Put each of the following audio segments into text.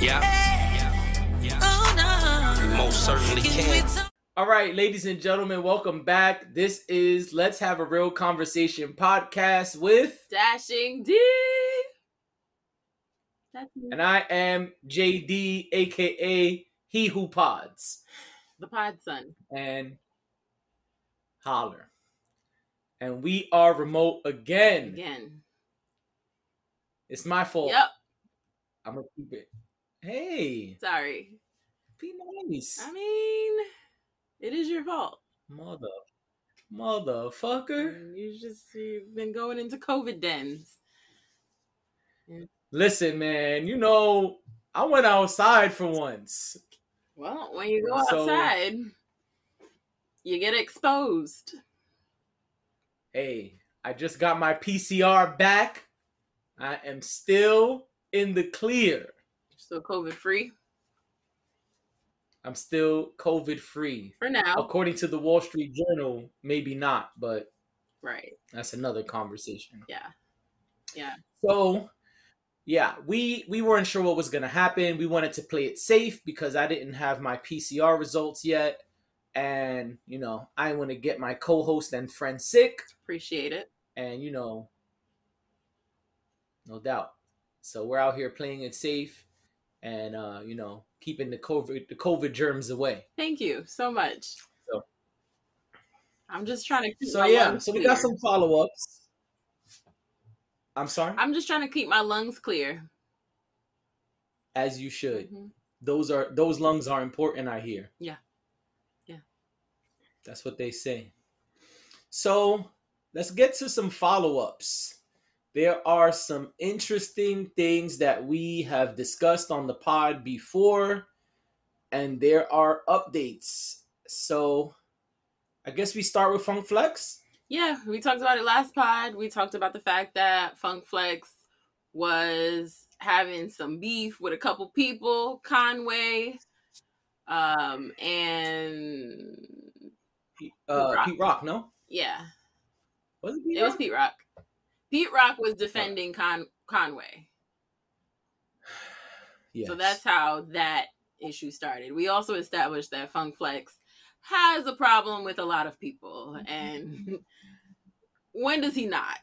Yeah. We oh, most certainly can. All right, ladies and gentlemen, welcome back. This is Let's Have a Real Conversation podcast with, Dashing D. And I am JD, aka He Who Pods, the pod son. and Holler. And we are remote again. Again. It's my fault. Yep. I'm gonna keep it. Hey, Sorry. be nice, I mean, it is your fault. mother, motherfucker. You just you've been going into COVID dens. Listen, man, you know I went outside for once. Well, when you go So- outside, you get exposed. Hey, I just got my PCR back. I am still in the clear. Still COVID free I'm still COVID free. for now. According to the Wall Street Journal, maybe not, but Right. that's another conversation. Yeah. Yeah. So, yeah, we we weren't sure what was going to happen. We wanted to play it safe because I didn't have my PCR results yet. And, you know, I want to get my co-host and friend sick. Appreciate it. and you know no doubt so we're out here playing it safe and uh you know keeping the covid the covid germs away Thank you so much. So- I'm just trying to keep so my yeah lungs so we got some follow-ups i'm sorry I'm just trying to keep my lungs clear. as you should Mhm. those are those lungs are important i hear Yeah. Yeah. that's what they say so let's get to some follow-ups there are some interesting things that we have discussed on the pod before and there are updates so i guess we start with funk flex Yeah, we talked about it last pod. We talked about the fact that Funk Flex was having some beef with a couple people, Conway, um, and uh Rock. pete rock no yeah, was it pete it was? Pete Rock. Pete Rock was defending Con- Conway. yes. So that's how that issue started. We also established that Funk Flex has a problem with a lot of people. And when does he not?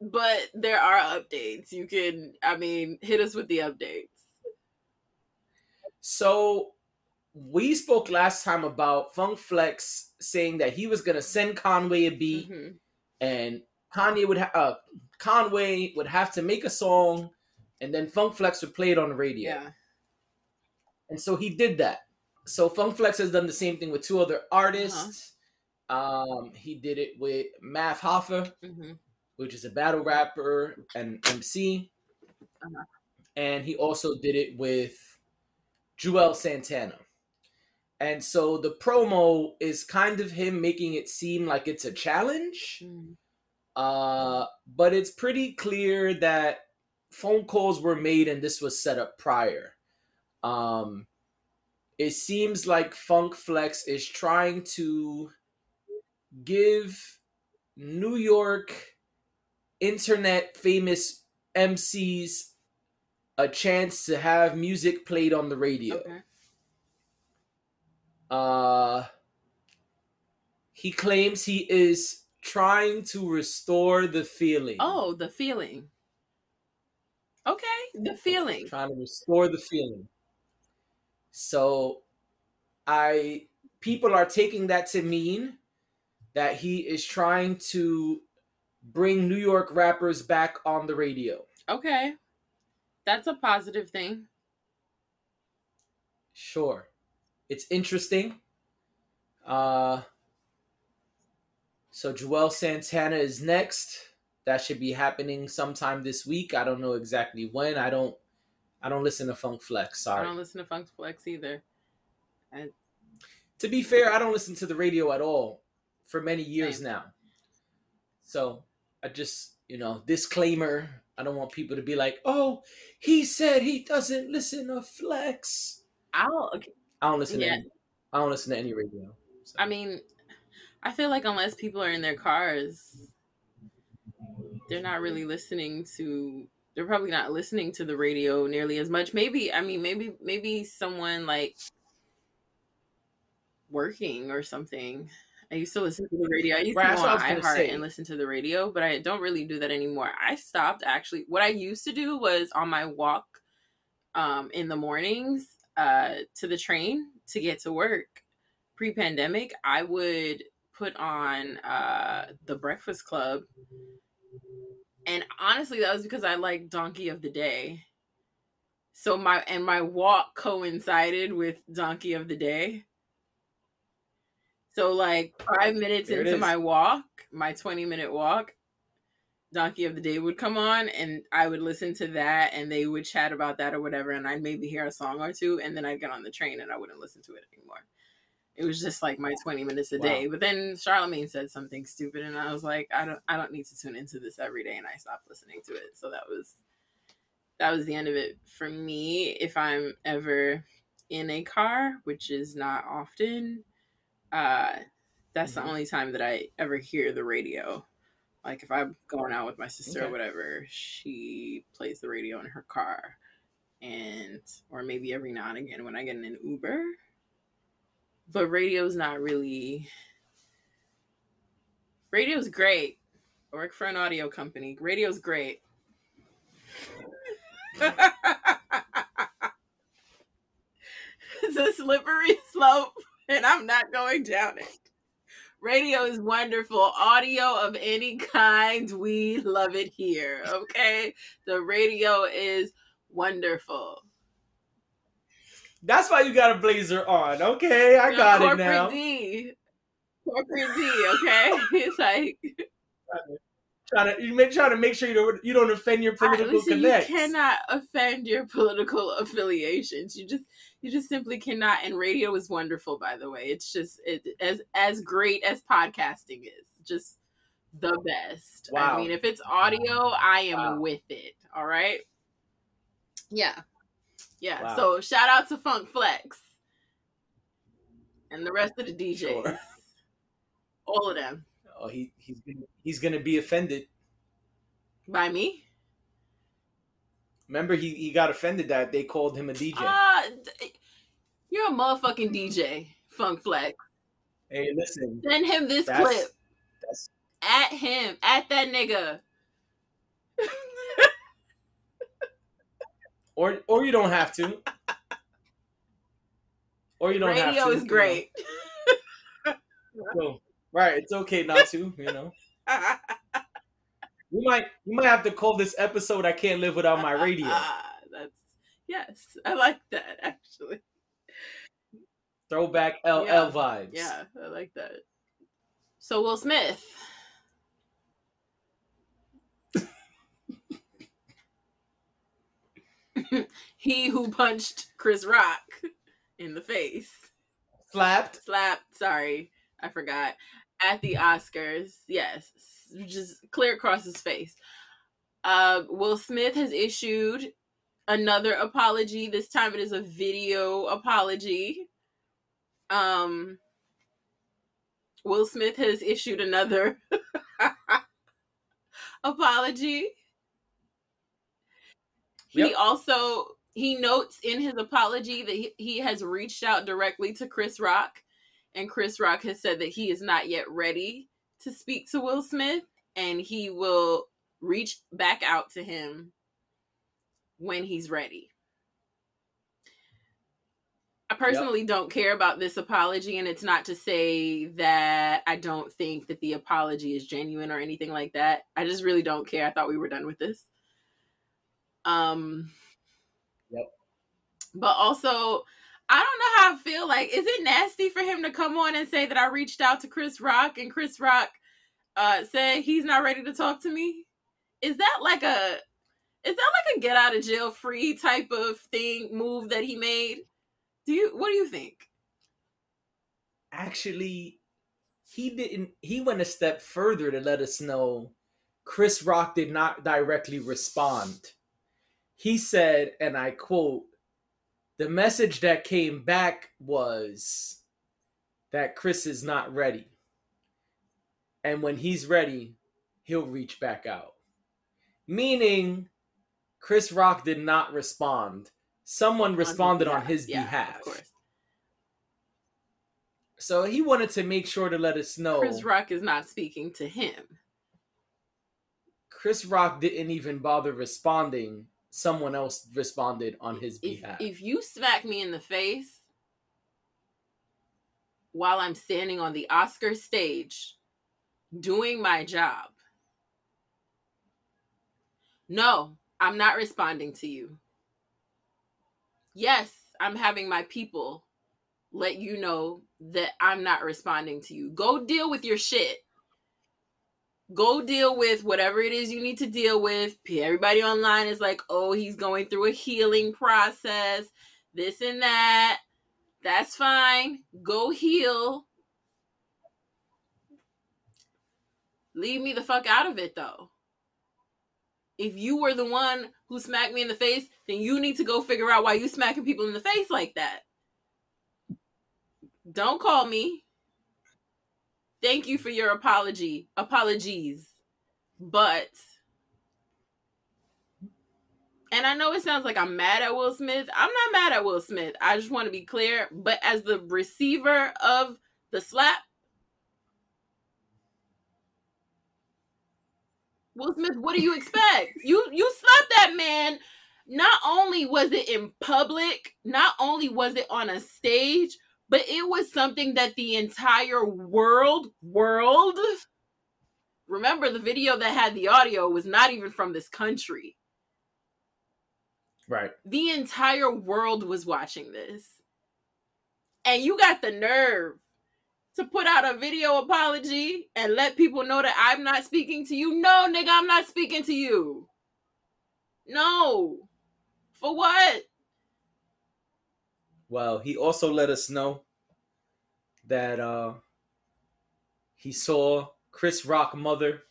But there are updates. You can, I mean, hit us with the updates. So we spoke last time about Funk Flex saying that he was gonna send Conway a beat, Mhm. and Kanye would ha- uh, Conway would have to make a song, and then Funk Flex would play it on the radio. Yeah. And so he did that. So Funk Flex has done the same thing with two other artists. Um, he did it with Math Hoffa, hmm which is a battle rapper and MC. Uh-huh. And he also did it with Joel Santana. And so the promo is kind of him making it seem like it's a challenge. Mm-hmm. Uh, but it's pretty clear that phone calls were made and this was set up prior. Um, it seems like Funk Flex is trying to give New York internet famous MCs a chance to have music played on the radio. Okay. Uh, he claims he is trying to restore the feeling. Oh, the feeling. Okay, the feeling. trying to restore the feeling. So, I people are taking that to mean that he is trying to bring New York rappers back on the radio. Okay. That's a positive thing. Sure. It's interesting. Uh so Joel Santana is next. That should be happening sometime this week. I don't know exactly when. I don't I don't listen to Funk Flex, sorry. I don't listen to Funk Flex either. To be fair, I don't listen to the radio at all for many years Same. now. So I just, you know, disclaimer. I don't want people to be like, "Oh, he said he doesn't listen to Flex." I'll I don't listen Yeah. to any, I don't listen to any radio. So. I mean, I feel like unless people are in their cars, they're not really listening to they're probably not listening to the radio nearly as much. Maybe I mean maybe maybe someone like working or something. I used to listen to the radio. I used Right, to go on I was gonna iHeart and listen to the radio, but I don't really do that anymore. I stopped actually. What I used to do was on my walk um, in the mornings uh, to the train to get to work. Pre-pandemic, I would put on uh, the Breakfast Club, and honestly, that was because I like Donkey of the Day. So my and my walk coincided with Donkey of the Day. So like five minutes There into my walk, my 20 minute walk, Donkey of the Day would come on and I would listen to that and they would chat about that or whatever and I'd maybe hear a song or two and then I'd get on the train and I wouldn't listen to it anymore. It was just like my 20 minutes a Wow. day. But then Charlemagne said something stupid and I was like, I don't I don't need to tune into this every day and I stopped listening to it. So that was that was the end of it for me. If I'm ever in a car, which is not often, uh, that's Mhm. the only time that I ever hear the radio. Like if I'm going out with my sister Okay. or whatever, she plays the radio in her car, and or maybe every now and again when I get in an Uber. But radio's not really. Radio's great. I work for an audio company. Radio's great. it's a slippery slope, and I'm not going down it. Radio is wonderful. Audio of any kind, we love it here. Okay, the radio is wonderful. That's why you got a blazer on. Okay, I You're got it corporate now. D. Corporate D. Okay, it's like Trying to you make trying to make sure you don't you don't offend your I- political listen, connects. you cannot offend your political affiliations. You just you just simply cannot. And radio is wonderful, by the way. It's just it as as great as podcasting is. Just the best. Wow. I mean, if it's audio, I am Wow. with it. All right. Yeah. Yeah. Wow. So shout out to Funk Flex and the rest of the DJs. Sure. All of them. Oh, he he's gonna, he's gonna be offended. By me? Remember, he, he got offended that they called him a DJ. Uh, you're a motherfucking DJ, Funk Flex. hey, listen, Send him this that's clip. that's At him. At that nigga. or or you don't have to, or you don't have to. Radio is great. So, right, it's okay not to. You know, you might you might have to call this episode "I Can't Live Without My Radio." That's yes. I like that actually. Throwback LL Yeah. vibes. Yeah, I like that. So Will Smith. he who punched Chris Rock in the face. slapped. Slapped, sorry, I forgot. At the Oscars, yes, just clear across his face. Uh, Will Smith has issued another apology. This time it is a video apology. Um, Will Smith has issued another apology. He also he notes in his apology that he, he has reached out directly to Chris Rock and Chris Rock has said that he is not yet ready to speak to Will Smith and he will reach back out to him when he's ready. I personally don't care about this apology, and it's not to say that I don't think that the apology is genuine or anything like that. I just really don't care. I thought we were done with this. Um Yep. But also, I don't know how I feel. Like, is it nasty for him to come on and say that I reached out to Chris Rock and Chris Rock uh said he's not ready to talk to me? Is that like a is that like a get out of jail free type of thing move that he made? Do you what do you think? Actually, he didn't. He went a step further to let us know Chris Rock did not directly respond. He said, and I quote, the message that came back was that Chris is not ready. And when he's ready, he'll reach back out. Meaning, Chris Rock did not respond. Someone responded on his yeah, behalf. Of course. So he wanted to make sure to let us know Chris Rock is not speaking to him. Chris Rock didn't even bother responding. Someone else responded on his If, behalf. if you smack me in the face while I'm standing on the Oscar stage doing my job, no, I'm not responding to you. Yes, I'm having my people let you know that I'm not responding to you. Go deal with your shit. Go deal with whatever it is you need to deal with. Everybody online is like, oh, he's going through a healing process, this and that. That's fine. Go heal. Leave me the fuck out of it though. If you were the one who smacked me in the face, then you need to go figure out why you smacking people in the face like that. Don't call me. Thank you for your apology. Apologies. But and I know it sounds like I'm mad at Will Smith. I'm not mad at Will Smith. I just want to be clear, but as the receiver of the slap Will Smith, what do you expect? you you slapped that man. Not only was it in public, not only was it on a stage, but it was something that the entire world world remember the video that had the audio was not even from this country. right. The entire world was watching this. And you got the nerve to put out a video apology and let people know that I'm not speaking to you. No, nigga, I'm not speaking to you. No. For what? Well, he also let us know that uh he saw Chris Rock mother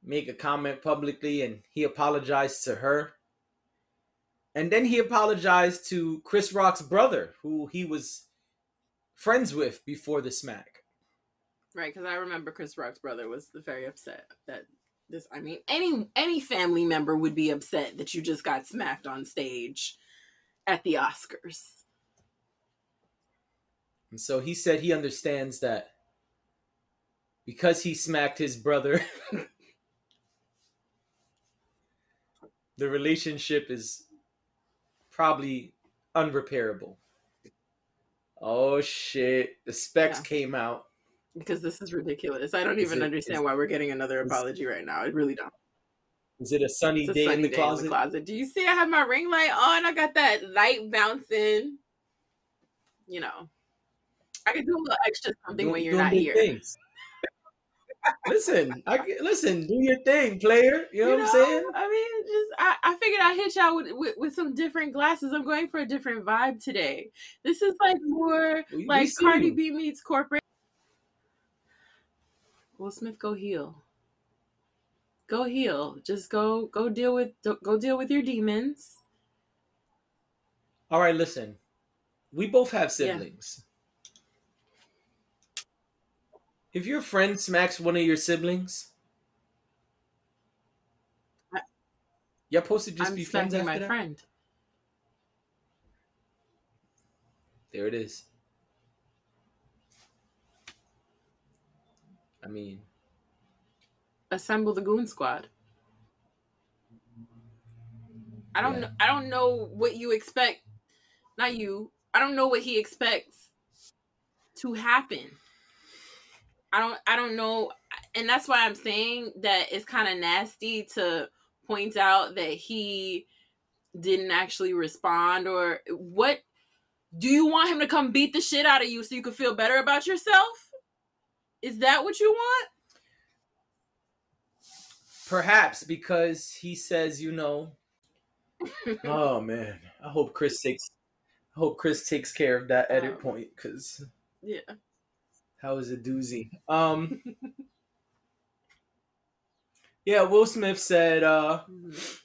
make a comment publicly and he apologized to her. And then he apologized to Chris Rock's brother, who he was friends with before the smack. Right, because I remember Chris Rock's brother was very upset that this. I mean, any any family member would be upset that you just got smacked on stage at the Oscars. And so he said he understands that because he smacked his brother, the relationship is probably unrepairable. Oh shit, the specs Yeah. came out. Because this is ridiculous. I don't Is even it- understand is- why we're getting another apology right now. I really don't. Is it a sunny, a day, sunny in the day closet? in the closet. Do you see I have my ring light on? I got that light bouncing. You know. I can do a little extra something Do- when you're not here. things. listen, I listen. Do your thing, player. You know, what I'm saying? I mean, just I, I figured I'd hit y'all with, with with some different glasses. I'm going for a different vibe today. This is like more We- we like see Cardi you. B meets corporate. Will Smith, go heal. Go heal. Just go go deal with go deal with your demons. All right, listen. We both have Yeah. siblings. If your friend smacks one of your siblings, I- you're supposed to just I'm be friends after my that. friend. There it is. I mean, Assemble the goon squad. I don't Yeah. know. I don't know what you expect. Not you. I don't know what he expects to happen. I don't. I don't know, and that's why I'm saying that it's kind of nasty to point out that he didn't actually respond or what. Do you want him to come beat the shit out of you so you can feel better about yourself? Is that what you want? Perhaps because he says, you know, oh man, I hope Chris takes, I hope Chris takes care of that edit Um, point because Yeah. that was a doozy. Um, yeah, Will Smith said, uh, Mhm.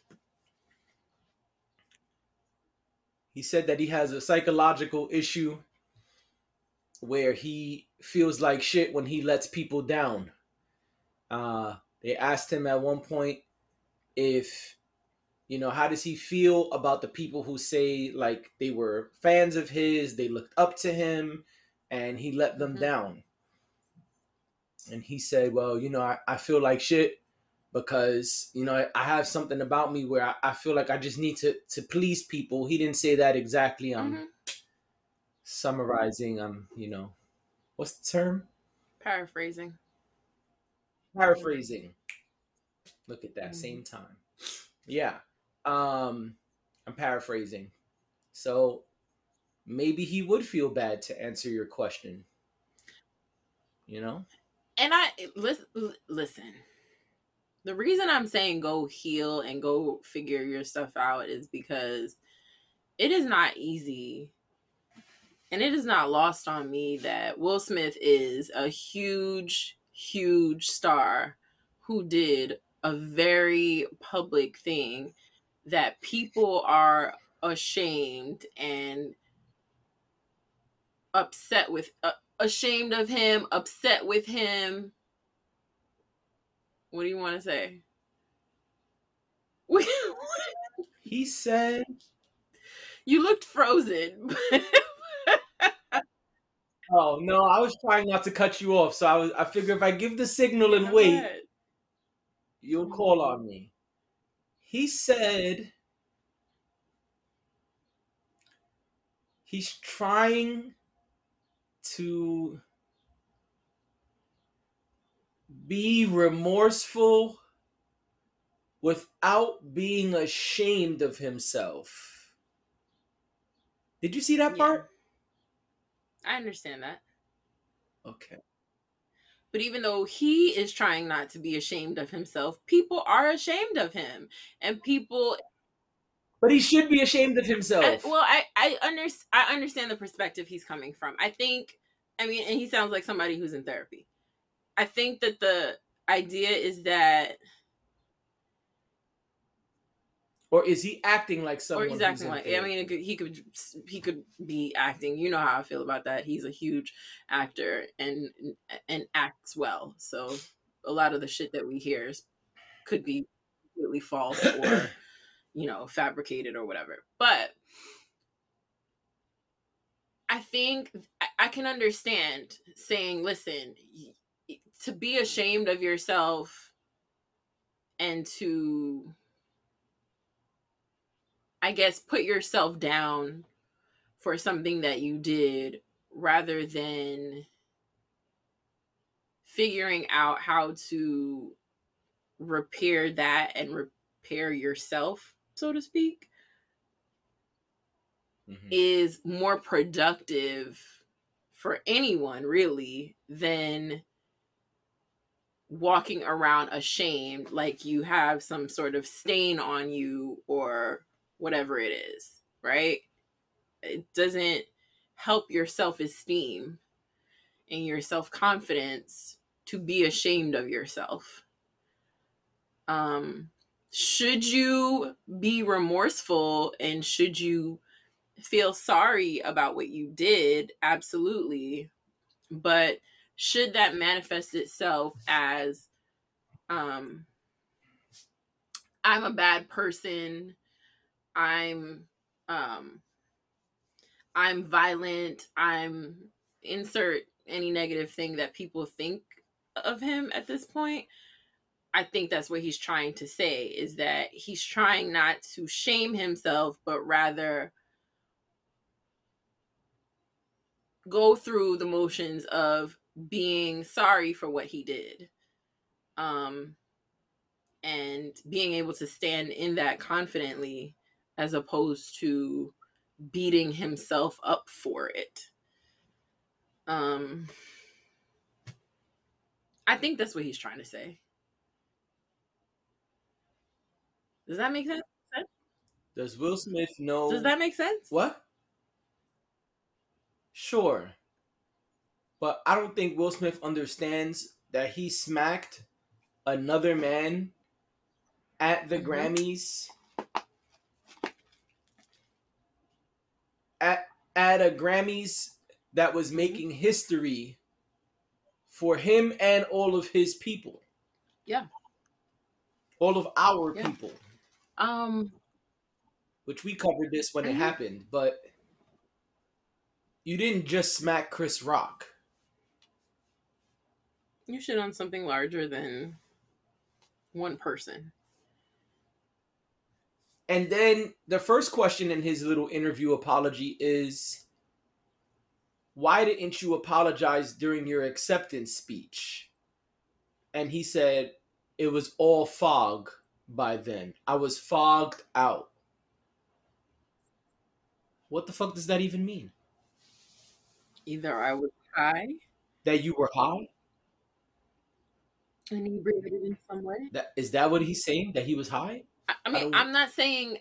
he said that he has a psychological issue where he feels like shit when he lets people down. Uh, they asked him at one point if you know, how does he feel about the people who say like they were fans of his, they looked up to him, and he let them Mhm. down? And he said, Well, you know, I, I feel like shit because, you know, I, have something about me where I, I feel like I just need to to please people. He didn't say that exactly. I'm Mhm. summarizing, I'm, you know, what's the term? Paraphrasing. Paraphrasing look at that Mhm. same time yeah um i'm paraphrasing so maybe he would feel bad to answer your question you know And I listen. Listen. The reason I'm saying go heal and go figure your stuff out is because it is not easy. And it is not lost on me that Will Smith is a huge, huge star who did a very public thing that people are ashamed and upset with uh, ashamed of him upset with him. What do you want to say? He said you looked frozen oh no i was trying not to cut you off so i was i figure if i give the signal and wait you'll mm-hmm. call on me he said he's trying to be remorseful without being ashamed of himself. Did you see that Yeah. part? I understand that Okay. but even though he is trying not to be ashamed of himself people are ashamed of him and people But he should be ashamed of himself. I, well, I I under, I understand the perspective he's coming from. I think, I mean, and he sounds like somebody who's in therapy. I think that the idea is that, or is he acting like someone or he's acting in like. I mean, he could he could be acting. You know how I feel about that. He's a huge actor and and acts well. So a lot of the shit that we hear is, could be completely false or you know fabricated or whatever. But I think I can understand saying, listen, to be ashamed of yourself and to, I guess, put yourself down for something that you did rather than figuring out how to repair that and repair yourself, so to speak Mhm. is more productive for anyone really than walking around ashamed like you have some sort of stain on you or whatever it is, right? It doesn't help your self-esteem and your self-confidence to be ashamed of yourself. Um should you be remorseful and should you feel sorry about what you did absolutely but should that manifest itself as um i'm a bad person i'm um i'm violent i'm insert any negative thing that people think of him at this point i think that's what he's trying to say is that he's trying not to shame himself but rather go through the motions of being sorry for what he did. Um and being able to stand in that confidently as opposed to beating himself up for it um i think that's what he's trying to say does that make sense Does Will Smith know? does that make sense What? Sure. But I don't think Will Smith understands that he smacked another man at the Mhm. Grammys at at a Grammys that was making history for him and all of his people. Yeah. All of our Yeah. people. Um, which we covered this when it Mhm. happened, but you didn't just smack Chris Rock. you should on something larger than one person. And then the first question in his little interview apology is why didn't you apologize during your acceptance speech? And he said it was all fog by then. I was fogged out. What the fuck does that even mean? Either I was high, That you were high? inebriated in some way. That is that what he's saying? That he was high? I, I mean, don't- I'm not saying,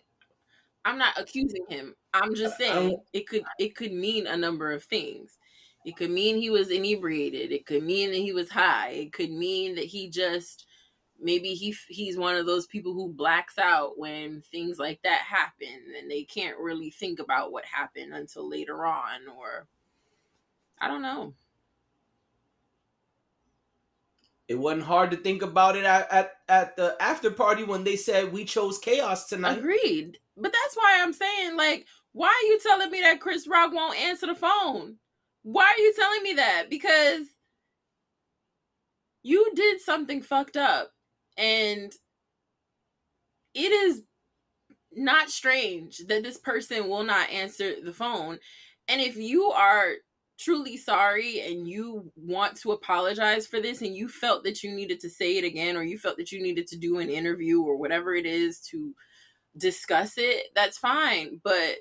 I'm not accusing him. I'm just I- I saying it could it could mean a number of things. It could mean he was inebriated. It could mean that he was high. It could mean that he just maybe he he's one of those people who blacks out when things like that happen and they can't really think about what happened until later on or I don't know. It wasn't hard to think about it at, at, at the after party when they said we chose chaos tonight. Agreed. But that's why I'm saying, like, why are you telling me that Chris Rock won't answer the phone? Why are you telling me that? Because you did something fucked up. And it is not strange that this person will not answer the phone. And if you are truly sorry and you want to apologize for this and you felt that you needed to say it again or you felt that you needed to do an interview or whatever it is to discuss it, that's fine. But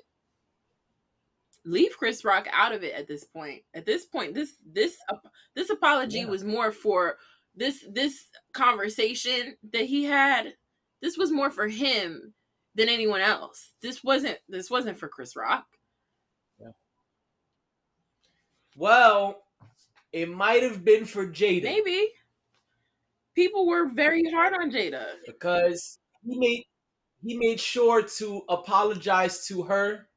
leave Chris Rock out of it at this point. At this point, this this ap- this apology Yeah. was more for this this conversation that he had. This was more for him than anyone else. This wasn't this wasn't for Chris Rock. Well, it might have been for Jada Maybe people were very hard on Jada. because he made he made sure to apologize to her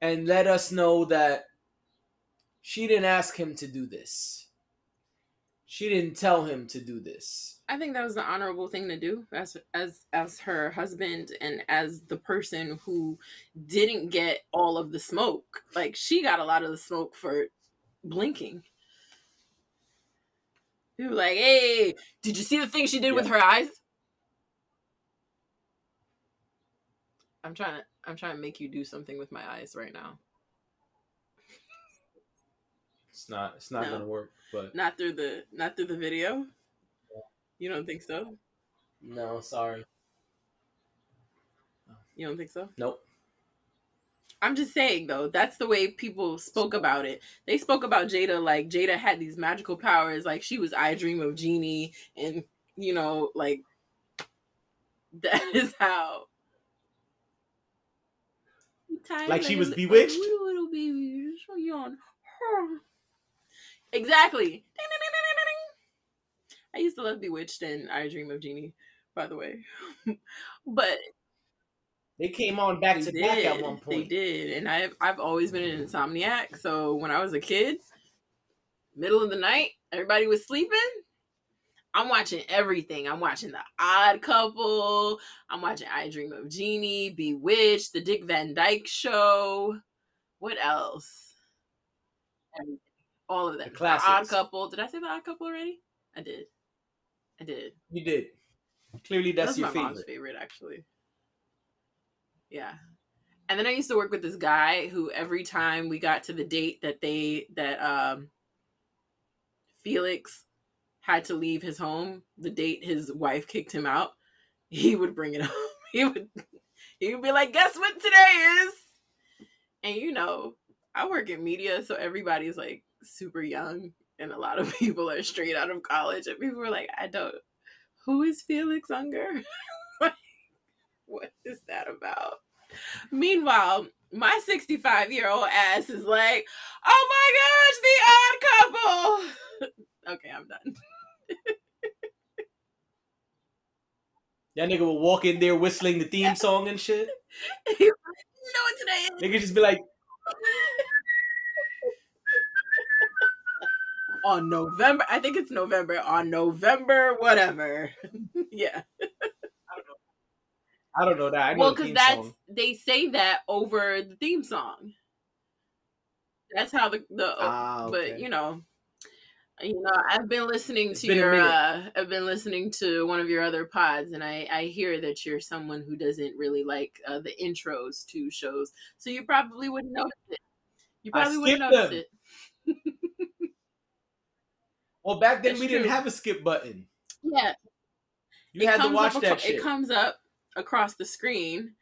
and let us know that she didn't ask him to do this. She didn't tell him to do this. I think that was the honorable thing to do as as as her husband and as the person who didn't get all of the smoke. Like she got a lot of the smoke for blinking. People like, "Hey, did you see the thing she did with her eyes?" I'm trying to I'm trying to make you do something with my eyes right now. It's not it's not No. gonna work, but Not through the not through the video. You don't think so? no, sorry. You don't think so? Nope. I'm just saying though, that's the way people spoke about it. They spoke about Jada like Jada had these magical powers, like she was I Dream of Jeannie, and you know, like that is how. Tired Like she was li- bewitched? a Little, little baby, you're so young. Exactly. I used to love Bewitched and I Dream of Jeannie, by the way, but They came on back to back at one They did, and I've I've always been an mm-hmm. insomniac. So when I was a kid, middle of the night, everybody was sleeping. I'm watching everything. I'm watching The Odd Couple. I'm watching I Dream of Jeannie, Bewitched, The Dick Van Dyke Show. What else? Everything. All of that. The The. Odd Couple. Did I say The Odd Couple already? I did. I did. You did. Clearly that's, That's your my favorite. mom's favorite, actually. Yeah. And then I used to work with this guy who every time we got to the date that they that um Felix had to leave his home, the date his wife kicked him out, he would bring it up. He would he would be like, "Guess what today is?" And you know, I work in media, so everybody's like super young and a lot of people are straight out of college and people were like, "I don't who is Felix Unger? what is that about? Meanwhile, my 65 year old ass is like, oh my gosh, the odd couple. okay, I'm done. That nigga will walk in there whistling the theme song and shit. you know what today is? Nigga just be like, On November, I think it's November. On November, whatever. yeah. I don't know that. I know well, the because theme that's song. they say that over the theme song. That's how the the Ah, but you know you know i've been listening It's to been your uh i've been listening to one of your other pods and i i hear that you're someone who doesn't really like uh, the intros to shows so you probably wouldn't notice it you probably wouldn't notice them. it Well, back then That's we didn't have a skip button. yeah. You it had to watch up that acro- shit. it comes up across the screen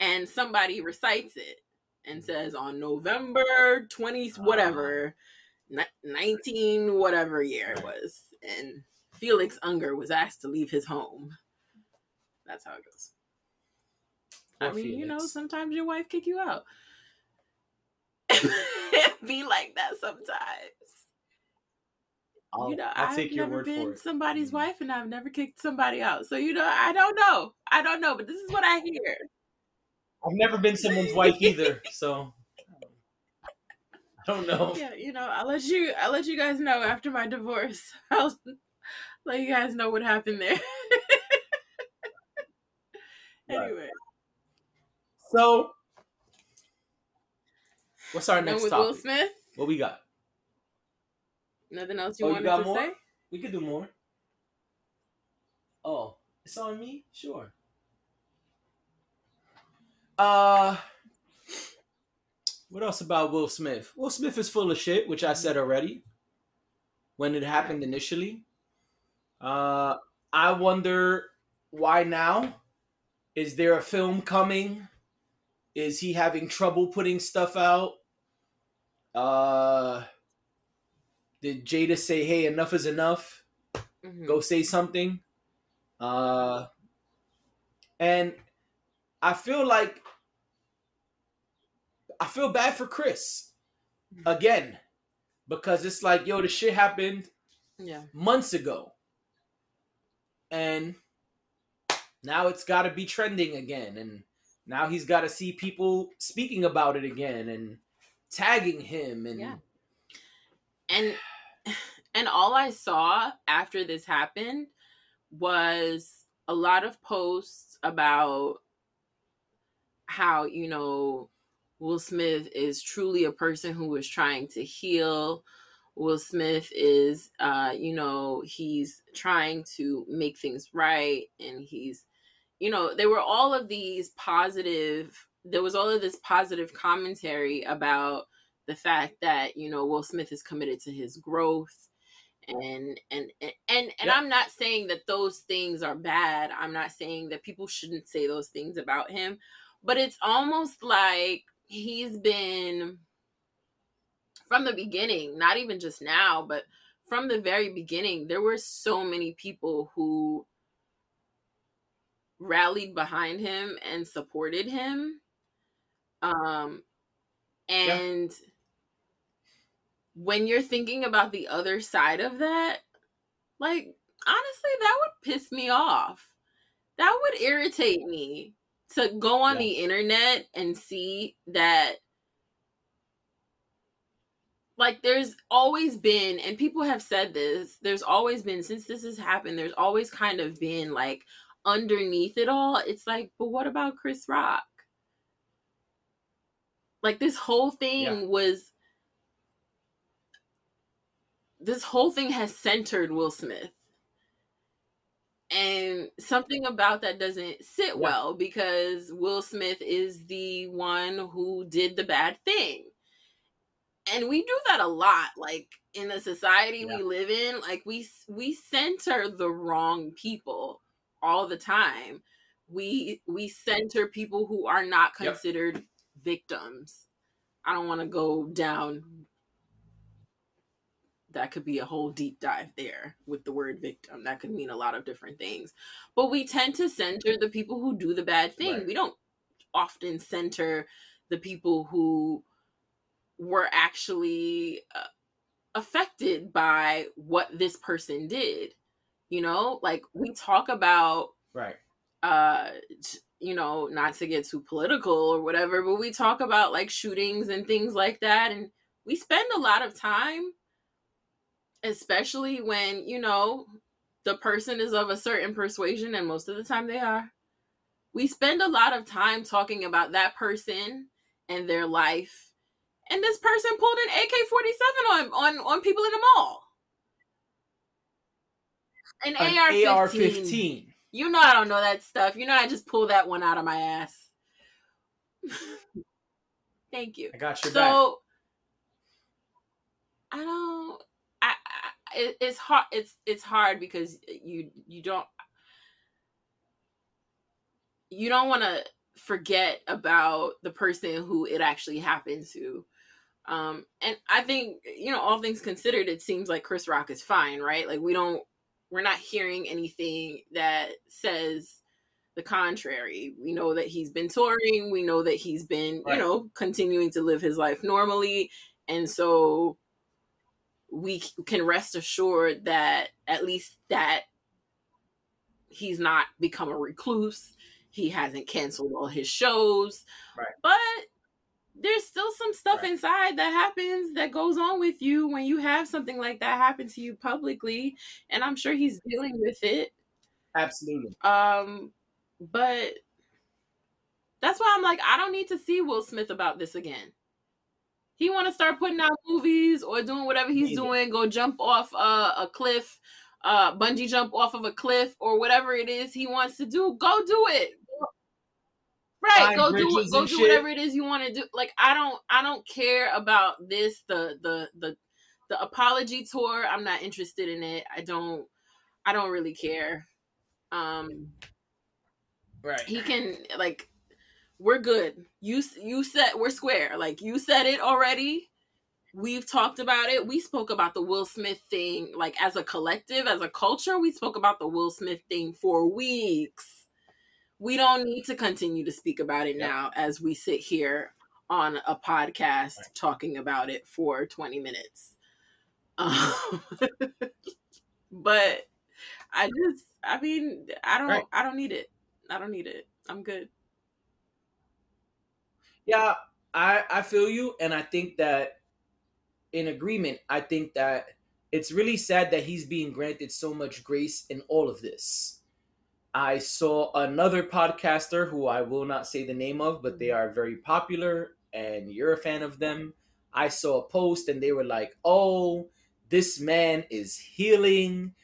and somebody recites it and says on november 20th Ah. whatever ni- 19 whatever year it was and felix unger was asked to leave his home. That's how it goes. I mean you know sometimes your wife kick you out. Be like that sometimes I'll, you know, I'll your never word been for it. somebody's Mhm. wife, and I've never kicked somebody out. So you know, I don't know. I don't know, but this is what I hear. I've never been someone's wife either, so I don't know. Yeah, you know, I'll let you. I'll let you guys know after my divorce. I'll let you guys know what happened there. Right. anyway, So, what's our next with Will topic? Smith. What we got? Nothing else you Oh, you wanted to more? say? We could do more. Oh, it's on me? Sure. Uh what else about Will Smith? Will Smith is full of shit, which I said already when it happened initially. Uh I wonder why now? Is there a film coming? Is he having trouble putting stuff out? Uh did Jada say, "Hey, enough is enough"? Mhm. go say something. Uh, and I feel like I feel bad for Chris again because it's like, yo, the shit happened Yeah, months ago, and now it's got to be trending again, and now he's got to see people speaking about it again and tagging him, and Yeah. and and all I saw after this happened was a lot of posts about how you know Will Smith is truly a person who is trying to heal. Will Smith is uh you know he's trying to make things right and he's you know there were all of these positive there was all of this positive commentary about the fact that you know Will Smith is committed to his growth and and and and, and. I'm not saying that those things are bad. I'm not saying that people shouldn't say those things about him, but it's almost like he's been from the beginning, not even just now, but from the very beginning, there were so many people who rallied behind him and supported him. Um Yeah. When you're thinking about the other side of that, like honestly, that would piss me off. That would irritate me to go on Yeah. the internet and see that like there's always been and people have said this there's always been since this has happened there's always kind of been like underneath it all it's like but what about chris rock like this whole thing Yeah. was this whole thing has centered will smith. And something about that doesn't sit well because will smith is the one who did the bad thing. And we do that a lot like in the society Yeah. we live in like we we center the wrong people all the time. We we center people who are not Yep. considered victims. I don't want to go down that could be a whole deep dive there with the word victim that could mean a lot of different things but we tend to center the people who do the bad thing Right. we don't often center the people who were actually uh, affected by what this person did you know like we talk about right. uh you know not to get too political or whatever but we talk about like shootings and things like that and we spend a lot of time especially when you know the person is of a certain persuasion and most of the time they are we spend a lot of time talking about that person and their life. And this person pulled an AK-47 on on on people in the mall. An, An AR-15. AR-15. You know I don't know that stuff. You know I just pulled that one out of my ass. Thank you. I got your back. So I don't. I, I it, it's hard. It's it's hard because you you don't you don't want to forget about the person who it actually happened to. Um, and I think you know, all things considered, it seems like Chris Rock is fine, right? Like we don't, we're not hearing anything that says the contrary. We know that he's been touring. We know that he's been, Right. you know, continuing to live his life normally, and so we can rest assured that at least that he's not become a recluse. He hasn't canceled all his shows. Right. But there's still some stuff Right. inside that happens that goes on with you when you have something like that happen to you publicly. And I'm sure he's dealing with it. Absolutely. Um, but that's why I'm like, I don't need to see Will Smith about this again. He want to start putting out movies or doing whatever he's Neither. doing, go jump off a, a cliff, uh, bungee jump off of a cliff or whatever it is he wants to do. Go do it. Right, Climb go do it. Go do shit. whatever it is you want to do. Like I don't, I don't care about this. The the the the apology tour. I'm not interested in it. I don't. I don't really care. Um, Right. he can like we're good you you said we're square like you said it already we've talked about it we spoke about the will smith thing like as a collective as a culture we spoke about the will smith thing for weeks we don't need to continue to speak about it now as we sit here on a podcast Right. talking about it for 20 minutes um, but i just i mean i don't Right. i don't need it I don't need it. I'm good. Yeah, I I feel you, and I think that in agreement. I think that it's really sad that he's being granted so much grace in all of this. I saw another podcaster who I will not say the name of, but they are very popular, and you're a fan of them. I saw a post, and they were like, "Oh, this man is healing."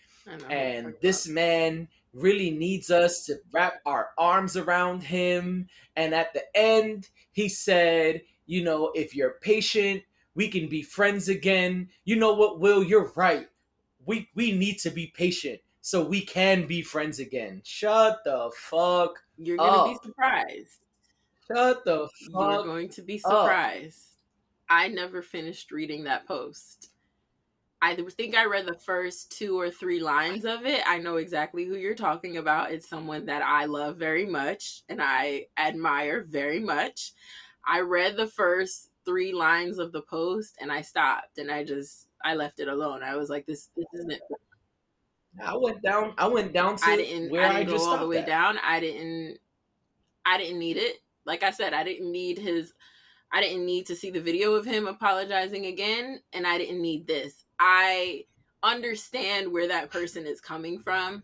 And this man really needs us to wrap our arms around him and at the end he said you know if you're patient we can be friends again you know what will you're right we we need to be patient so we can be friends again shut the fuck you're gonna be surprised. shut the You're going to be up. surprised. I never finished reading that post. I think I read the first two or three lines of it. I know exactly who you're talking about. It's someone that I love very much and I admire very much. I read the first three lines of the post and I stopped and I just I left it alone. I was like, this this isn't i went down i went down to I didn't where I i, didn't go just all the way at. down. I didn't I didn't need it. Like I said, I didn't need his I didn't need to see the video of him apologizing again and I didn't need this. I understand where that person is coming from,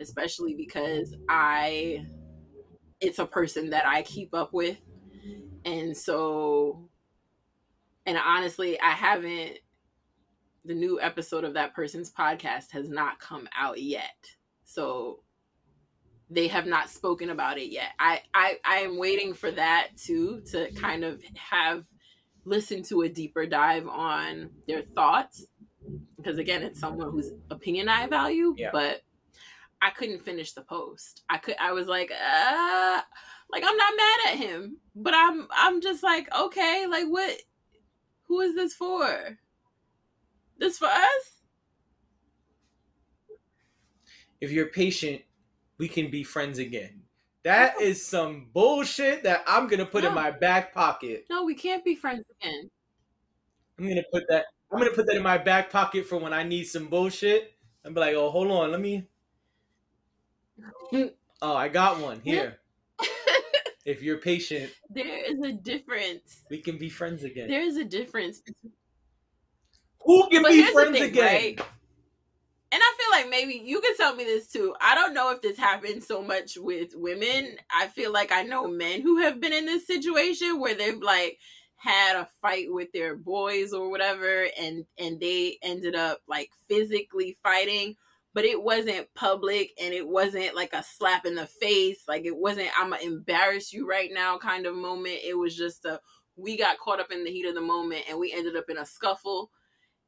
especially because I it's a person that I keep up with. And so and honestly, I haven't the new episode of that person's podcast has not come out yet. So they have not spoken about it yet. I I I am waiting for that too to kind of have listened to a deeper dive on their thoughts because again, it's someone whose opinion I value, Yeah. but I couldn't finish the post. I could I was like, uh like I'm not mad at him, but I'm I'm just like, okay, like what who is this for? This for us? if you're patient, we can be friends again. That is some bullshit that I'm gonna put in my back pocket. No, we can't be friends again. I'm gonna put that. I'm gonna put that in my back pocket for when I need some bullshit. I'm be like, oh, hold on, let me. Oh, I got one here. If you're patient, there is a difference. we can be friends again. There is a difference. Who can But be friends thing, again? right? and I feel like maybe you can tell me this too. I don't know if this happens so much with women. I feel like I know men who have been in this situation where they've like had a fight with their boys or whatever and and they ended up like physically fighting but it wasn't public and it wasn't like a slap in the face like it wasn't i'm gonna embarrass you right now kind of moment. It was just a we got caught up in the heat of the moment and we ended up in a scuffle.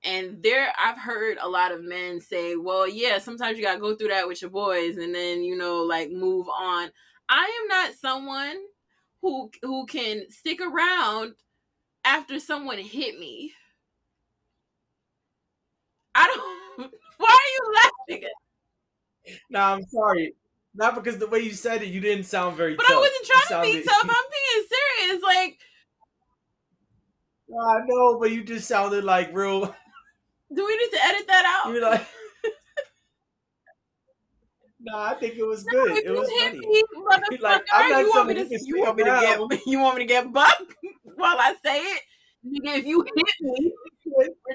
And there i've heard a lot of men say well yeah sometimes you gotta go through that with your boys and then you know like move on. I am not someone who who can stick around after someone hit me i don't why are you laughing Nah, I'm sorry. Not because the way you said it, you didn't sound very tough. but tough. i wasn't You trying to sounded- be tough i'm being serious like I know, but you just sounded like real. do we need to edit that out You're like. Nah, I think it was No, good. It was funny. me, Like, I'm not you want me to you want me to get you want me to get bucked while I say it? Nigga, if you hit me,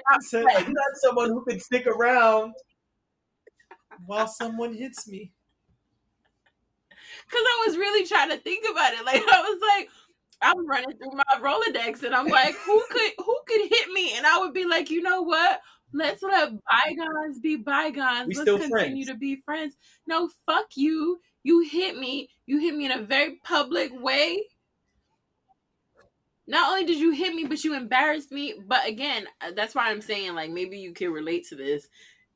I not like, you're not someone who can stick around while someone hits me. Cause I was really trying to think about it. Like I was like, I'm running through my Rolodex and I'm like, who could who could hit me? And I would be like, you know what? Let's let bygones be bygones. We Let's still continue friends. to be friends. No, fuck you. You hit me. You hit me in a very public way. Not only did you hit me, but you embarrassed me. But again, uh, that's why I'm saying like maybe you can relate to this.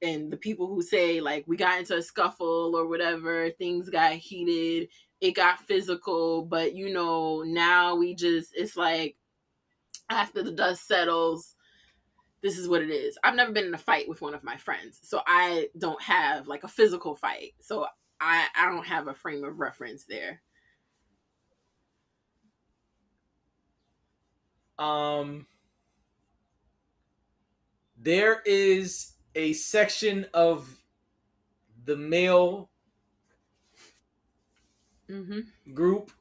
And the people who say like we got into a scuffle or whatever, things got heated, it got physical, but you know, now we just it's like after the dust settles, this is what it is. I've never been in a fight with one of my friends, so I don't have like a physical fight. So I I don't have a frame of reference there. Um, there is a section of the male Mm-hmm. group.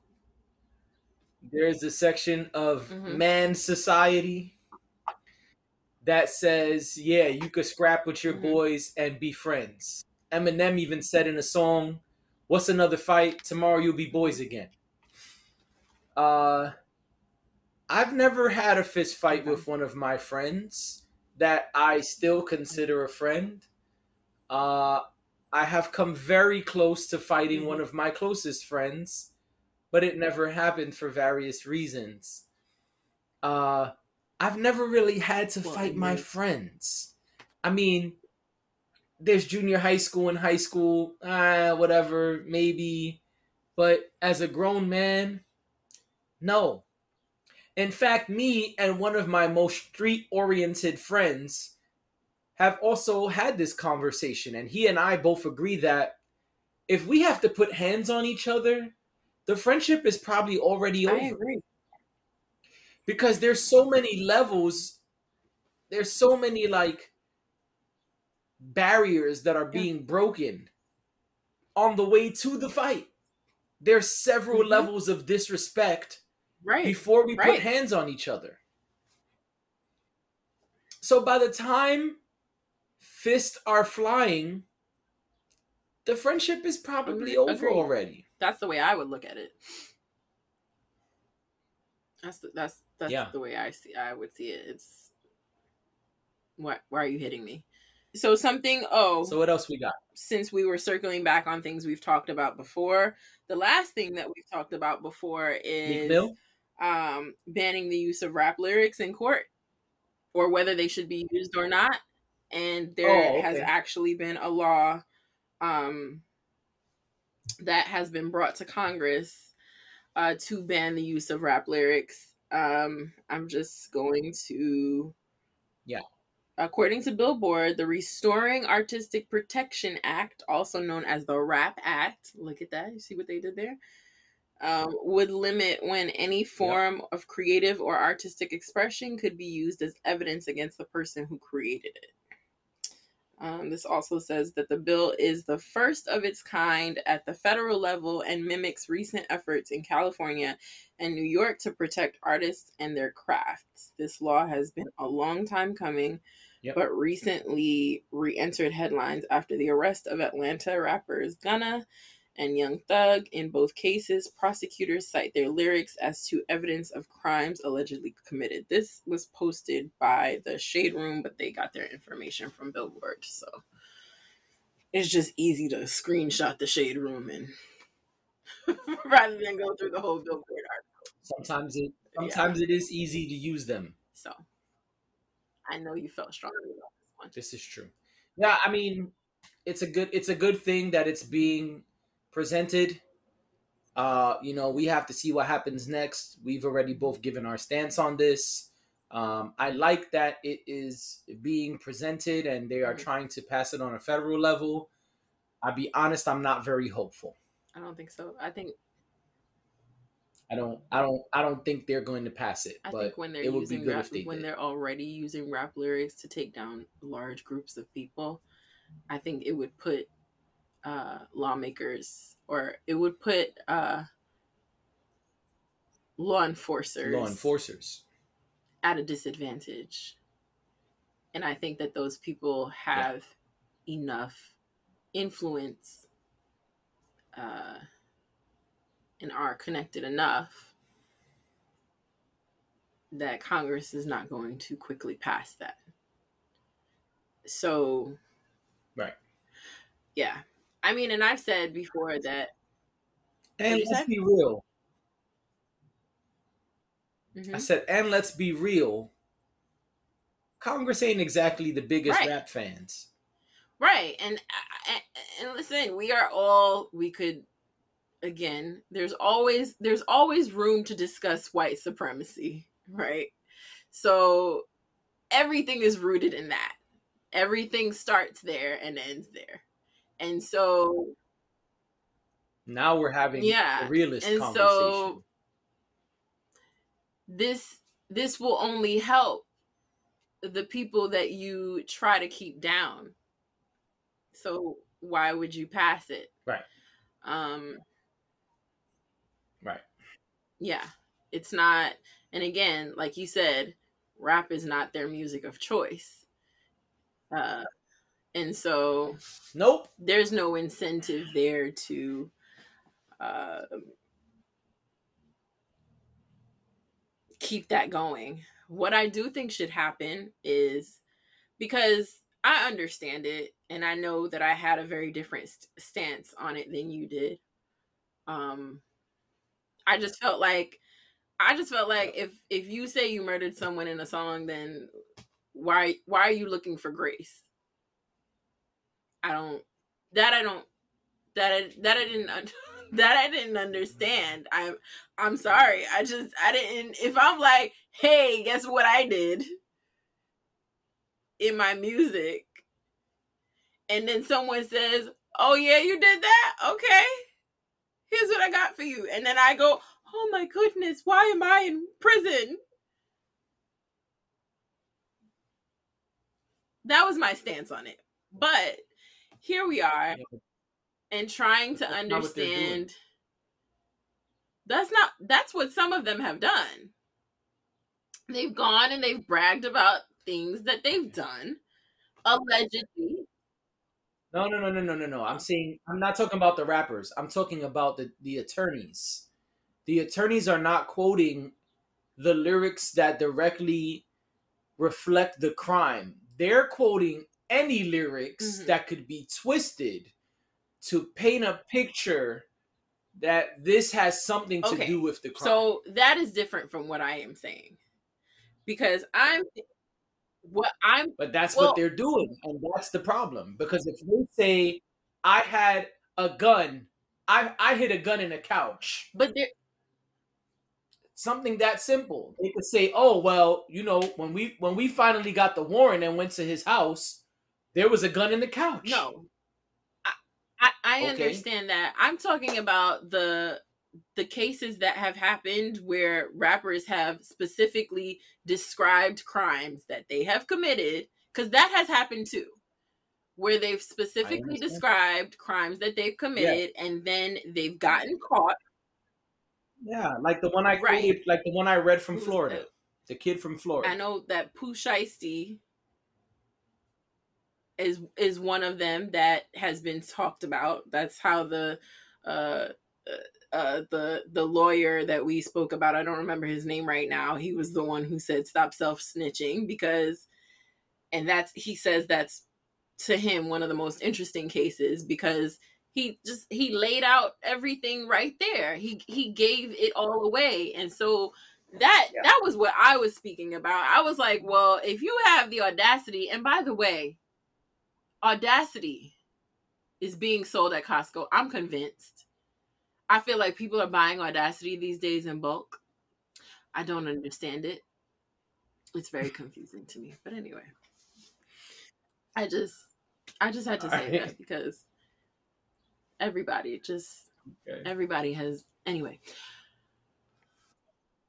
There's a section of Mhm. man society that says, yeah, you could scrap with your Mhm. boys and be friends. Eminem even said in a song, What's another fight? Tomorrow you'll be boys again. Uh I've never had a fist fight with one of my friends that I still consider a friend. Uh I have come very close to fighting Mhm. one of my closest friends, but it never happened for various reasons. Uh I've never really had to Well, fight my friends. I mean, there's junior high school and high school, ah, whatever, maybe. But as a grown man, no. In fact, me and one of my most street oriented friends have also had this conversation, and he and I both agree that if we have to put hands on each other, the friendship is probably already over I agree. Because there's so many levels there's so many like barriers that are Yeah. being broken on the way to the fight there's several Mhm. levels of disrespect Right. before we right. put hands on each other so by the time fists are flying the friendship is probably Agreed, over already That's the way I would look at it. That's the, that's that's Yeah. the way I see I would see it. It's why why are you hitting me? So something oh so what else we got since we were circling back on things we've talked about before, the last thing that we've talked about before is um, banning the use of rap lyrics in court, or whether they should be used or not. And there Oh, has actually been a law um, that has been brought to Congress uh, to ban the use of rap lyrics. Um, I'm just going to. Yeah. According to Billboard, the Restoring Artistic Protection Act, also known as the RAP Act, look at that. You see what they did there? Um, would limit when any form of creative or artistic expression could be used as evidence against the person who created it. Um, this also says that the bill is the first of its kind at the federal level and mimics recent efforts in California and New York to protect artists and their crafts. This law has been a long time coming, Yep. but recently re entered headlines after the arrest of Atlanta rappers Gunna and Young Thug. In both cases, prosecutors cite their lyrics as to evidence of crimes allegedly committed. This was posted by the Shade Room, but they got their information from Billboard. So it's just easy to screenshot the Shade Room and rather than go through the whole Billboard article. Sometimes it Yeah. sometimes it is easy to use them. So I know you felt strongly about this one. This is true. Yeah, I mean, it's a good it's a good thing that it's being presented. Uh, you know, we have to see what happens next. We've already both given our stance on this. Um, I like that it is being presented and they are Mhm. trying to pass it on a federal level. I'll be honest, I'm not very hopeful. I don't think so. I think I don't I don't I don't think they're going to pass it. I but think when they're it would be using rap, when did. they're already using rap lyrics to take down large groups of people, I think it would put uh, lawmakers or it would put uh, law enforcers law enforcers. at a disadvantage. And I think that those people have enough influence uh, and are connected enough that Congress is not going to quickly pass that. So, Right. yeah. I mean, and I've said before that. And let's say? be real. Mhm. I said, and let's be real. Congress ain't exactly the biggest Right. rap fans. Right. And and- and listen, we are all we could again, there's always there's always room to discuss white supremacy, right? So everything is rooted in that. Everything starts there and ends there. And so Now we're having Yeah, a realist and conversation. so- this this will only help the people that you try to keep down. So why would you pass it? Right. Um right. yeah. It's not and again, like you said, rap is not their music of choice. Uh and so Nope. there's no incentive there to uh, keep that going. What I do think should happen is because I understand it and I know that I had a very different st- stance on it than you did. Um I just felt like I just felt like if if you say you murdered someone in a song then why why are you looking for grace? I don't that I don't that I, that I didn't that I didn't understand. I'm I'm sorry. I just I didn't if I'm like, "Hey, guess what I did?" in my music. And then someone says, "Oh yeah, you did that? Okay. Here's what I got for you." And then I go, "Oh my goodness, why am I in prison?" That was my stance on it. But here we are and trying to That's not what they're doing. understand that's not that's what some of them have done they've gone and they've bragged about things that they've done allegedly No, no, no, no, no, no, no. I'm saying I'm not talking about the rappers. I'm talking about the the attorneys. The attorneys are not quoting the lyrics that directly reflect the crime. They're quoting any lyrics Mhm. that could be twisted to paint a picture that this has something to Okay, do with the crime. so that is different from what i am saying because i'm what i'm But that's Well- what they're doing, and that's the problem. Because if they say, "I had a gun," I I hit a gun in a couch, but there something that simple, they could say, "Oh well, you know, when we when we finally got the warrant and went to his house, there was a gun in the couch." no i i, I Okay. understand that i'm talking about the the cases that have happened where rappers have specifically described crimes that they have committed because that has happened too where they've specifically described crimes that they've committed and then they've gotten caught yeah, like the one I Right. quoted, like the one I read from Florida, the- the kid from Florida. i know that pooh shiesty is is one of them that has been talked about. That's how the uh, uh, uh, the the lawyer that we spoke about. I don't remember his name right now. He was the one who said stop self snitching because, and that's he says that's to him one of the most interesting cases because he just he laid out everything right there. He he gave it all away, and so that yeah. that was what I was speaking about. I was like, well, if you have the audacity, and by the way, audacity is being sold at Costco. I'm convinced. I feel like people are buying audacity these days in bulk. I don't understand it. It's very confusing to me. But anyway, I just I just had to say right. that because everybody just okay. everybody has anyway.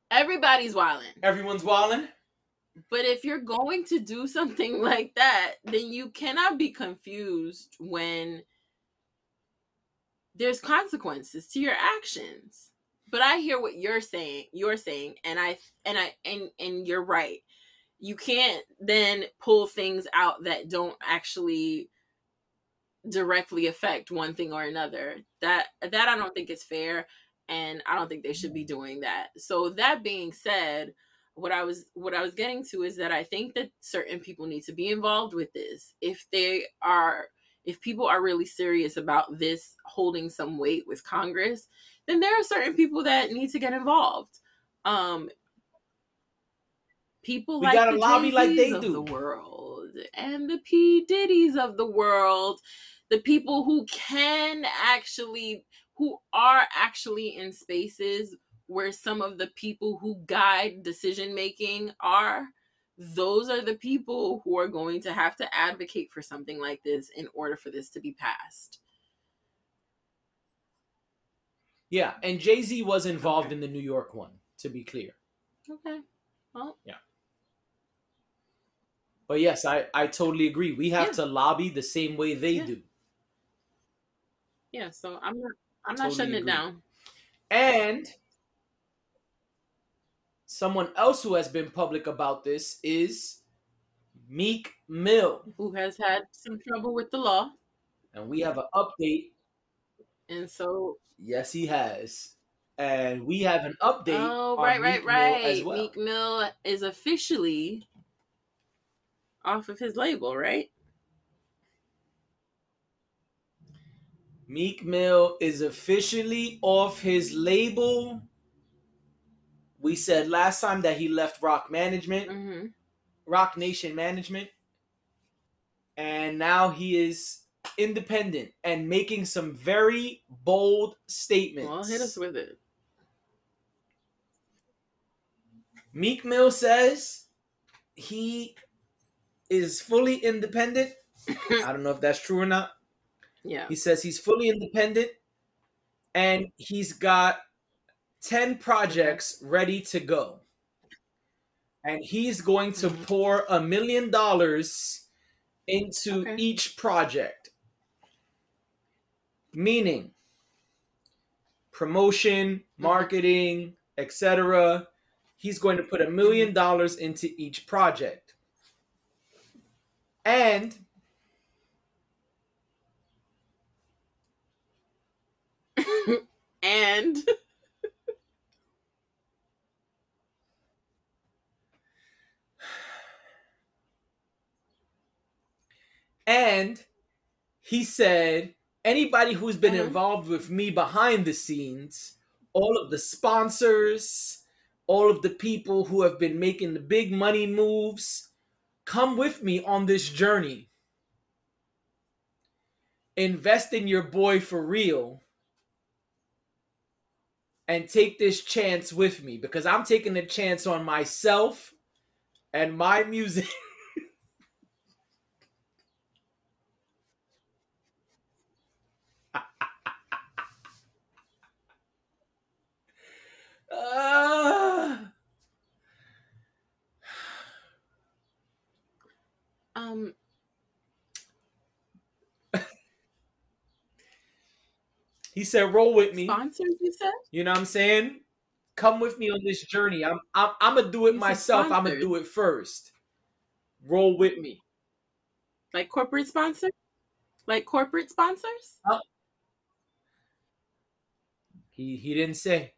Everybody's wilding. Everyone's wilding. But if you're going to do something like that, then you cannot be confused when there's consequences to your actions. But I hear what you're saying, you're saying, and I and I and and you're right. You can't then pull things out that don't actually directly affect one thing or another. That that I don't think is fair and I don't think they should be doing that. So that being said, what I was what I was getting to is that I think that certain people need to be involved with this. If they are if people are really serious about this holding some weight with Congress, then there are certain people that need to get involved. Um people we like gotta the lobby Jay-Z's like they of do. the world and the P Diddy's of the world, the people who can actually who are actually in spaces where some of the people who guide decision making are those are the people who are going to have to advocate for something like this in order for this to be passed. Yeah, and Jay Z was involved okay. in the New York one, to be clear. Okay. Well. Yeah. But yes, I, I totally agree. We have yeah. to lobby the same way they yeah. do. Yeah, so I'm not I'm not totally shutting agree. it down. And someone else who has been public about this is Meek Mill, who has had some trouble with the law. And we have an update. And so, yes, he has. And we have an update. Oh, right, right, Meek right. Well. Meek Mill is officially off of his label, right? Meek Mill is officially off his label. We said last time that he left Roc Management, mm-hmm. Roc Nation Management, and now he is independent and making some very bold statements. Well, hit us with it. Meek Mill says he is fully independent. I don't know if that's true or not. Yeah. He says he's fully independent and he's got 10 projects ready to go. And he's going to mm-hmm. pour a million dollars into okay. each project. Meaning promotion, mm-hmm. marketing, etc. He's going to put a million mm-hmm. dollars into each project. And and and he said anybody who's been uh-huh. involved with me behind the scenes all of the sponsors all of the people who have been making the big money moves come with me on this journey invest in your boy for real and take this chance with me because I'm taking a chance on myself and my music. uh... Um He said, "Roll with me." Sponsors, you said. You know what I'm saying? Come with me on this journey. I'm I'm, I'm gonna do it myself. I'm gonna do it first. Roll with me. Like corporate sponsor? Like corporate sponsors? Oh. He he didn't say.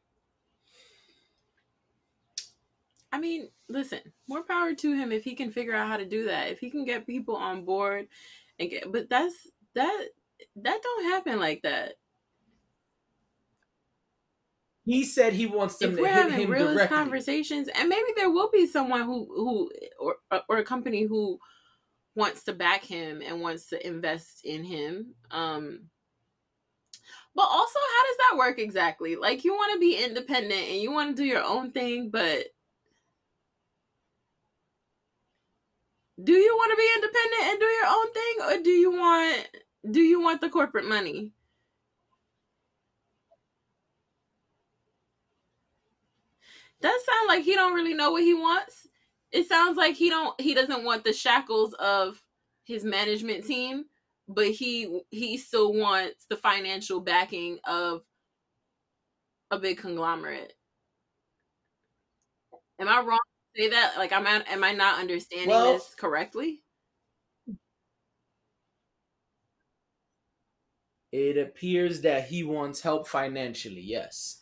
I mean, listen, more power to him if he can figure out how to do that. If he can get people on board and get but that's that that don't happen like that. He said he wants them if to we're hit having him realist directly. conversations and maybe there will be someone who who or or a company who wants to back him and wants to invest in him um but also how does that work exactly like you want to be independent and you want to do your own thing but do you want to be independent and do your own thing or do you want do you want the corporate money? That sound like he don't really know what he wants. It sounds like he don't he doesn't want the shackles of his management team but he he still wants the financial backing of a big conglomerate. Am i wrong say that like am i am i not understanding Well- this correctly It appears that he wants help financially. Yes.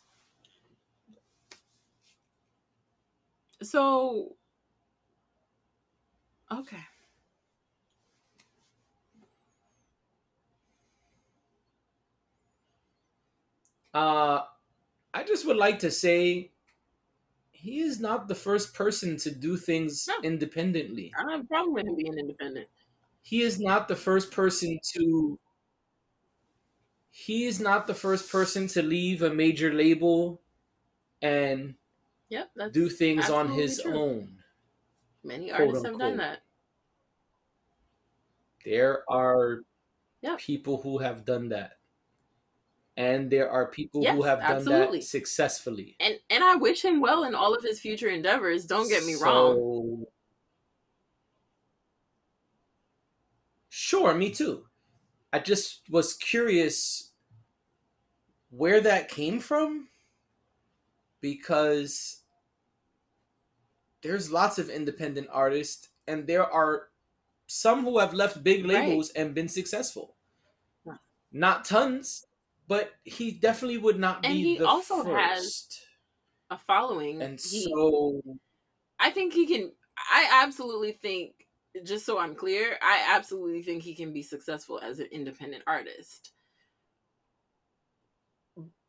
so okay Uh, I just would like to say he is not the first person to do things No. independently. i don't have a problem with him being independent He is not the first person to. He is not the first person to leave a major label and yep do things on his true. own. many artists have done that There are Yep. people who have done that. And there are people who have done absolutely. that successfully. and and I wish him well in all of his future endeavors. Don't get me wrong. So- Sure, me too. I just was curious where that came from because there's lots of independent artists and there are some who have left big Right. labels and been successful. Not tons, but he definitely would not And be he the also has. A following. and he, so I think he can. I absolutely think. Just so I'm clear, I absolutely think he can be successful as an independent artist.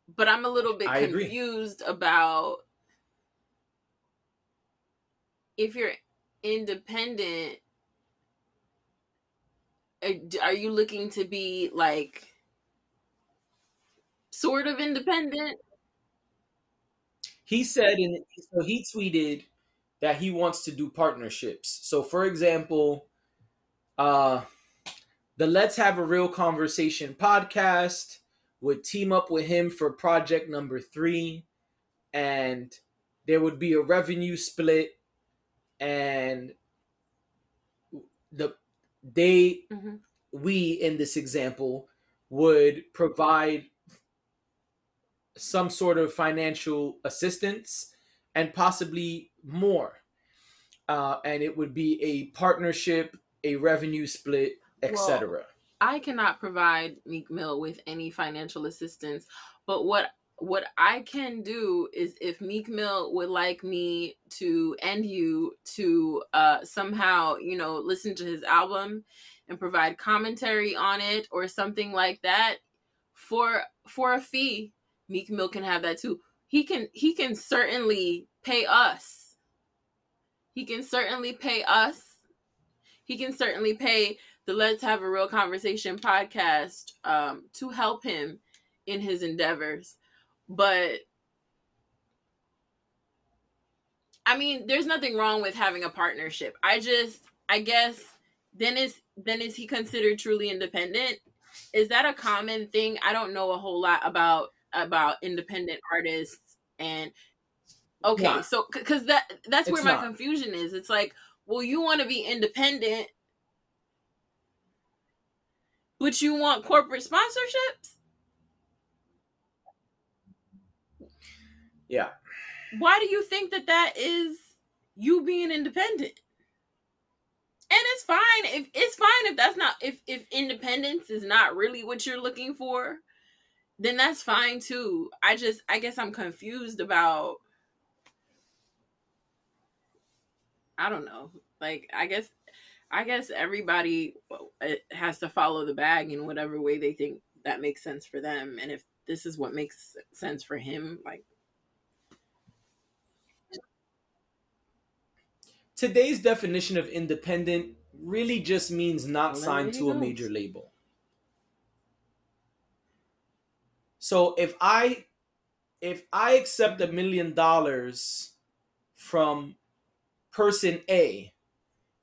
But I'm a little bit I agree. confused about if you're independent. Uh, are- Are you looking to be like sort of independent? he said in so he tweeted that he wants to do partnerships so for example uh the let's have a real conversation podcast would team up with him for project number three and there would be a revenue split and the they Mhm. we in this example would provide some sort of financial assistance and possibly more. Uh, and it would be a partnership a revenue split etc I cannot provide Meek Mill with any financial assistance, but what what I can do is if Meek Mill would like me to and you to uh somehow, you know, listen to his album and provide commentary on it or something like that for for a fee, Meek Mill can have that too. He can he can certainly pay us. He can certainly pay us. He can certainly pay the Let's Have a Real Conversation podcast um, to help him in his endeavors. But I mean, there's nothing wrong with having a partnership. I just, I guess, then is then is he considered truly independent? Is that a common thing? I don't know a whole lot about about independent artists and okay, Nah. so because that that's where my not. confusion is. It's like, well, you want to be independent, but you want corporate sponsorships. yeah Why do you think that that is you being independent? And it's fine if it's fine if that's not if if independence is not really what you're looking for, then that's fine too. I just I guess I'm confused about I don't know. Like I guess I guess everybody has to follow the bag in whatever way they think that makes sense for them and if this is what makes sense for him like today's definition of independent really just means not signed to a major label. So if I if I accept a million dollars from person A,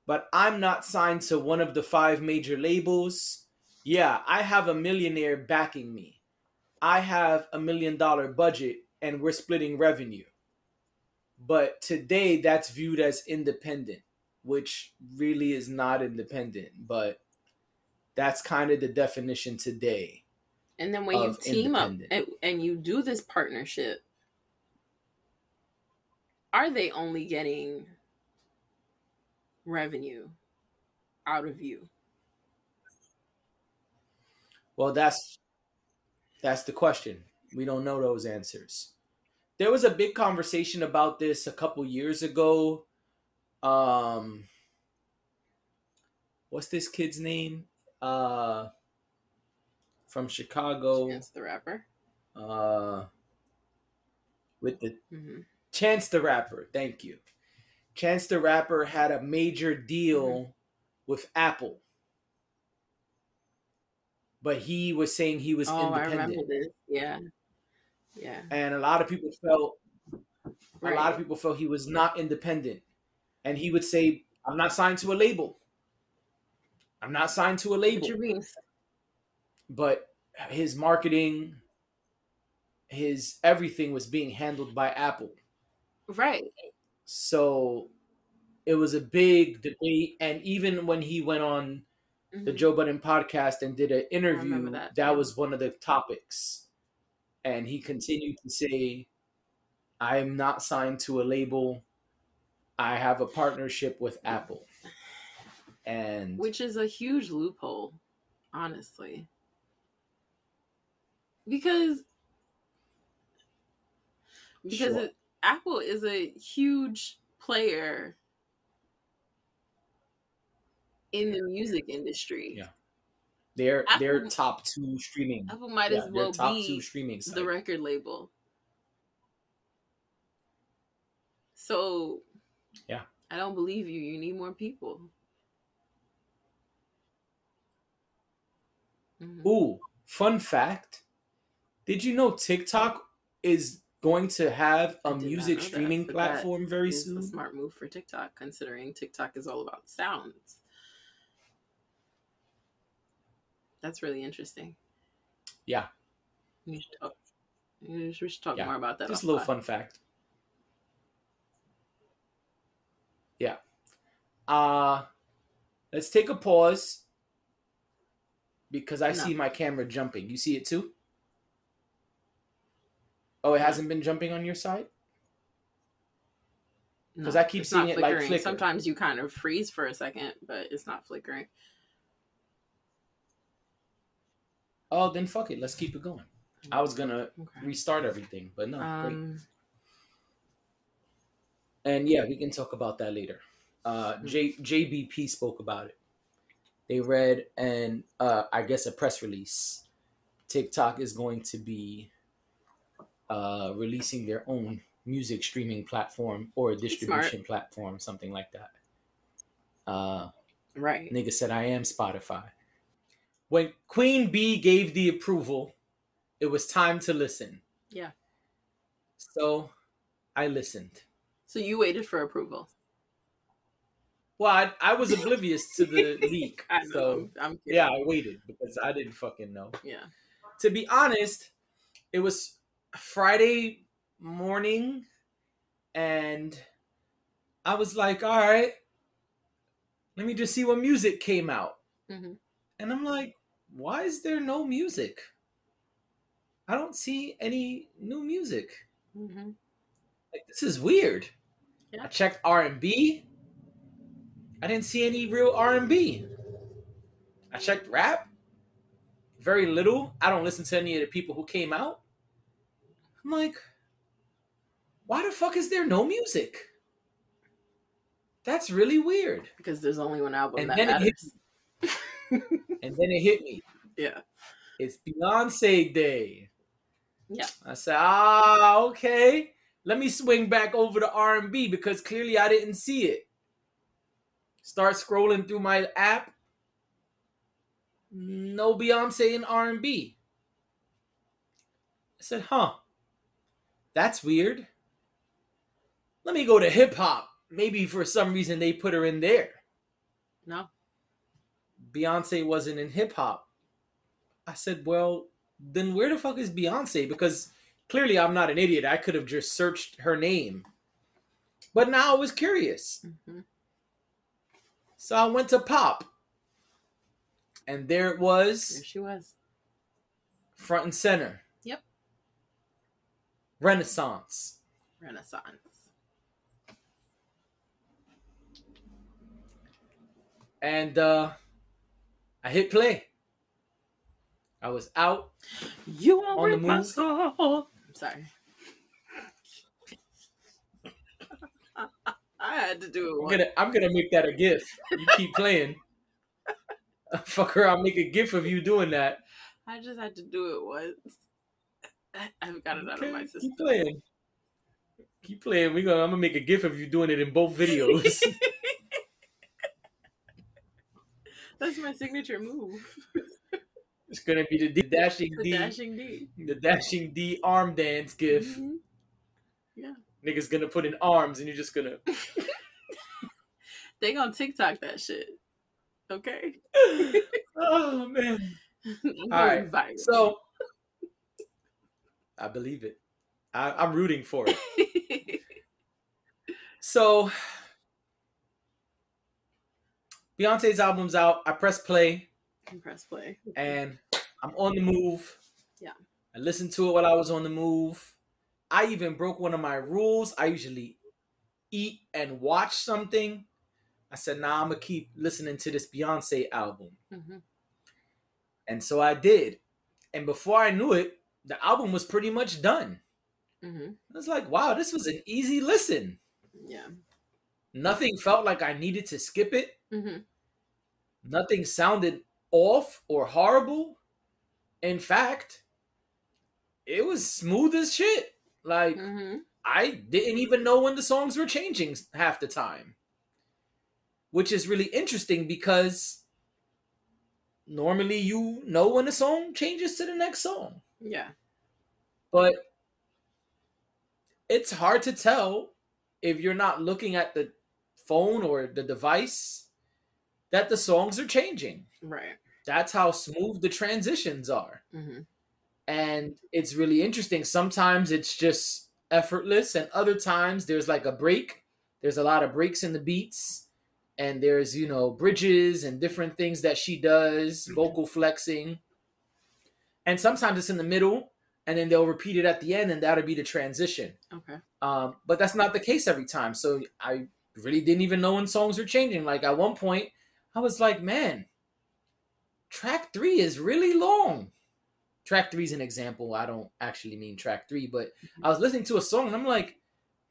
but I'm not signed to one of the five major labels, yeah, I have a millionaire backing me. I have a million dollar budget and we're splitting revenue. But today that's viewed as independent, which really is not independent, but that's kind of the definition today. And then when you team up and, and you do this partnership, are they only getting revenue out of you? Well, that's that's the question. We don't know those answers there was a big conversation about this a couple years ago. Um, what's this kid's name? Uh, from Chicago. Chance the Rapper. Uh, with the mm-hmm. Chance the Rapper. Thank you. Chance the Rapper had a major deal mm-hmm. with Apple. But he was saying he was oh, independent. I remember this. Yeah. Yeah. And a lot of people felt right. a lot of people felt he was not independent. And he would say, I'm not signed to a label. I'm not signed to a label. But his marketing, his everything was being handled by Apple. Right. So it was a big debate. And even when he went on mm-hmm. the Joe Budden podcast and did an interview, that, that was one of the topics and he continued to say, I am not signed to a label. I have a partnership with Apple. And which is a huge loophole, honestly. Because because sure. it, Apple is a huge player in the music industry. Yeah. They're Apple, they're top two streaming. Apple might yeah, as well top be two streaming site. the record label. So, yeah, I don't believe you. You need more people. Mm-hmm. Ooh, fun fact! Did you know TikTok is going to have a music streaming that, platform very soon? A smart move for TikTok, considering TikTok is all about sounds. That's really interesting. Yeah. We should talk, we should talk yeah. more about that. Just a little fun fact. Yeah. Uh let's take a pause because I no. see my camera jumping. You see it too? Oh, it hasn't been jumping on your side? Because no, I keep seeing it like flicker. Sometimes you kind of freeze for a second, but it's not flickering. Oh, then fuck it. Let's keep it going. I was gonna okay. restart everything, but no, um, great. And yeah, we can talk about that later. Uh, hmm. J JBP spoke about it. They read and uh, I guess a press release. TikTok is going to be uh, releasing their own music streaming platform or a distribution platform, something like that. Uh, right. Nigga said, "I am Spotify." when Queen Bee gave the approval, it was time to listen. Yeah. So I listened. So you waited for approval. Well, I, I was oblivious to the leak. I so I'm yeah, I waited because I didn't fucking know. Yeah. To be honest, it was Friday morning and I was like, all right, let me just see what music came out. Mm-hmm. And I'm like, why is there no music? I don't see any new music. Mm-hmm. Like this is weird. Yeah. I checked R and B. I didn't see any real R&B. I checked rap. Very little. I don't listen to any of the people who came out. I'm like, why the fuck is there no music? That's really weird. Because there's only one album And that then it matters. And then it hit me. yeah. It's Beyonce Day. Yeah. I said, ah, okay. Let me swing back over to R&B because clearly I didn't see it. Start scrolling through my app. No Beyonce in R&B. I said, huh. That's weird. Let me go to hip hop. Maybe for some reason they put her in there. No. Beyonce wasn't in hip hop. I said, well, then where the fuck is Beyonce? Because clearly I'm not an idiot. I could have just searched her name. But now I was curious. hmm So I went to pop. And there it was. There she was. front and center. Renaissance. Renaissance. And uh I hit play. I was out. You On are the my move. soul. I'm sorry. I had to do it I'm once. gonna I'm gonna make that a gif. You keep playing. Fucker, I'll make a gif of you doing that. I just had to do it once. I've got it out of my system. Keep playing. Keep playing. We gonna I'm gonna make a gif of you doing it in both videos. That's my signature move. it's gonna be the D- dashing The D dashing D. the dashing D arm dance gif. Mhm. Niggas gonna put in arms and you're just gonna They gonna TikTok that shit. Okay. Oh man. All right. viral. So I believe it. I, I'm rooting for it. So Beyonce's album's out. I press play press play. and I'm on the move. Yeah. I listened to it while I was on the move. I even broke one of my rules. I usually eat and watch something. I said, nah, I'm gonna keep listening to this Beyonce album. hmm And so I did. And before I knew it, the album was pretty much done. hmm I was like, wow, this was an easy listen. Yeah. Nothing felt like I needed to skip it. hmm Nothing sounded off or horrible. In fact, it was smooth as shit. Like, hmm I didn't even know when the songs were changing half the time. Which is really interesting because normally you know when a song changes to the next song. Yeah. But it's hard to tell if you're not looking at the phone or the device that the songs are changing. Right. That's how smooth the transitions are. hmm And it's really interesting. Sometimes it's just effortless, and other times there's like a break. There's a lot of breaks in the beats, and there's, you know, bridges and different things that she does, vocal flexing. And sometimes it's in the middle, and then they'll repeat it at the end, and that'll be the transition. Okay. Um, but that's not the case every time. So I really didn't even know when songs were changing. Like at one point, I was like, man, track three is really long. Track three is an example. I don't actually mean track three, but I was listening to a song and I'm like,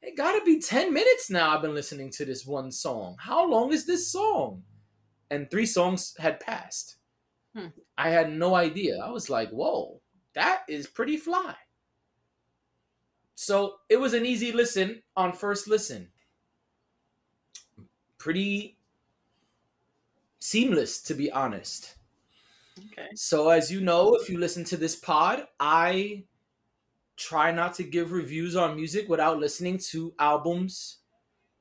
it gotta be 10 minutes now. I've been listening to this one song. How long is this song? And three songs had passed. Hmm. I had no idea. I was like, whoa, that is pretty fly. So it was an easy listen on first listen. Pretty seamless, to be honest. Okay. So, as you know, if you listen to this pod, I try not to give reviews on music without listening to albums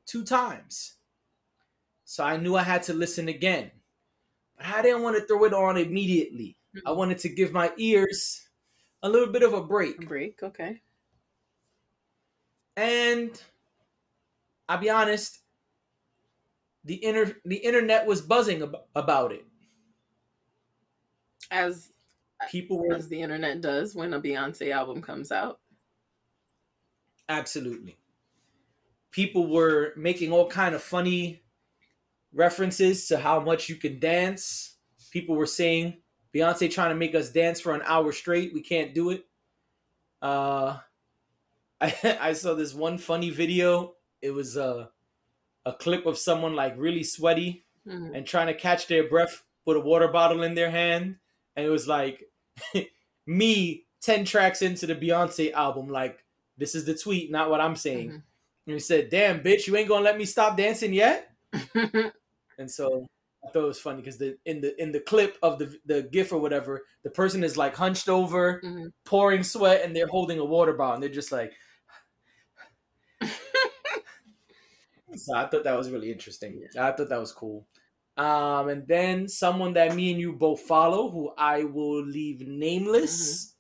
two times. So, I knew I had to listen again. I didn't want to throw it on immediately. I mm-hmm. wanted to give my ears a little bit of a break. Break. Okay. And I'll be honest, the inter- the internet was buzzing ab- about it. As uh, People were as the internet does when a Beyonce album comes out. absolutely. People were making all kind of funny references to how much you can dance. People were saying Beyonce trying to make us dance for an hour straight. We can't do it. Uh, I I saw this one funny video. It was a a clip of someone like really sweaty Mhm. and trying to catch their breath with a water bottle in their hand, and it was like me ten tracks into the Beyonce album. Like this is the tweet, not what I'm saying. Mhm. And he said, "Damn, bitch, you ain't gonna let me stop dancing yet." And so I thought it was funny because the in the in the clip of the the gif or whatever, the person is like hunched over, Mhm. pouring sweat, and they're holding a water bottle, and they're just like. so I thought that was really interesting. I thought that was cool. Um, and then someone that me and you both follow, who I will leave nameless,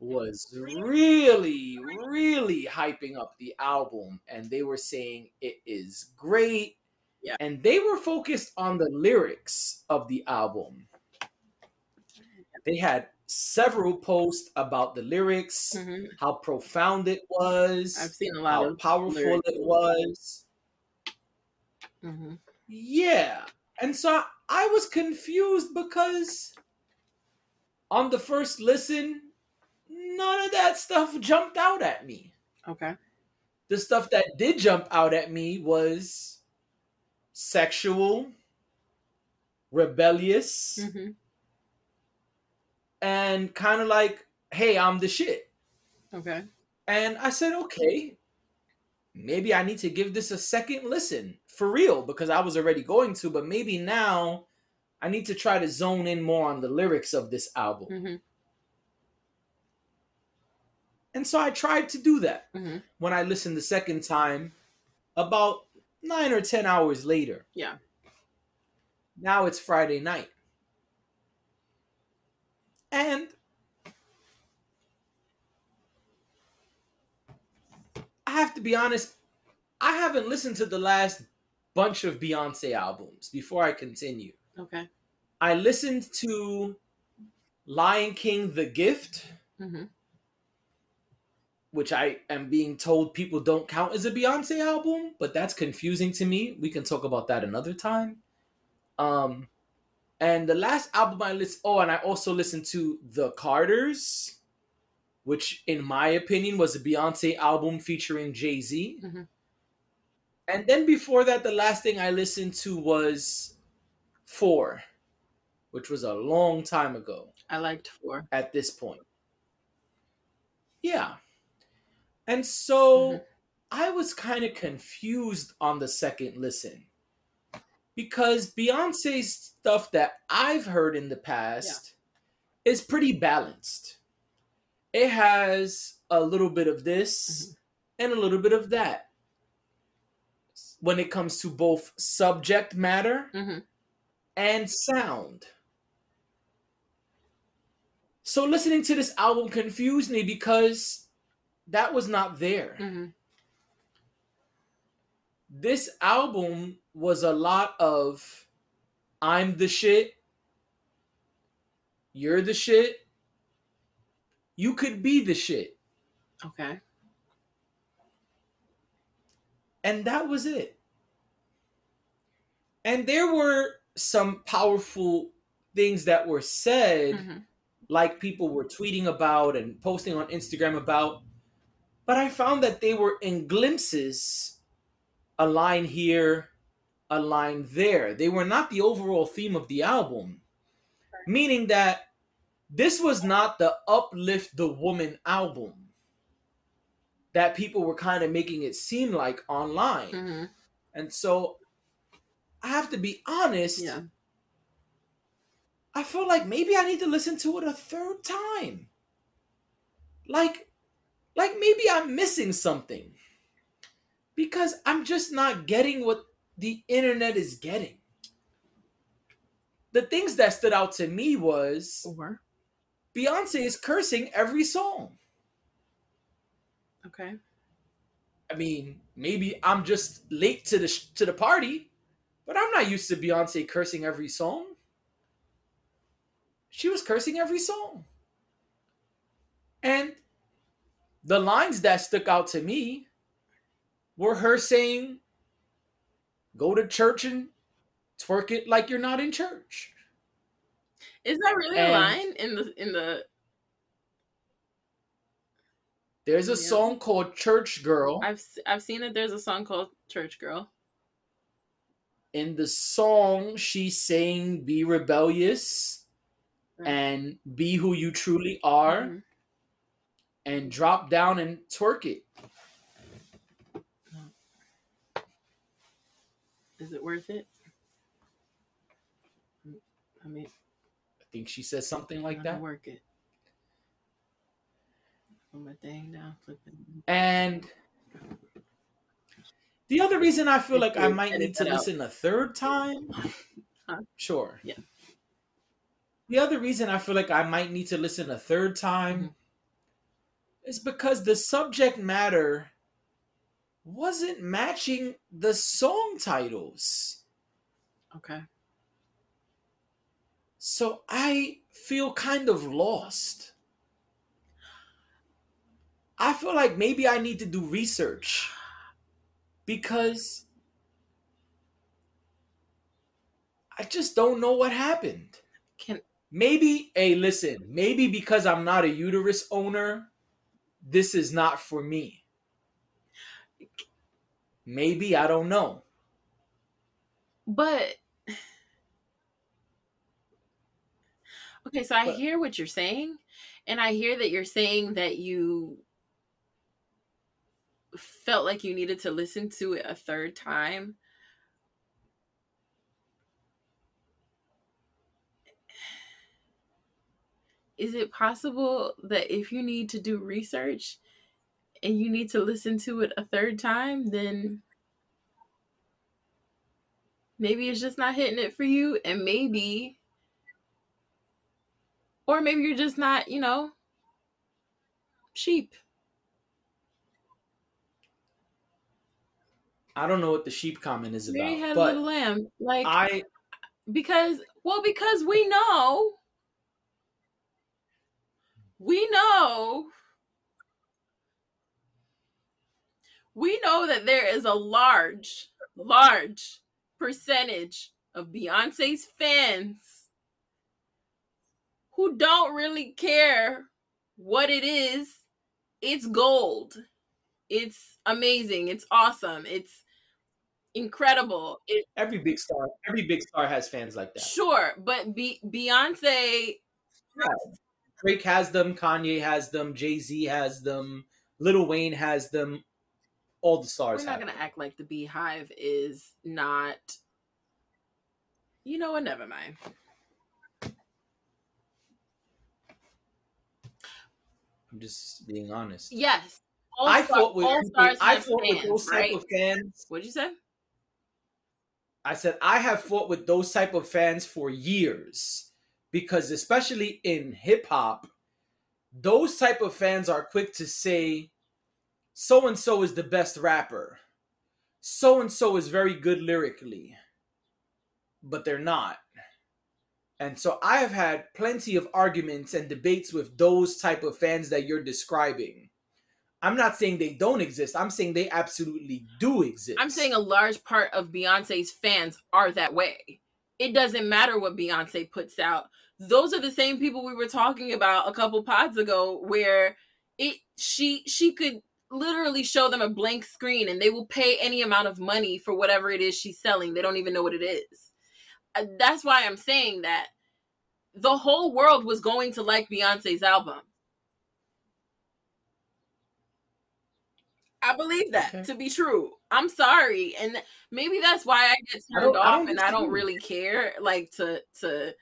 was really, really hyping up the album, and they were saying it is great. Yeah. And they were focused on the lyrics of the album. They had several posts about the lyrics, Mhm. how profound it was, I've seen a lot how of powerful lyrics. it was. Mhm. Yeah. And so I was confused because on the first listen, none of that stuff jumped out at me. Okay. The stuff that did jump out at me was sexual, rebellious, Mhm. and kind of like, hey, I'm the shit. Okay. And I said, okay, maybe I need to give this a second listen for real because I was already going to, but maybe now I need to try to zone in more on the lyrics of this album. Mhm. And so I tried to do that Mhm. when I listened the second time about nine or 10 hours later. Yeah. Now it's Friday night. And I have to be honest, I haven't listened to the last bunch of Beyonce albums before I continue. Okay. I listened to Lion King The Gift, Mhm. Which I am being told people don't count as a Beyonce album, but that's confusing to me. We can talk about that another time. Um and the last album I listened oh, and I also listened to The Carters, which in my opinion was a Beyonce album featuring Jay-Z. Mhm. And then before that, the last thing I listened to was Four, which was a long time ago I liked four. at this point. Yeah. And so Mhm. I was kind of confused on the second listen because Beyonce's stuff that I've heard in the past is pretty balanced. It has a little bit of this Mhm. and a little bit of that when it comes to both subject matter Mhm. and sound. So listening to this album confused me because that was not there. Mhm. This album was a lot of I'm the shit. You're the shit. You could be the shit. Okay. And that was it. And there were some powerful things that were said. Mhm. like people were tweeting about and posting on Instagram about. But I found that they were in glimpses, a line here, a line there. They were not the overall theme of the album, meaning that this was not the uplift the woman album that people were kind of making it seem like online. Mhm. And so I have to be honest. Yeah. I feel like maybe I need to listen to it a third time. Like, like maybe I'm missing something. Because I'm just not getting what the internet is getting. The things that stood out to me was Four. Beyonce is cursing every song. Okay. I mean, maybe I'm just late to the sh- to the party, but I'm not used to Beyonce cursing every song. She was cursing every song. And the lines that stuck out to me were her saying, "Go to church and twerk it like you're not in church. Is that really And- a line in the in the? There's a Yeah. song called Church Girl. I've I've seen that there's a song called Church Girl. In the song, she's saying, Be rebellious and be who you truly are Mhm. And drop down and twerk it. Is it worth it? I mean, I think she says something like that. Work it. Put my thing down, flip it. And the other reason I feel like I might need to listen a third time, sure. Yeah. The other reason I feel like I might need to listen a third time Mhm. Is because the subject matter wasn't matching the song titles. Okay. So I feel kind of lost. I feel like maybe I need to do research because I just don't know what happened. Can Maybe, hey, listen, maybe because I'm not a uterus owner, this is not for me. Maybe, I don't know. but okay, so I But- hear what you're saying, and I hear that you're saying that you felt like you needed to listen to it a third time. Is it possible that if you need to do research and you need to listen to it a third time, then maybe it's just not hitting it for you and maybe or maybe you're just not you know sheep. I don't know what the sheep comment is about, had a little lamb like I because well because we know we know we know that there is a large large percentage of Beyonce's fans who don't really care what it is. It's gold. It's amazing. It's awesome. It's incredible. It every big star, every big star has fans like that. sure, but Be- Beyonce Drake has them, Kanye has them, Jay Z has them, Lil Wayne has them. All the stars we're not have gonna them. act like the beehive is not you know what never mind I'm just being honest. yes all, I star- fought with all stars I fought with fans, those type right? of fans. what'd you say I said I have fought with those type of fans for years because especially in hip hop, those type of fans are quick to say so and so is the best rapper. So and so is very good lyrically. But they're not. And so I have had plenty of arguments and debates with those type of fans that you're describing. I'm not saying they don't exist. I'm saying they absolutely do exist. i'm saying a large part of beyonce's fans are that way it doesn't matter what beyonce puts out. Those are the same people we were talking about a couple pods ago where it she she could literally show them a blank screen and they will pay any amount of money for whatever it is she's selling. They don't even know what it is. Uh, that's why i'm saying that the whole world was going to like beyonce's album I believe that Okay. to be true. I'm sorry, and maybe that's why I get turned I off, don't and I don't really care, like to to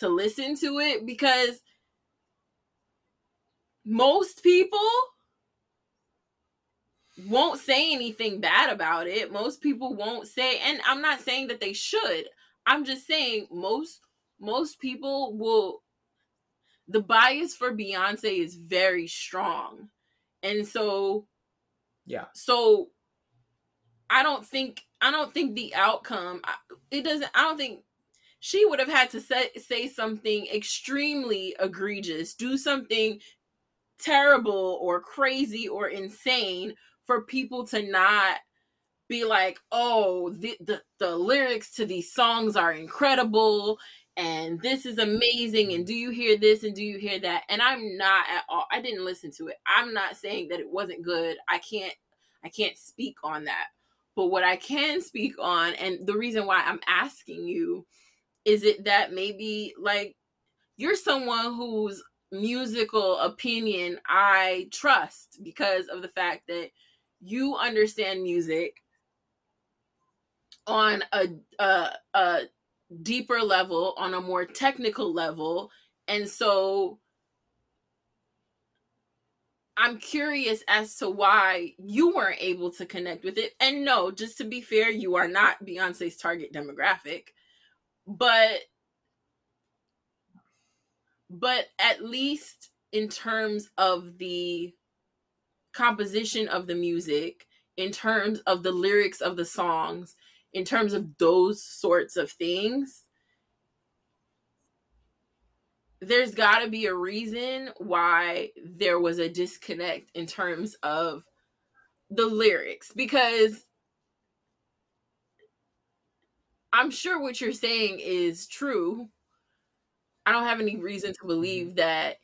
to listen to it because most people won't say anything bad about it. Most people won't say, and I'm not saying that they should. I'm just saying most most people will. The bias for Beyonce is very strong, and so Yeah. so I don't think I don't think the outcome it doesn't I don't think she would have had to say say something extremely egregious, do something terrible or crazy or insane for people to not be like, "Oh, the, the the lyrics to these songs are incredible and this is amazing and do you hear this and do you hear that?" And I'm not at all I didn't listen to it. I'm not saying that it wasn't good. I can't I can't speak on that. But what I can speak on and the reason why I'm asking you is it that maybe like you're someone whose musical opinion I trust because of the fact that you understand music on a, a, deeper level, on a more technical level. And so I'm curious as to why you weren't able to connect with it. And no, just to be fair, you are not Beyonce's target demographic. But but at least in terms of the composition of the music, in terms of the lyrics of the songs, in terms of those sorts of things, there's got to be a reason why there was a disconnect in terms of the lyrics because I'm sure what you're saying is true. I don't have any reason to believe mm-hmm. that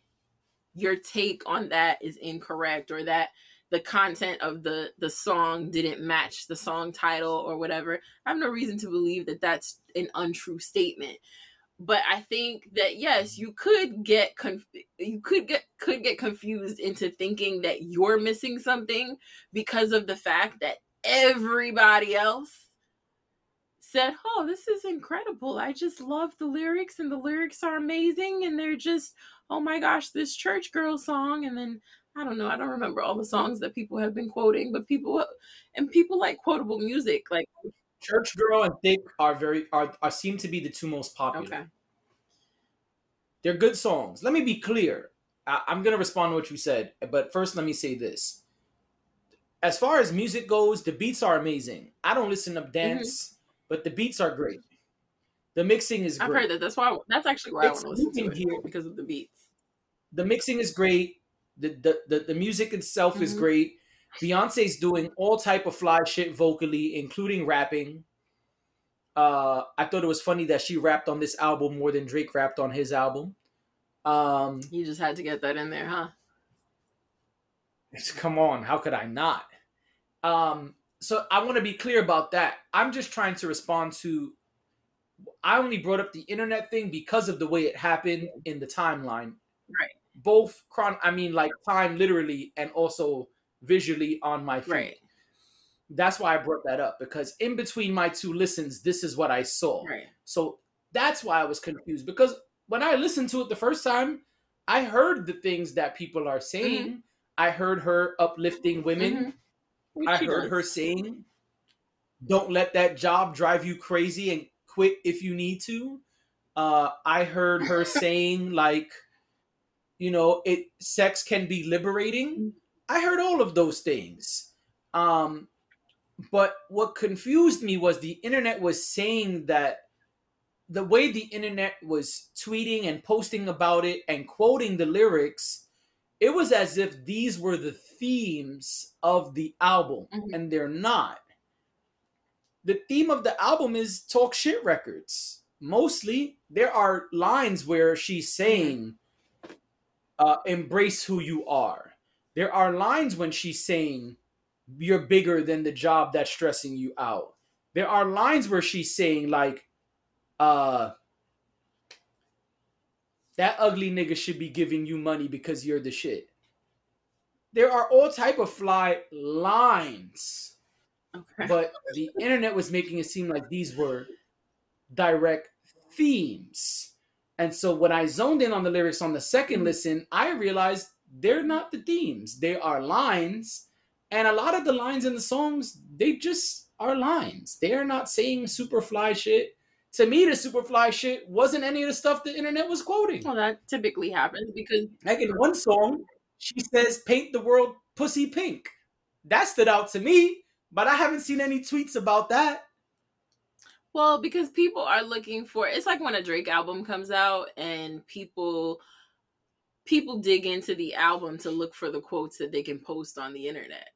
your take on that is incorrect or that the content of the the song didn't match the song title or whatever i have no reason to believe that that's an untrue statement. But i think that yes you could get conf- you could get could get confused into thinking that you're missing something because of the fact that everybody else said oh this is incredible. I just love the lyrics and the lyrics are amazing and they're just oh my gosh this church girl song. And then I don't know. I don't remember all the songs that people have been quoting, but people and people like quotable music, like Church Girl and Thique are very are, are seem to be the two most popular. Okay. They're good songs. Let me be clear. I, I'm gonna respond to what you said, but first let me say this. As far as music goes, the beats are amazing. I don't listen to dance, mm-hmm. but the beats are great. The mixing is great. I've heard that. That's why. That's actually why it's I want to listen to it here because of the beats. The mixing is great the the the, the music itself mm-hmm. is great. Beyonce's doing all type of fly shit vocally, including rapping. Uh, I thought it was funny that she rapped on this album more than Drake rapped on his album. Um, you just had to get that in there, huh? come on, how could I not? Um, so I want to be clear about that. I'm just trying to respond to. I only brought up the internet thing because of the way it happened in the timeline. Right both chron I mean like time literally and also visually on my feed. Right. That's why I brought that up because in between my two listens, this is what I saw. Right. So that's why I was confused because when I listened to it the first time, I heard the things that people are saying. Mm-hmm. I heard her uplifting women. Mm-hmm. I heard does. her saying, "Don't let that job drive you crazy and quit if you need to." Uh, I heard her saying like you know it sex can be liberating. I heard all of those things. Um but what confused me was the internet was saying that the way the internet was tweeting and posting about it and quoting the lyrics it was as if these were the themes of the album mm-hmm. and they're not. The theme of the album is talk shit records. Mostly there are lines where she's saying uh, embrace who you are. There are lines when she's saying, you're bigger than the job that's stressing you out. There are lines where she's saying, like, uh, that ugly nigga should be giving you money because you're the shit. There are all type of fly lines. Okay. But the internet was making it seem like these were direct themes. And so when I zoned in on the lyrics on the second mm-hmm. listen, I realized they're not the themes. They are lines. And a lot of the lines in the songs, they just are lines. They are not saying super fly shit. To me, the super fly shit wasn't any of the stuff the internet was quoting. Well, that typically happens because like in one song, she says paint the world pussy pink. That stood out to me, but I haven't seen any tweets about that. Well, because people are looking for it's like when a Drake album comes out and people people dig into the album to look for the quotes that they can post on the internet.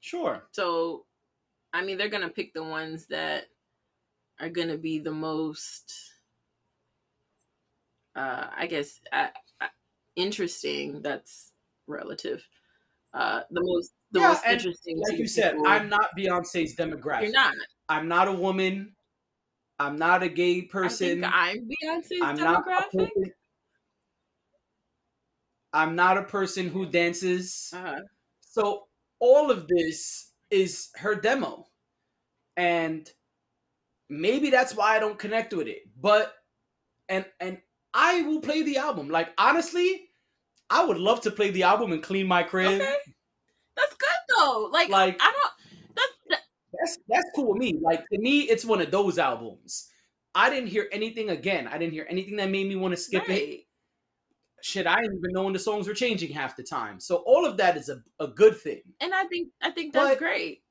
Sure. So, I mean, they're gonna pick the ones that are gonna be the most, uh, I guess, uh, uh, interesting. That's relative. Uh, the most, the Yeah, most interesting. Like to you said, people. I'm not Beyonce's demographic. You're not. I'm not a woman. I'm not a gay person. I I'm Beyonce's I'm not a demographic. person, I'm not a person who dances. Uh-huh. So all of this is her demo. And maybe that's why I don't connect with it. But and and I will play the album. Like honestly, I would love to play the album and clean my crib. Okay. That's good though. Like, Like- I don't. That's That's cool with me. Like to me, it's one of those albums. I didn't hear anything again. I didn't hear anything that made me want to skip it. Shit, I didn't even know when the songs were changing half the time. So all of that is a, a good thing. and I think I think that's But- great.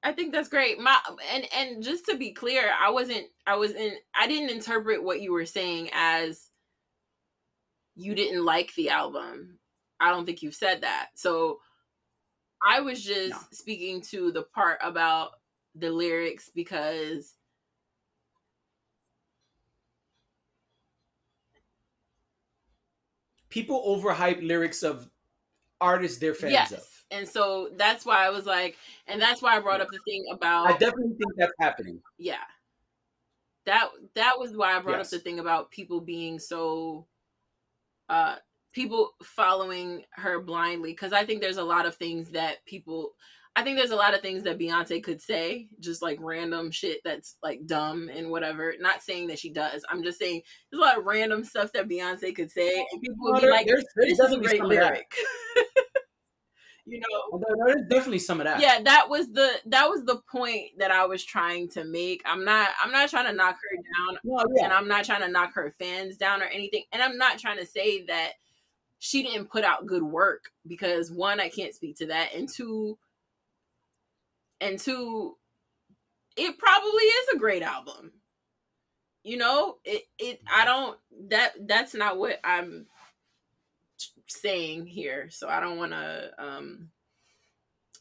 I think that's great. My and and just to be clear, I wasn't I was in I didn't interpret what you were saying as you didn't like the album. I don't think you've said that. So I was just No. speaking to the part about the lyrics because People overhype lyrics of artists they're fans yes. of. And so that's why I was like and that's why I brought up the thing about I definitely think that's happening. yeah that that was why i brought Yes. up the thing about people being so uh people following her blindly because i think there's a lot of things that people i think there's a lot of things that beyonce could say just like random shit that's like dumb and whatever not saying that she does i'm just saying there's a lot of random stuff that beyonce could say and people would Well, be there- like this is a great some of that. lyric you know Well, There's definitely some of that. yeah that was the that was the point that i was trying to make i'm not i'm not trying to knock her down No, yeah. and i'm not trying to knock her fans down or anything and i'm not trying to say that she didn't put out good work because one i can't speak to that and two and two it probably is a great album. You know it it i don't that that's not what i'm saying here. So i don't want to um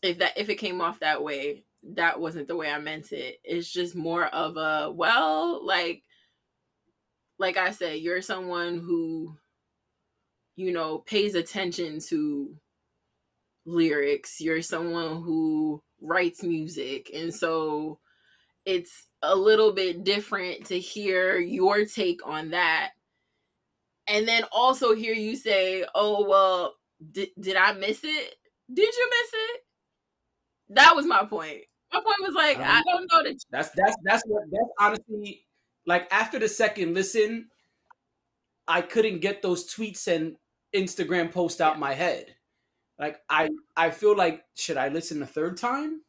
if that if it came off that way that wasn't the way i meant it. It's just more of a well like like i said you're someone who you know pays attention to lyrics. You're someone who writes music. And so it's a little bit different to hear your take on that. And then also hear you say oh well did, did i miss it? Did you miss it? That was my point. My point was like Um, i don't know that That's that's that's what that's honestly like after the second listen, I couldn't get those tweets and Instagram post out my head. Like I I feel like should I listen a third time?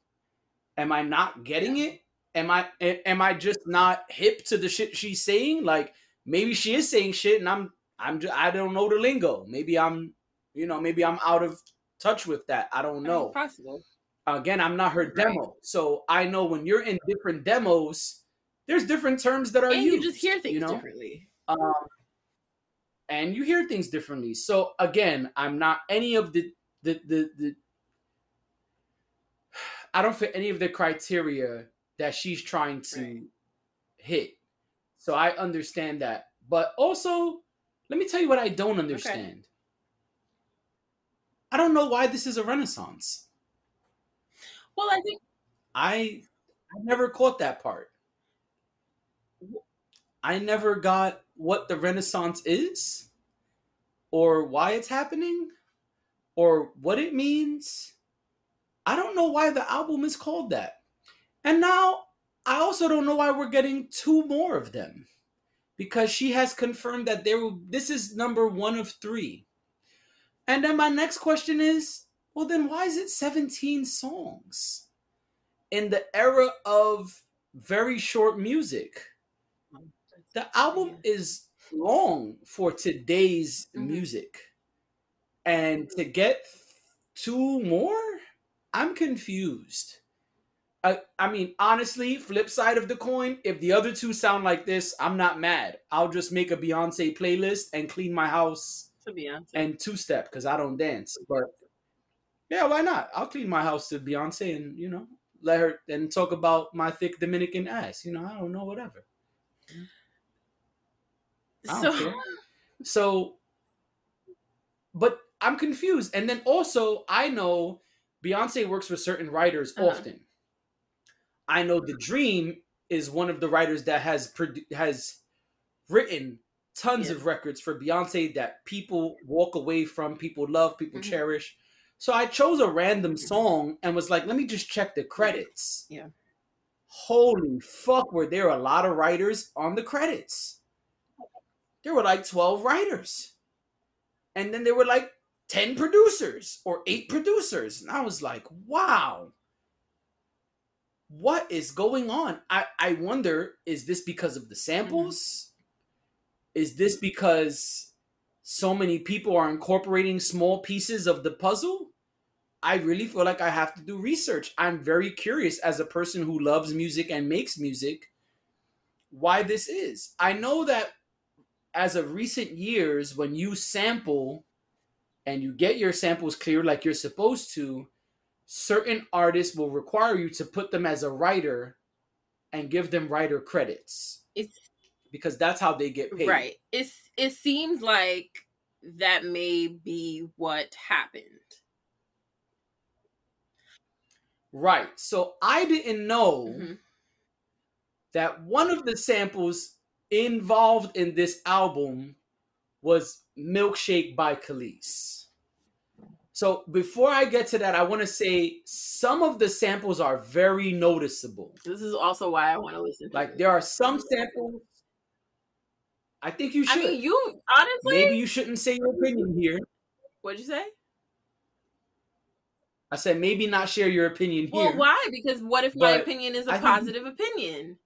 Am I not getting it? Am I am I just not hip to the shit she's saying? Like maybe she is saying shit and I'm I'm just I don't know the lingo. Maybe I'm you know maybe I'm out of touch with that. I don't I mean, know possible again i'm not her Right. demo so i know when you're in different demos there's different terms that are and used you just hear things you know differently um and you hear things differently. So again i'm not any of the the the, the i don't fit any of the criteria that she's trying to Right. hit. So i understand that. But also let me tell you what i don't understand. I don't know why this is a renaissance. Well i think I I never caught that part. I never got what the Renaissance is, or why it's happening, or what it means. I don't know why the album is called that. And now I also don't know why we're getting two more of them. Because she has confirmed that there will this is number one of three. And then my next question is, well then why is it 17 songs? in the era of very short music. The album is long for today's Mhm. music. And to get two more, I'm confused. I, I mean, honestly, flip side of the coin, if the other two sound like this, I'm not mad. I'll just make a Beyonce playlist and clean my house to be honest and two step because I don't dance. But Yeah, why not? I'll clean my house to Beyonce and you know let her and talk about my thick Dominican ass. You know, I don't know, whatever. So. So, but I'm confused. And then also, I know Beyonce works with certain writers Uh-huh. often. I know The Dream is one of the writers that has produ- has written tons Yeah. of records for Beyonce that people walk away from, people love, people Mhm. cherish. So I chose a random song and was like, let me just check the credits. Yeah. Holy fuck, were there a lot of writers on the credits? There were like 12 writers. And then there were like 10 producers or 8 producers. And I was like, wow. What is going on? I, I wonder, is this because of the samples? Mm-hmm. Is this because so many people are incorporating small pieces of the puzzle? I really feel like I have to do research. I'm very curious as a person who loves music and makes music why this is. I know that as of recent years, when you sample and you get your samples clear like you're supposed to, certain artists will require you to put them as a writer and give them writer credits it's because that's how they get paid. right. It's it seems like that may be what happened. Right. So I didn't know Mhm. that one of the samples involved in this album was Milkshake by Kelis. So before I get to that, I want to say some of the samples are very noticeable. This is also why I want to listen. To Like there are some samples. I think you I should. mean, you honestly, Maybe you shouldn't say your opinion here. what'd you say? I said maybe not share your opinion here. Well, why? Because what if my opinion is a I think- positive opinion?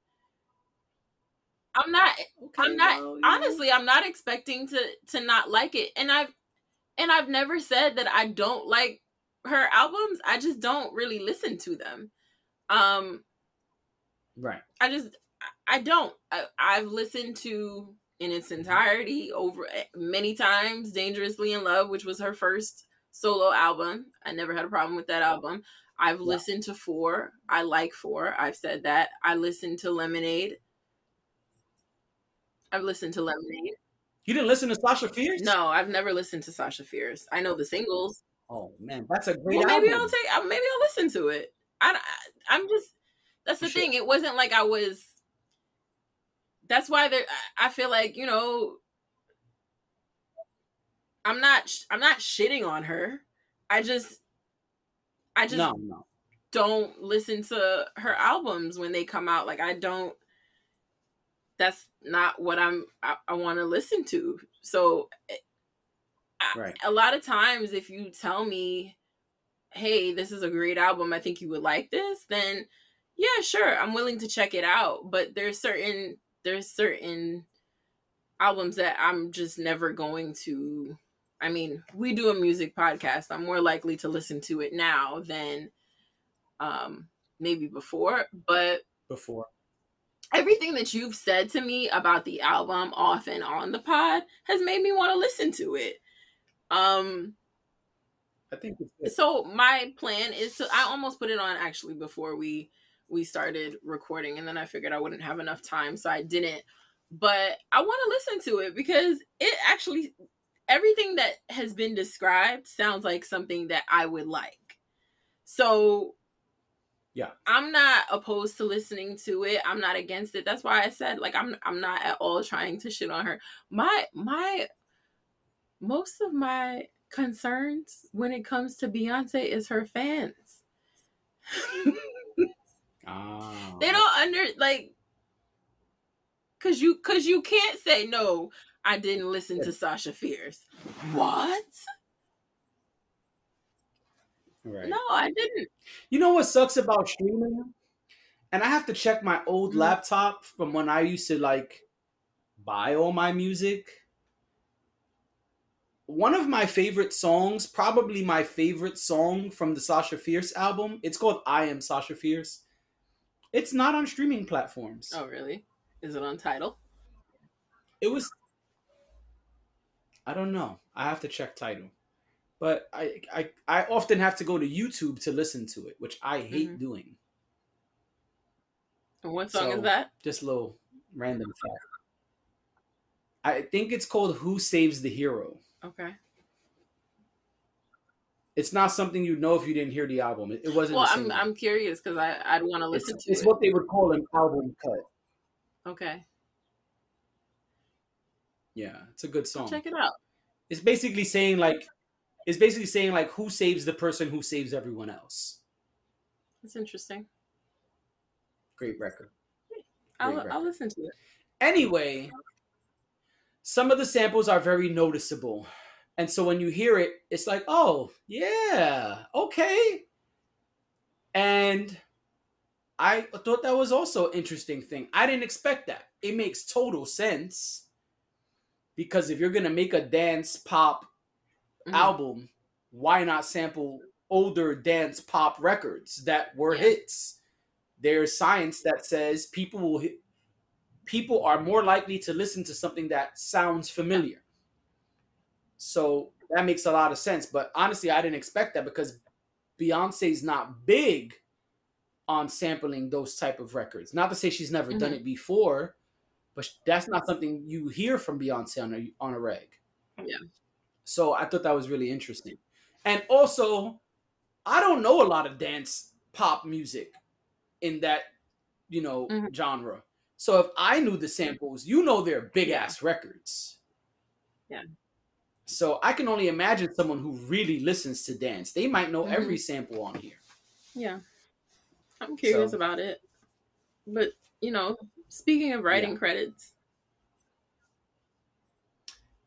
I'm not. Okay, I'm not. well, you know. honestly, I'm not expecting to to not like it, and I've and I've never said that I don't like her albums. I just don't really listen to them. Um, Right. I just I- I don't. I, I've listened to in its entirety over eh, many times dangerously in love which was her first solo album i never had a problem with that album i've Yeah. listened to four i like four i've said that i listened to lemonade i've listened to lemonade You didn't listen to Sasha Fierce? no i've never listened to sasha fierce i know the singles Oh man, that's a great well maybe album. i'll take maybe i'll listen to it I, I i'm just that's the should. thing it wasn't like i was that's why there i I feel like you know i'm not i'm not shitting on her i just i just no, no. don't listen to her albums when they come out like i don't that's not what i'm i, I want to listen to so eh, Right. a lot of times if you tell me hey this is a great album i think you would like this then yeah sure i'm willing to check it out but there's certain there's certain albums that i'm just never going to i mean we do a music podcast i'm more likely to listen to it now than um maybe before but Before. Everything that you've said to me about the album off and on the pod has made me want to listen to it. Um I think it's so my plan is to i almost put it on actually before we we started recording and then i figured i wouldn't have enough time so i didn't. But i want to listen to it because it actually everything that has been described sounds like something that i would like. So Yeah. i'm not opposed to listening to it i'm not against it that's why i said like i'm i'm not at all trying to shit on her my my most of my concerns when it comes to Beyonce is her fans. Ah. they don't under like cuz you cuz you can't say no, I didn't listen to Sasha Fierce. What? Right. No, I didn't. You know what sucks about streaming? And I have to check my old Mhm. laptop from when I used to like buy all my music. One of my favorite songs, probably my favorite song from the Sasha Fierce album, it's called I Am Sasha Fierce. It's not on streaming platforms. Oh, really? Is it on Tidal? It was I don't know. I have to check Tidal. But I, I I often have to go to YouTube to listen to it, which I hate Mhm. doing. And what song So- is that? Just a little random fact. I think it's called "Who Saves the Hero." Okay. It's not something you'd know if you didn't hear the album. It, it wasn't. Well, I'm. I'm curious because I I'd want to it's, listen to it. it's it. what they would call an album cut. Okay. Yeah, it's a good I'll song. check it out. It's basically saying like, it's basically saying like, who saves the person who saves everyone else. That's interesting. Great record. I'll Great I'll listen to it. Anyway, some of the samples are very noticeable. And so when you hear it, it's like, oh, yeah, okay. And I thought that was also an interesting thing. I didn't expect that. It makes total sense. Because if you're going to make a dance pop Mhm. album, why not sample older dance pop records that were Yeah. hits? There's science that says people will hit, people are more likely to listen to something that sounds familiar. So that makes a lot of sense. But honestly, I didn't expect that because Beyonce's not big on sampling those type of records. Not to say she's never done Mhm. it before, but that's not something you hear from Beyonce on a on a reg. Yeah. So I thought that was really interesting. And also, I don't know a lot of dance pop music in that, you know, Mhm. genre. So if I knew the samples, you know they're big ass records. Yeah. So I can only imagine someone who really listens to dance. They might know Mhm. every sample on here. Yeah. I'm curious So- about it. But, you know, speaking of writing Yeah. credits,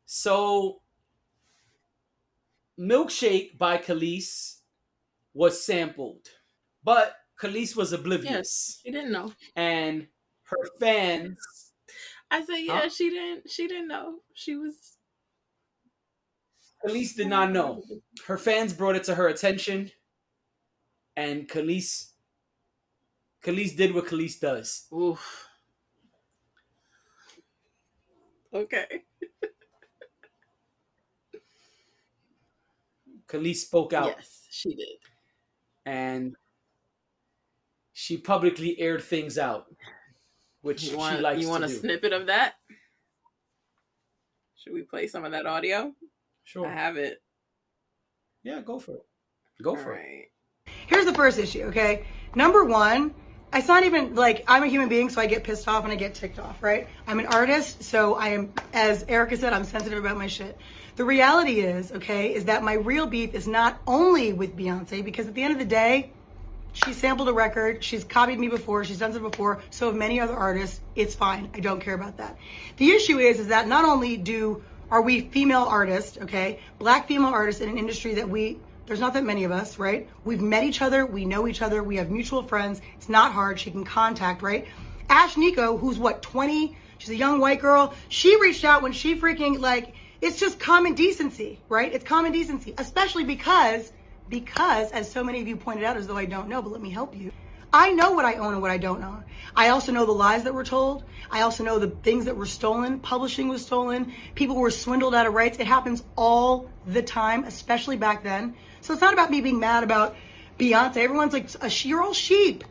So Milkshake by Kelis was sampled, but Kelis was oblivious. Yes, she didn't know. And her fans I said, yeah, Huh? she didn't she didn't know. She was Kelis did not know. Her fans brought it to her attention, and Kelis Kelis did what Kelis does. Oof. Okay. Kelis spoke out Yes, she did. and she publicly aired things out, which You she want, likes you want a do. snippet of that? Should we play some of that audio? Sure. I have it. Yeah, go for it. Go All for it. Here's the first issue, okay? Number one, it's not even like I'm a human being, so I get pissed off and I get ticked off, right? I'm an artist, so I am, as Erica said, I'm sensitive about my shit. The reality is, okay, is that my real beef is not only with Beyonce, because at the end of the day, she sampled a record, she's copied me before, she's done it before, so have many other artists. It's fine. I don't care about that. The issue is, is that not only do are we female artists, okay, black female artists in an industry that we there's not that many of us, right? We've met each other, we know each other, we have mutual friends. It's not hard. She can contact, right? Ashnikko, who's what, 20? She's a young white girl. She reached out when she freaking like it's just common decency, right? It's common decency, especially because because as so many of you pointed out as though I don't know, but let me help you. I know what I own and what I don't own. I also know the lies that were told. I also know the things that were stolen. Publishing was stolen. People were swindled out of rights. It happens all the time, especially back then. So it's not about me being mad about Beyonce. Everyone's like, you're all sheep.